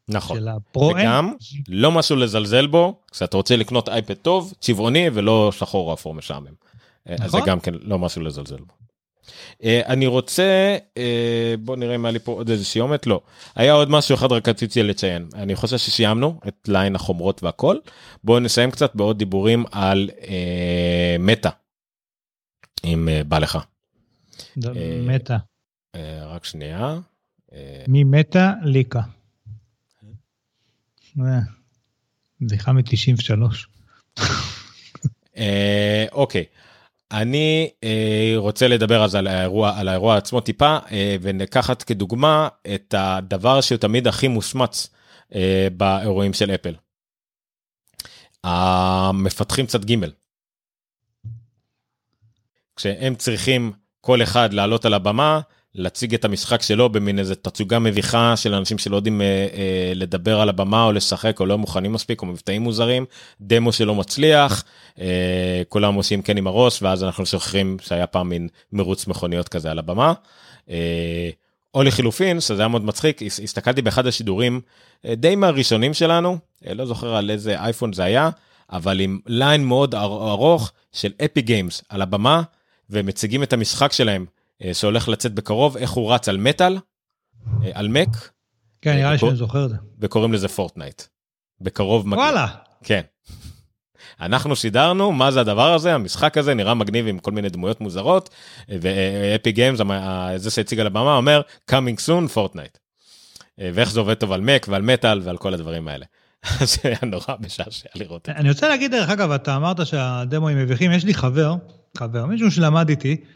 נכון. של. וגם לא משהו לזלזל בו כשאתה רוצה לקנות אייפד טוב צבעוני ולא שחור או אפור משעמם. אה, אז זה נכון. גם כן לא משהו לזלזל בו. אה, אני רוצה אה, בוא נראה אם היה לי פה עוד איזה סיומת לא היה עוד משהו אחד רק רציתי לציין אני חושב שסיימנו את ליין החומרות והכל בואו נסיים קצת בעוד דיבורים על אה, מטא. אם אה, בא לך מתה. אה, רק שנייה. ממתה ליקה. בדיחה מ-93. אה, אוקיי. אני אה, רוצה לדבר אז על האירוע על האירוע עצמו טיפה אה, ונקחת כדוגמה את הדבר שהוא תמיד הכי מושמץ אה, באירועים של אפל. המפתחים צד ג' כשהם צריכים כל אחד לעלות על הבמה להציג את המשחק שלו במין איזה תצוגה מביכה של אנשים שלא יודעים אה, אה, לדבר על הבמה או לשחק או לא מוכנים מספיק או מבטאים מוזרים דמו שלא מצליח אה, כולם עושים כן עם הראש ואז אנחנו שוכחים שהיה פעם מין מרוץ מכוניות כזה על הבמה. אה, או לחילופין שזה היה מאוד מצחיק הס- הסתכלתי באחד השידורים אה, די מהראשונים שלנו אה, לא זוכר על איזה אייפון זה היה אבל עם ליין מאוד אר- ארוך של Epic Games על הבמה ומציגים את המשחק שלהם שהולך לצאת בקרוב איך הוא רץ על מטאל אה, על מק כן, נראה לי וכל- שאני זוכר את זה. וקוראים לזה Fortnite. בקרוב מגיע. וואלה. כן. אנחנו שידרנו מה זה הדבר הזה המשחק הזה נראה מגניב עם כל מיני דמויות מוזרות ו Epic Games זה שהציג על הבמה אומר coming soon פורטנייט. ואיך זה עובד טוב על מק ועל מטאל ועל כל הדברים האלה. זה היה נורא משעשע לראות. את זה. אני רוצה להגיד, דרך אגב, אתה אמרת שהדמוים מביכים, יש לי חבר, חבר, מישהו שלמד איתי, אה,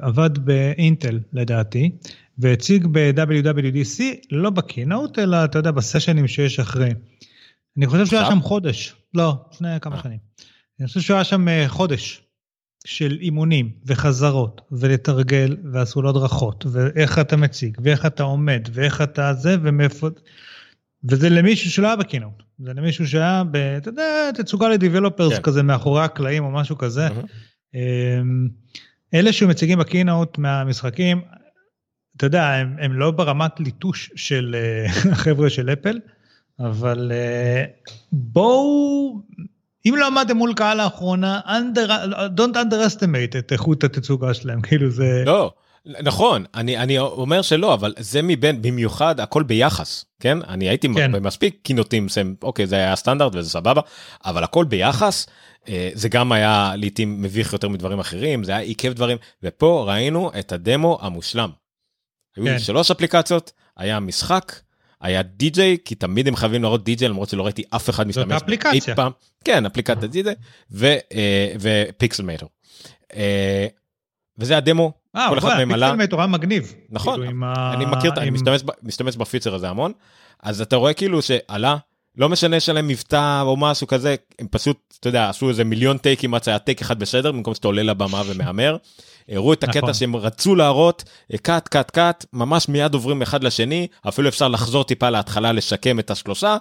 עבד באינטל לדעתי, והציג ב-WWDC, לא בקינוט, אלא אתה יודע, בסשנים שיש אחרי. אני חושב שהוא היה? שם חודש, לא, לפני כמה אה. שנים. אני חושב שהוא היה שם אה, חודש של אימונים וחזרות ולתרגל ועשו לו הדרכות ואיך אתה מציג ואיך אתה עומד ואיך אתה זה ומאיפה וזה למישהו שלא היה בקינוט זה למישהו שהיה. אתה יודע תצוגה לדיבלופרס כן. כזה מאחורי הקלעים או משהו כזה. אלה שמציגים בקינוט מהמשחקים אתה יודע הם, הם לא ברמת ליטוש של אה, החבר'ה של אפל אבל אה, בואו אם לא עמדתם מול קהל לאחרונה, under, don't underestimate את איכות התצוגה שלהם, כאילו זה... לא נכון אני אני אומר שלא אבל זה מבין במיוחד הכל ביחס כן אני הייתי כן. במספיק כינותים שהם אוקיי זה היה סטנדרט וזה סבבה אבל הכל ביחס זה גם היה לעיתים מביך יותר מדברים אחרים זה היה עיכב דברים ופה ראינו את הדמו המושלם. היו כן. שלוש אפליקציות היה משחק היה די.ג'יי כי תמיד הם חייבים להראות די.ג'יי למרות שלא ראיתי אף אחד משתמש בו אפליקציה. פעם. כן אפליקציית די.ג'יי ו- אה, ו Pixelmator. אה, וזה הדמו אה, כל אחד מהם עלה. Pixelmator היה מגניב. נכון, כאילו, עם ה- אני מכיר, את- אני עם- משתמש, משתמש ב feature הזה המון, אז אתה רואה כאילו שעלה, לא משנה שלהם מבטא או משהו כזה, הם פשוט, אתה יודע, עשו איזה מיליון טייקים עד שהיה טייק אחד בסדר, במקום שאתה עולה לבמה ומהמר. הראו את הקטע נכון. שהם רצו להראות, cut, cut, cut, ממש מיד עוברים אחד לשני, אפילו אפשר לחזור טיפה להתחלה לשקם את השלושה.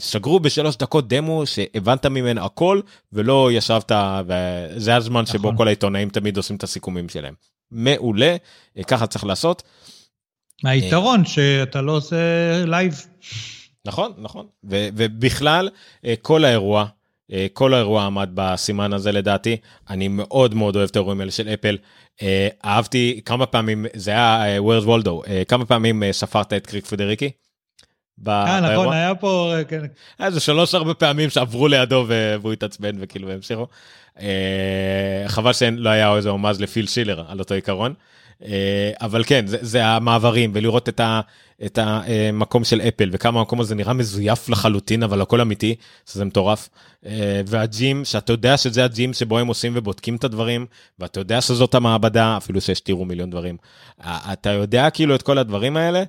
סגרו בשלוש דקות דמו שהבנת ממנו הכל ולא ישבת וזה הזמן שבו נכון. כל העיתונאים תמיד עושים את הסיכומים שלהם. מעולה, ככה צריך לעשות. היתרון שאתה לא עושה live. נכון נכון ו- ובכלל אה, כל האירוע אה, כל האירוע עמד בסימן הזה לדעתי אני מאוד מאוד אוהב את האירועים האלה של אפל אה, אהבתי כמה פעמים זה היה וורד וולדו כמה פעמים ספרת את קריק פדריקי. אה, נכון? היה פה... אה, כן. היה איזה שלוש ארבע פעמים שעברו לידו והוא התעצבן וכאילו המשיכו. חבל שלא היה איזה הומז לפיל שילר על אותו עיקרון. אה, אבל כן זה, זה המעברים ולראות את, ה, את המקום של אפל וכמה המקום הזה נראה מזויף לחלוטין אבל הכל אמיתי שזה מטורף. אה, והג'ים שאתה יודע שזה הג'ים שבו הם עושים ובודקים את הדברים ואתה יודע שזאת המעבדה אפילו שהשתירו מיליון דברים. אה, אתה יודע כאילו את כל הדברים האלה.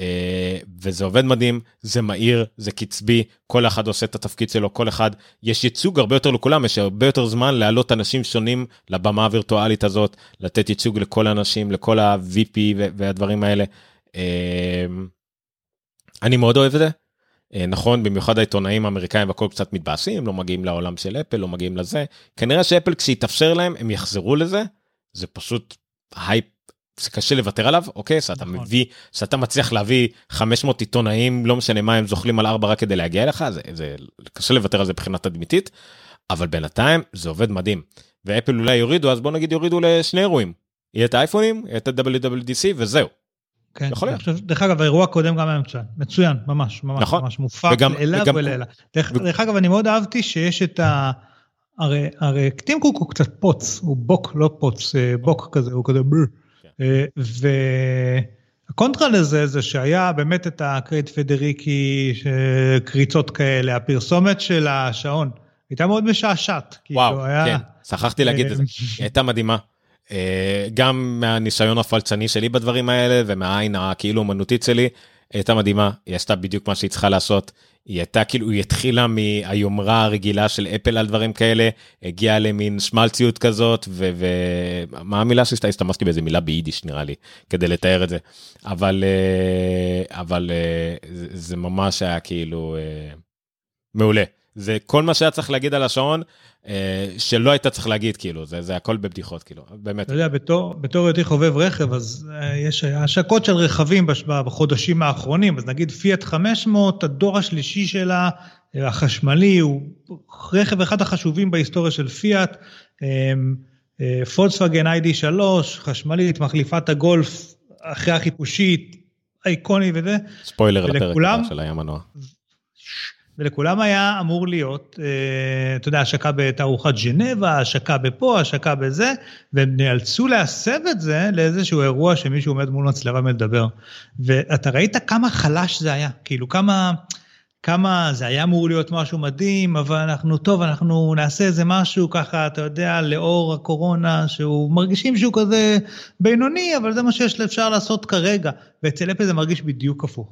אה, וזה עובד מדהים, זה מהיר, זה קצבי, כל אחד עושה את התפקיד שלו, כל אחד, יש ייצוג הרבה יותר לכולם, יש הרבה יותר זמן להעלות אנשים שונים לבמה הווירטואלית הזאת, לתת ייצוג לכל האנשים, לכל ה-VP והדברים האלה. אה, אני מאוד אוהב את זה. אה, נכון, במיוחד העיתונאים האמריקאים והכל קצת מתבאסים, לא מגיעים לעולם של אפל, לא מגיעים לזה. כנראה שאפל שיתאפשר להם, הם יחזרו לזה, זה פשוט הייפ, זה קשה לוותר עליו, אוקיי? שאתה נכון. מביא, שאתה מצליח להביא 500 עיתונאים, לא משנה מה, הם זוחלים על ארבע רק כדי להגיע אליך, זה, זה קשה לוותר על זה מבחינה תדמיתית, אבל בינתיים זה עובד מדהים. ואפל אולי יורידו, אז בוא נגיד יורידו לשני אירועים. יהיה את האייפונים, יהיה את ה-WWDC וזהו. כן, יכול להיות. חושב, דרך אגב, האירוע הקודם גם היה מצוין, מצוין, ממש, ממש, נכון. ממש מופק וגם- לעילא וגם- ולעילא. דרך, ו- דרך אגב, אני מאוד אהבתי שיש את ה... הרי, הרי טים קוק הוא קצת פוץ, הוא בוק, לא פוץ, אה, בוק כזה, הוא כזה בר. אה, והקונטרה לזה זה שהיה באמת את הקרייט פדריקי, קריצות כאלה, הפרסומת של השעון, הייתה מאוד משעשעת. וואו, היה- כן, שכחתי להגיד את זה. אה, היא הייתה מדהימה. אה, גם מהניסיון הפלצני שלי בדברים האלה ומהעין הכאילו אומנותית שלי, הייתה מדהימה, היא עשתה בדיוק מה שהיא צריכה לעשות. היא הייתה כאילו, היא התחילה מהיומרה הרגילה של אפל על דברים כאלה, הגיעה למין שמלציות כזאת, ומה המילה שהסת- הסתמשתי באיזה מילה ביידיש נראה לי, כדי לתאר את זה. אבל, אה, אבל אה, זה- זה ממש היה כאילו אה, מעולה. זה כל מה שהיה צריך להגיד על השעון, אה, שלא היית צריך להגיד, כאילו, זה, זה הכל בבדיחות, כאילו, באמת. אתה יודע, בתור, בתור היותי חובב רכב, אז אה, יש השקות של רכבים בש- בחודשים האחרונים, אז נגיד פיאט 500, הדור השלישי שלה, אה, החשמלי, הוא רכב אחד החשובים בהיסטוריה של פיאט, אה, פולקסווגן ID3, חשמלית, מחליפת הגולף אחרי החיפושית, איקוני וזה, ספוילר לפרק ולכולם- של הים מנוע. ולכולם היה אמור להיות, אה, אתה יודע, השקה בתערוכת ז'נבה, השקה בפה, השקה בזה, והם נאלצו להסב את זה לאיזשהו אירוע שמישהו עומד מול מצלמה ומדבר. ואתה ראית כמה חלש זה היה, כאילו כמה, כמה זה היה אמור להיות משהו מדהים, אבל אנחנו, טוב, אנחנו נעשה איזה משהו ככה, אתה יודע, לאור הקורונה, שהוא מרגישים שהוא כזה בינוני, אבל זה מה שיש אפשר לעשות כרגע. ואצל אפל זה מרגיש בדיוק הפוך.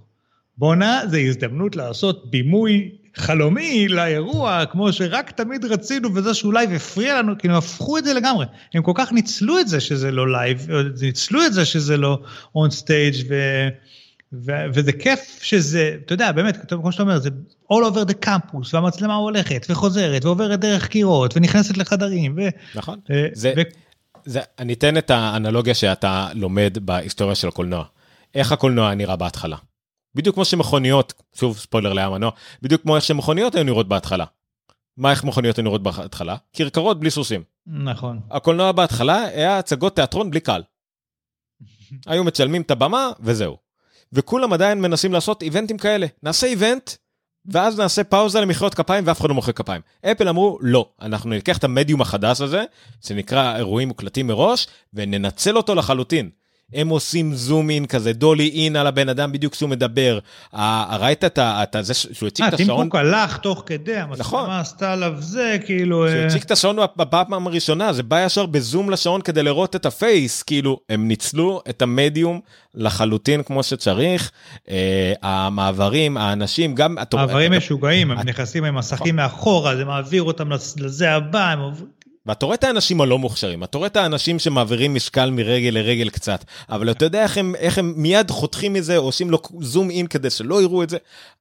בואנה, זו הזדמנות לעשות בימוי חלומי לאירוע, כמו שרק תמיד רצינו, וזה שהוא live הפריע לנו, כאילו, הפכו את זה לגמרי. הם כל כך ניצלו את זה שזה לא live, ניצלו את זה שזה לא on stage ו... ו- וזה כיף שזה, אתה יודע, באמת, כמו שאתה אומר, זה all over the campus, והמצלמה הולכת וחוזרת ועוברת דרך קירות ונכנסת לחדרים. ו- נכון. אה, זה, ו- זה, אני אתן את האנלוגיה שאתה לומד בהיסטוריה של הקולנוע. איך הקולנוע נראה בהתחלה. בדיוק כמו שמכוניות, שוב ספוילר לים מנוע, בדיוק כמו איך שמכוניות היו נראות בהתחלה. מה איך מכוניות היו נראות בהתחלה? כרכרות בלי סוסים. נכון. הקולנוע בהתחלה היה הצגות תיאטרון בלי קהל. היו מצלמים את הבמה וזהו. וכולם עדיין מנסים לעשות איבנטים כאלה. נעשה איבנט, ואז נעשה פאוזה למחיאות כפיים ואף אחד לא מוחא כפיים. אפל אמרו, לא, אנחנו ניקח את המדיום החדש הזה, שנקרא אירועים מוקלטים מראש, וננצל אותו לחלוטין. הם עושים זום אין כזה, דולי אין על הבן אדם בדיוק כשהוא מדבר. ראית את את זה שהוא הציג את אה, טים השעון? קוק הלך תוך כדי, נכון. המצלמה עשתה עליו זה, כאילו... כשהוא אה, הציג את השעון בפעם הראשונה, זה בא ישר בזום לשעון כדי לראות את הפייס, כאילו, הם ניצלו את המדיום לחלוטין כמו שצריך, אה, המעברים, האנשים, גם... מעברים משוגעים, הם את- נכנסים עם מסכים מאחורה, זה מעביר אותם לזה הבא, הם עוברים... ואתה רואה את האנשים הלא מוכשרים, אתה רואה את האנשים שמעבירים משקל מרגל לרגל קצת, אבל אתה יודע איך הם, איך הם מיד חותכים מזה, או עושים לו זום אין כדי שלא יראו את זה,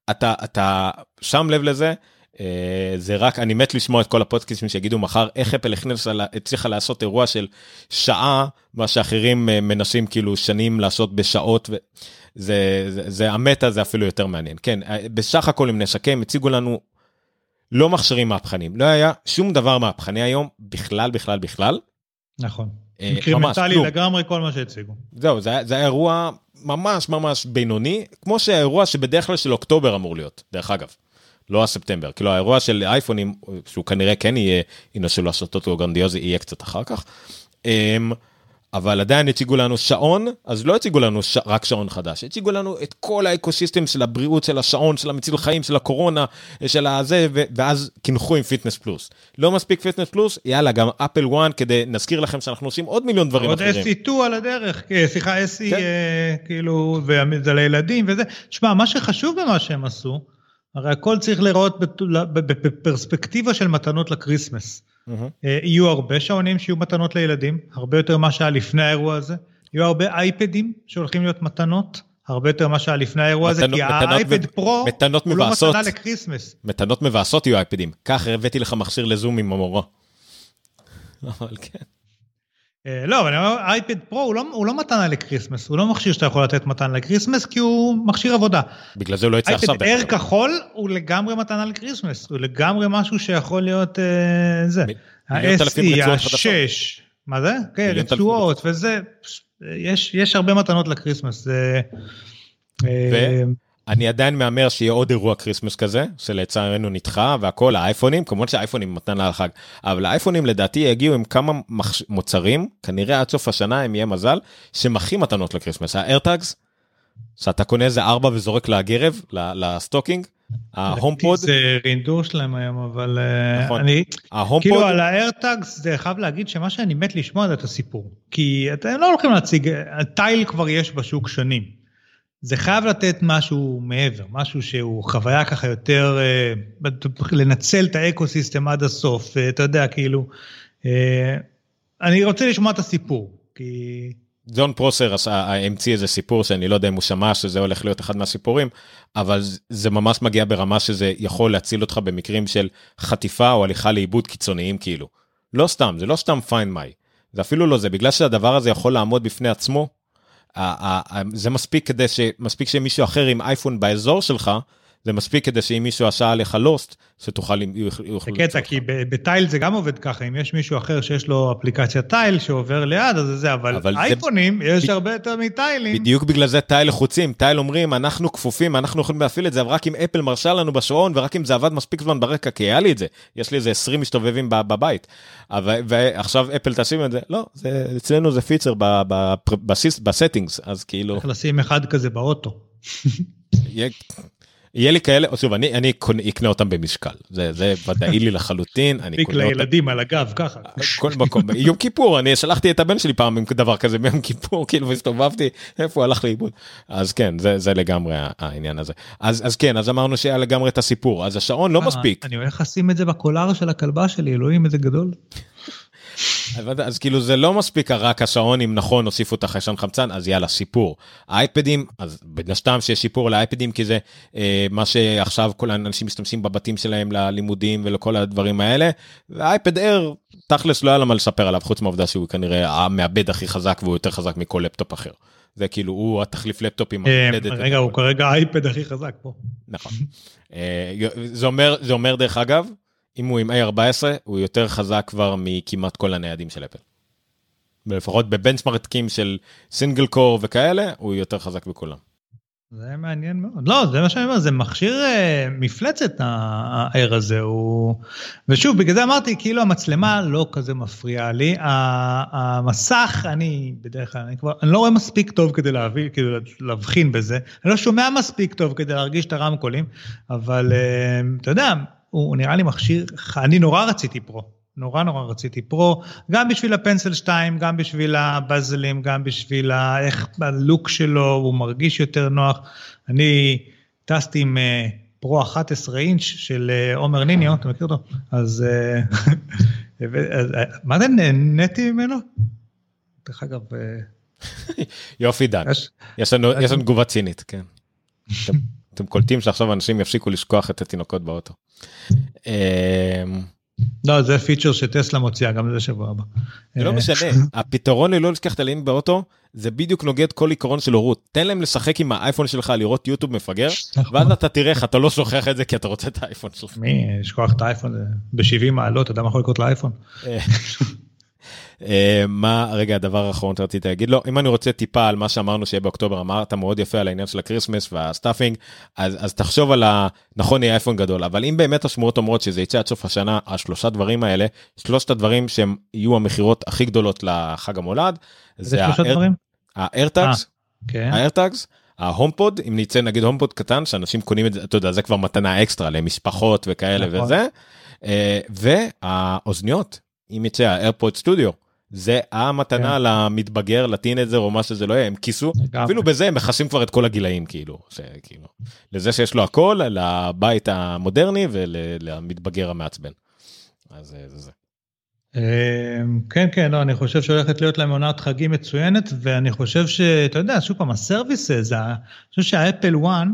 אתה, אתה שם לב לזה, אה, זה רק, אני מת לשמוע את כל הפודקאסטים שיגידו מחר איך אפל הכניסה, הצליחה לעשות אירוע של שעה, מה שאחרים אה, מנסים כאילו שנים לעשות בשעות, וזה, זה, זה המטה זה אפילו יותר מעניין. כן, אה, בסך הכל אם נסכם, הציגו לנו לא מכשירים מהפכנים, לא היה שום דבר מהפכני היום, בכלל, בכלל, בכלל. נכון. אה, אינקרימנטלי כלום. לגמרי כל מה שהציגו. זהו, זה, זה היה אירוע ממש ממש בינוני, כמו שהאירוע שבדרך כלל של אוקטובר אמור להיות, דרך אגב. לא הספטמבר, כאילו האירוע של אייפונים, שהוא כנראה כן יהיה, ינסו לעשות אותו גרנדיוזי, יהיה קצת אחר כך. אבל עדיין הציגו לנו שעון, אז לא הציגו לנו ש... רק שעון חדש, הציגו לנו את כל האקוסיסטם של הבריאות, של השעון, של המציל חיים, של הקורונה, של הזה, ו... ואז קינחו עם Fitness Plus. לא מספיק Fitness Plus, יאללה, גם Apple One, כדי, נזכיר לכם שאנחנו עושים עוד מיליון דברים עוד אחרים. SE2 על הדרך, אה, סליחה, SE, כן. אה, כאילו, וזה לילדים וזה. תשמע, מה שחשוב במה שהם עשו, הרי הכל צריך להיראות ב- בפרספקטיבה של מתנות לקריסמס. מהמם. אה, יהיו הרבה שעונים שיהיו מתנות לילדים, הרבה יותר ממה שהיה לפני האירוע הזה. יהיו הרבה אייפדים שהולכים להיות מתנות, הרבה יותר ממה שהיה לפני האירוע הזה, מתנות- כי האייפד ו- פרו מתנות הוא לא מבאסות. מתנה לקריסמס. מתנות מבאסות יהיו אייפדים. ככה הבאתי לך מכשיר לזום עם המורה. אבל כן. אה, לא, אבל אני אומר, אייפד פרו הוא לא, הוא לא מתנה לקריסמס, הוא לא מכשיר שאתה יכול לתת מתנה לקריסמס, כי הוא מכשיר עבודה. בגלל זה הוא לא יצא עכשיו. אייפד אייר אגב. כחול הוא לגמרי מתנה לקריסמס, הוא לגמרי משהו שיכול להיות אה, זה. ה-SE, רצועות חדשות. ה-6, מה זה? כן, רצועות וזה, יש, יש הרבה מתנות לקריסמס. אה, אני עדיין מהמר שיהיה עוד אירוע כריסמס כזה, שלצערנו נדחה והכל, האייפונים, כמובן שהאייפונים מתנה לחג, אבל האייפונים לדעתי יגיעו עם כמה מחש... מוצרים, כנראה עד סוף השנה, אם יהיה מזל, שמכין מתנות לקריסמס. ה AirTags, שאתה קונה איזה ארבע וזורק לגרב, ל stocking, ה HomePod, זה רינדור שלהם היום, אבל אה, נכון. אני, ה HomePod, כאילו על האיירטאגס זה חייב להגיד שמה שאני מת לשמוע זה את הסיפור. כי אתם לא הולכים להציג, טייל כבר יש בשוק שנים. זה חייב לתת משהו מעבר, משהו שהוא חוויה ככה יותר, אה, לנצל את האקו סיסטם עד הסוף, אה, אתה יודע, כאילו, אה, אני רוצה לשמוע את הסיפור, כי... ג'ון פרוסר המציא איזה סיפור שאני לא יודע אם הוא שמע שזה הולך להיות אחד מהסיפורים, אבל זה- ממש מגיע ברמה שזה יכול להציל אותך במקרים של חטיפה או הליכה לאיבוד קיצוניים כאילו. לא סתם, זה לא סתם פיין מיי. זה אפילו לא זה, בגלל שהדבר הזה יכול לעמוד בפני עצמו, זה מספיק כדי ש... מספיק שמישהו אחר עם אייפון באזור שלך, זה מספיק כדי שאם מישהו עשה עליך לוסט, שתוכל... זה קטע. כי בטייל זה גם עובד ככה, אם יש מישהו אחר שיש לו אפליקציית טייל שעובר ליד, אז זה זה, אבל אבל זה- אייפונים, יש ב- הרבה יותר מטיילים. בדיוק בגלל זה טייל לחוצים, טייל אומרים אנחנו כפופים, אנחנו יכולים להפעיל את זה, אבל רק אם אפל מרשה לנו בשעון ורק אם זה עבד מספיק זמן ברקע, כי היה לי את זה, יש לי איזה 20 מסתובבים בבית. אבל, ועכשיו אפל תשים את זה, לא, זה, אצלנו זה feature ב- ב- בסיס- ב settings, אז כאילו, צריך לשים אחד כזה באוטו. יהיה, לי כאלה, שוב, אני, אני אקנה אותם במשקל, זה, זה ודאי לי לחלוטין, אני מספיק קונה אותם. לילדים על הגב, ככה. כל מקום, יום כיפור, אני שלחתי את הבן שלי פעם עם דבר כזה ביום כיפור, כאילו, והסתובבתי, איפה הוא הלך לאיבוד. אז כן, זה, זה לגמרי העניין הזה. אז, אז כן, אז אמרנו שהיה לגמרי את הסיפור, אז השעון לא אה, מספיק. אני הולך לשים את זה בקולר של הכלבה שלי, אלוהים איזה גדול. אז, כאילו זה לא מספיק רק השעון, אם נכון הוסיפו את החיישן חמצן, אז יאללה, סיפור. האייפדים, אז מן הסתם שיש שיפור לאייפדים, כי זה אה, מה שעכשיו כל האנשים משתמשים בבתים שלהם ללימודים ולכל הדברים האלה. והאייפד אייר, תכלס לא היה לה מה לספר עליו, חוץ מהעובדה שהוא כנראה המעבד הכי חזק והוא יותר חזק מכל לפטופ אחר. זה כאילו, הוא התחליף לפטופ עם אה. רגע, הוא כרגע האייפד הכי חזק פה. נכון. אה, זה אומר, זה אומר דרך אגב, אם הוא עם A14, הוא יותר חזק כבר מכמעט כל הניידים של אפל. ולפחות בבנצ'מרקים של סינגל קור וכאלה, הוא יותר חזק בכולם. זה מעניין מאוד. לא, זה מה שאני אומר, זה מכשיר אה, מפלצת הער הזה. הוא... ושוב, בגלל זה אמרתי, כאילו המצלמה לא כזה מפריעה לי. המסך, אני בדרך כלל, אני כבר, אני לא רואה מספיק טוב כדי להביא, כאילו להבחין בזה. אני לא שומע מספיק טוב כדי להרגיש את הרמקולים, אבל אה, אתה יודע, הוא נראה לי מכשיר, אני נורא רציתי פרו. נורא נורא רציתי פרו, גם בשביל הפנסל 2, גם בשביל הבאזלים, גם בשביל ה- איך הלוק שלו, הוא מרגיש יותר נוח. אני טסתי עם אה, פרו 11 אינץ' של אה, עומר ניניו, אתה מכיר אותו? אז אה, אה, מה זה נהניתי ממנו? דרך אגב, אה, יופי דן, יש- לנו תגובה צינית, כן. אתם קולטים שעכשיו אנשים יפסיקו לשכוח את התינוקות באוטו. אה, לא, זה פיצ'ר שטסלה מוציאה, גם זה שבוע הבא. זה לא אה, משנה, הפתרון ללא לשכח את הלינק באוטו, זה בדיוק נוגד כל עיקרון של הורות. תן להם לשחק עם האייפון שלך, לראות יוטיוב מפגר, נכון. ואז אתה תראה איך אתה לא שוכח את זה כי אתה רוצה את האייפון שלך. מי, לשכוח את האייפון, זה ב-70 מעלות, אתה יודע מה יכול לקרות לאייפון? אה, מה רגע הדבר האחרון שרציתי להגיד לו אם אני רוצה טיפה על מה שאמרנו שיהיה באוקטובר אמרת מאוד יפה על העניין של הקריסמס וה stuffing אז אז תחשוב על ה... נכון יהיה אייפון גדול אבל אם באמת השמועות אומרות שזה יצא עד סוף השנה השלושה דברים האלה שלושת הדברים שהם יהיו המכירות הכי גדולות לחג המולד. זה שלושה האר- דברים? ה AirTags. ה AirTags ה HomePod אם נצא נגיד HomePod קטן שאנשים קונים את זה אתה יודע זה כבר מתנה אקסטרה למשפחות וכאלה נכון. וזה אה, והאוזניות אם יצא ה AirPod Studio זה המתנה כן. למתבגר ל teenager או מה שזה לא יהיה הם כיסו לגמרי. אפילו בזה הם מכסים כבר את כל הגילאים כאילו שכאילו לזה שיש לו הכל לבית המודרני ולמתבגר המעצבן. אז אה, זה זה. כן, כן, לא, אני חושב שהולכת להיות להם עונת חגים מצוינת, ואני חושב שאתה יודע, שוב פעם, ה services, אני חושב שה Apple 1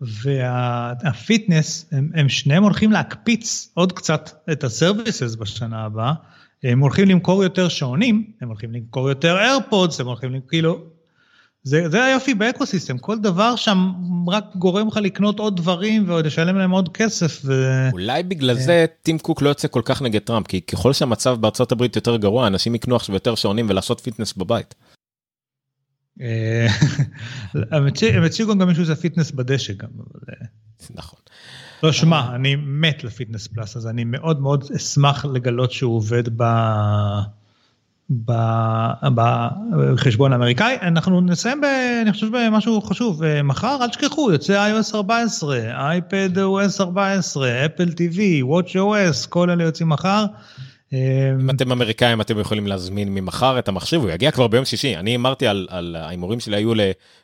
וה Fitness, הם, הם שניהם הולכים להקפיץ עוד קצת את ה services בשנה הבאה. הם הולכים למכור יותר שעונים, הם הולכים למכור יותר AirPods, הם הולכים, כאילו, זה, זה היופי באקוסיסטם, כל דבר שם רק גורם לך לקנות עוד דברים ועוד לשלם להם עוד כסף. ו... אולי בגלל זה טים קוק לא יוצא כל כך נגד טראמפ, כי ככל שהמצב בארצות הברית יותר גרוע, אנשים יקנו עכשיו יותר שעונים ולעשות fitness בבית. אה, הם הציגו גם מישהו שזה fitness בדשא גם. אה. נכון. לא, שמע, אני מת ל Fitness Plus, אז אני מאוד מאוד אשמח לגלות שהוא עובד ב... בחשבון האמריקאי. אנחנו נסיים, ב, אני חושב, במשהו חשוב. מחר, אל תשכחו, יוצא iOS 14, iPadOS 14, Apple TV, WatchOS, כל אלה יוצאים מחר. אם אתם אמריקאים אתם יכולים להזמין ממחר את המחשב הוא יגיע כבר ביום שישי. אני אמרתי על, ההימורים שלי היו ל...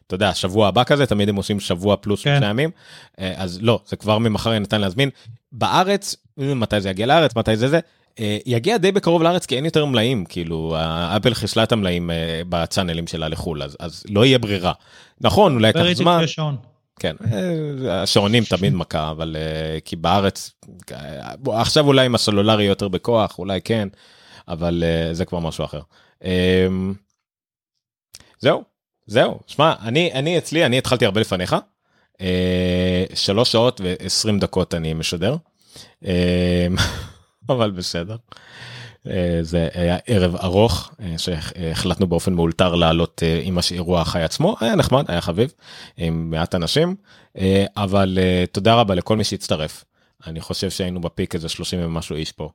אתה יודע שבוע הבא כזה תמיד הם עושים שבוע פלוס כן. ימים. אה, אז לא זה כבר ממחר ניתן להזמין. בארץ מתי זה יגיע לארץ מתי זה זה אה, יגיע די בקרוב לארץ כי אין יותר מלאים. כאילו אפל חיסלה את המלאים אה, בצאנלים שלה לחול אז, אז לא יהיה ברירה. נכון אולי ייקח זמן. כן השעונים תמיד מכה אבל כי בארץ עכשיו אולי עם הסלולרי יותר בכוח אולי כן אבל זה כבר משהו אחר. אמ, זהו זהו שמע אני אני אצלי אני התחלתי הרבה לפניך שלוש שעות ועשרים דקות אני משדר. אמ, אבל בסדר. אה, זה היה ערב ארוך אה, שהחלטנו באופן מאולתר לעלות אה, עם האירוע החי עצמו. היה נחמד היה חביב עם מעט אנשים אבל תודה רבה לכל מי שהצטרף. אני חושב שהיינו ב peak איזה 30 ומשהו איש פה.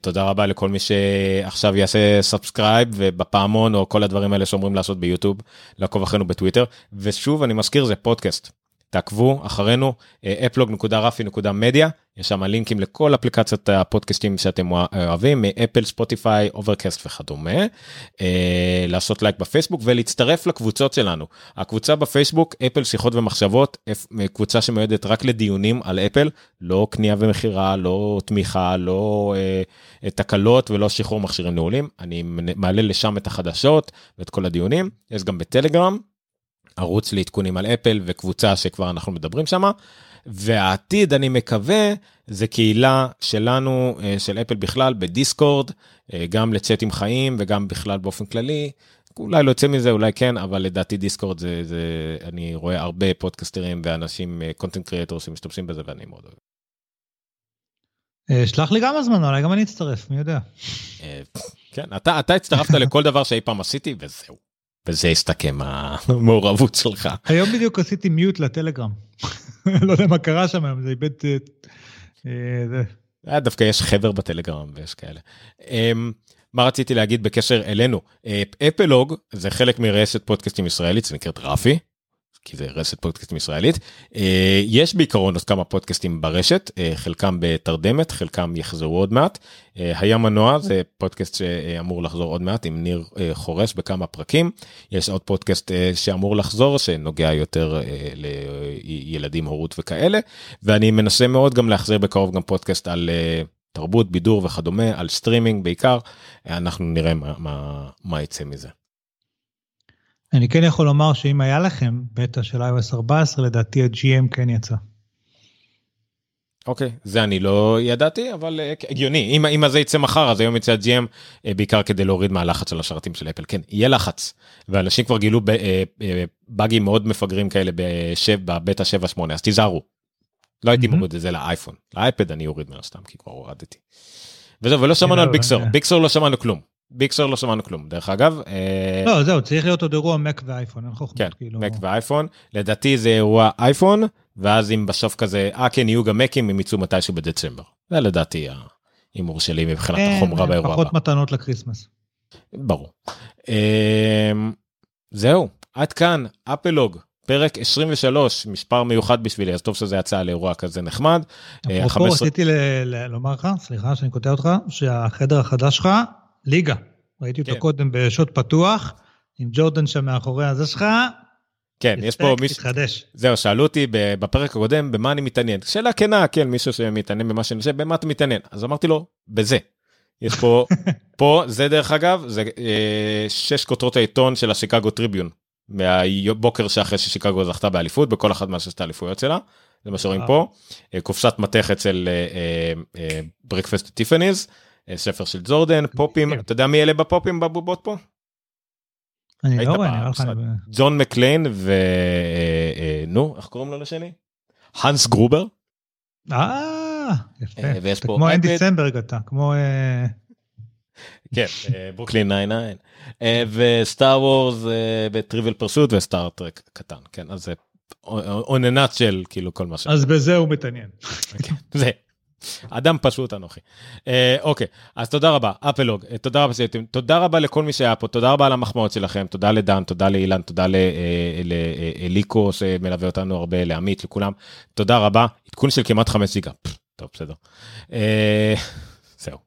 תודה רבה לכל מי שעכשיו יעשה subscribe ובפעמון או כל הדברים האלה שאומרים לעשות ביוטיוב לעקוב אחרינו בטוויטר. ושוב אני מזכיר זה פודקאסט תעקבו אחרינו אפלוג.רפי.מדיה יש שם לינקים לכל אפליקציות הפודקאסטים שאתם אוהבים מאפל ספוטיפיי Overcast וכדומה. אה, לעשות לייק בפייסבוק ולהצטרף לקבוצות שלנו. הקבוצה בפייסבוק אפל שיחות ומחשבות קבוצה שמיועדת רק לדיונים על אפל לא קנייה ומכירה לא תמיכה לא אה, תקלות ולא שחרור מכשירים נעולים. אני מעלה לשם את החדשות ואת כל הדיונים. יש גם בטלגרם ערוץ לעדכונים על אפל וקבוצה שכבר אנחנו מדברים שמה. והעתיד אני מקווה זה קהילה שלנו אה, של אפל בכלל בדיסקורד אה, גם לצ'אטים חיים וגם בכלל באופן כללי. אולי לא יוצא מזה אולי כן אבל לדעתי דיסקורד זה זה אני רואה הרבה פודקסטרים ואנשים קונטנט אה, קריאטור שמשתמשים בזה ואני מאוד אוהב. שלח לי גם הזמן אולי גם אני אצטרף מי יודע. כן אתה אתה הצטרפת לכל דבר שאי פעם עשיתי וזהו. וזה הסתכם המעורבות שלך. היום בדיוק עשיתי מיוט לטלגרם. לא יודע מה קרה שם היום, זה איבד... אה, אה, דווקא יש חבר בטלגרם ויש כאלה. אמ, מה רציתי להגיד בקשר אלינו? אה, אפלוג זה חלק מרשת פודקאסטים ישראלית, זה נקראת רפי. כי זה רשת פודקאסטים ישראלית. אה, יש בעיקרון עוד כמה פודקאסטים ברשת, אה, חלקם בתרדמת, חלקם יחזרו עוד מעט. אה, היה מנוע זה פודקאסט שאמור לחזור עוד מעט עם ניר חורש בכמה פרקים. יש עוד פודקאסט שאמור לחזור שנוגע יותר לילדים, הורות וכאלה. ואני מנסה מאוד גם להחזיר בקרוב גם פודקאסט על תרבות, בידור וכדומה, על סטרימינג בעיקר. אנחנו נראה מה, מה, מה יצא מזה. אני כן יכול לומר שאם היה לכם בטא של iOS 14, לדעתי ה-GM כן יצא. אוקיי, okay, זה אני לא ידעתי, אבל uh, הגיוני. אם, אם זה יצא מחר, אז היום יצא ה-GM uh, בעיקר כדי להוריד מהלחץ של השרתים של אפל. כן, יהיה לחץ. ואנשים כבר גילו uh, uh, באגים מאוד מפגרים כאלה בבטא 7-8, אז תיזהרו. לא הייתי mm-hmm. מוריד את זה לאייפון. לאייפד אני אוריד מן הסתם, כי כבר הורדתי. וזהו, ולא שמענו על ביקסור. ביקסור לא שמענו כלום. ביקסר לא שמענו כלום דרך אגב. אה, לא זהו צריך להיות עוד אירוע מק ואייפון. כן, כאילו... מק ואייפון לדעתי זה אירוע אייפון ואז אם בסוף כזה אה כן יהיו גם מקים הם יצאו מתישהו בדצמבר. זה לדעתי ההימור שלי מבחינת כן, החומרה באירוע הבא. פחות מתנות לקריסמס. ברור. אה, זהו עד כאן אפלוג פרק 23 מספר מיוחד בשבילי אז טוב שזה יצא לאירוע כזה נחמד. אה, אפרופו רציתי לומר לך סליחה שאני קוטע אותך שהחדר החדש שלך ליגה. ראיתי אותו כן. קודם בשעות פתוח, עם ג'ורדן שם מאחורי הזה שלך. כן, יש פה מישהו, תתחדש. זהו, שאלו אותי בפרק הקודם במה אני מתעניין. שאלה כנה, כן, מישהו שמתעניין במה שאני עושה, במה אתה מתעניין? אז אמרתי לו, בזה. יש פה, פה זה דרך אגב, זה אה, שש כותרות העיתון של השיקגו טריביון, מהבוקר שאחרי ששיקגו זכתה באליפות, בכל אחת מהששת האליפויות שלה, זה מה שרואים פה, אה, קופסת מתכת של Breakfast at Tiffany's, ספר של ג'ורדן, פופים, אתה יודע מי אלה בפופים בבובות פה? אני לא רואה, נראה לך... ג'ון מקליין ונו איך קוראים לו לשני? הנס גרובר אה, יפה. אה, ויש פה כמו אנדי. סמברג אתה, כמו... אה, כן אה, ברוקלין 99 אה, ו Star Wars בטריוויל פרסוט וסטאר טרק קטן כן אז זה עוננת של כאילו כל מה ש... אז בזה הוא מתעניין. כן, זה. אדם פשוט אנוכי. אה, אוקיי, אז תודה רבה, אפלוג, אה, תודה רבה שהייתם, תודה רבה לכל מי שהיה פה, תודה רבה על המחמאות שלכם, תודה לדן, תודה לאילן, תודה ל- אה, לאליקו שמלווה אותנו הרבה, לעמית, לכולם, תודה רבה, עדכון של כמעט חמש גיגה, טוב בסדר. אה, זהו.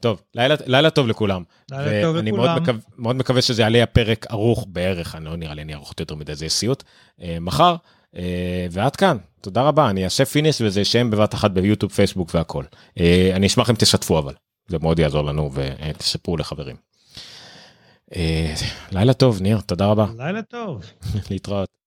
טוב, לילה, לילה טוב לכולם. לילה טוב ואני מאוד לכולם. מקווה, מאוד מקווה שזה יעלה הפרק ארוך בערך, אני לא נראה לי אני ארוך יותר מדי, זה סיוט, אה, מחר, אה, ועד כאן, תודה רבה, אני אעשה פיניש וזה יישאם בבת אחת ביוטיוב, פייסבוק והכל. אה, אני אשמח אם תשתפו אבל, זה מאוד יעזור לנו ותספרו לחברים. אה, לילה טוב, ניר, תודה רבה, לילה טוב. להתראות.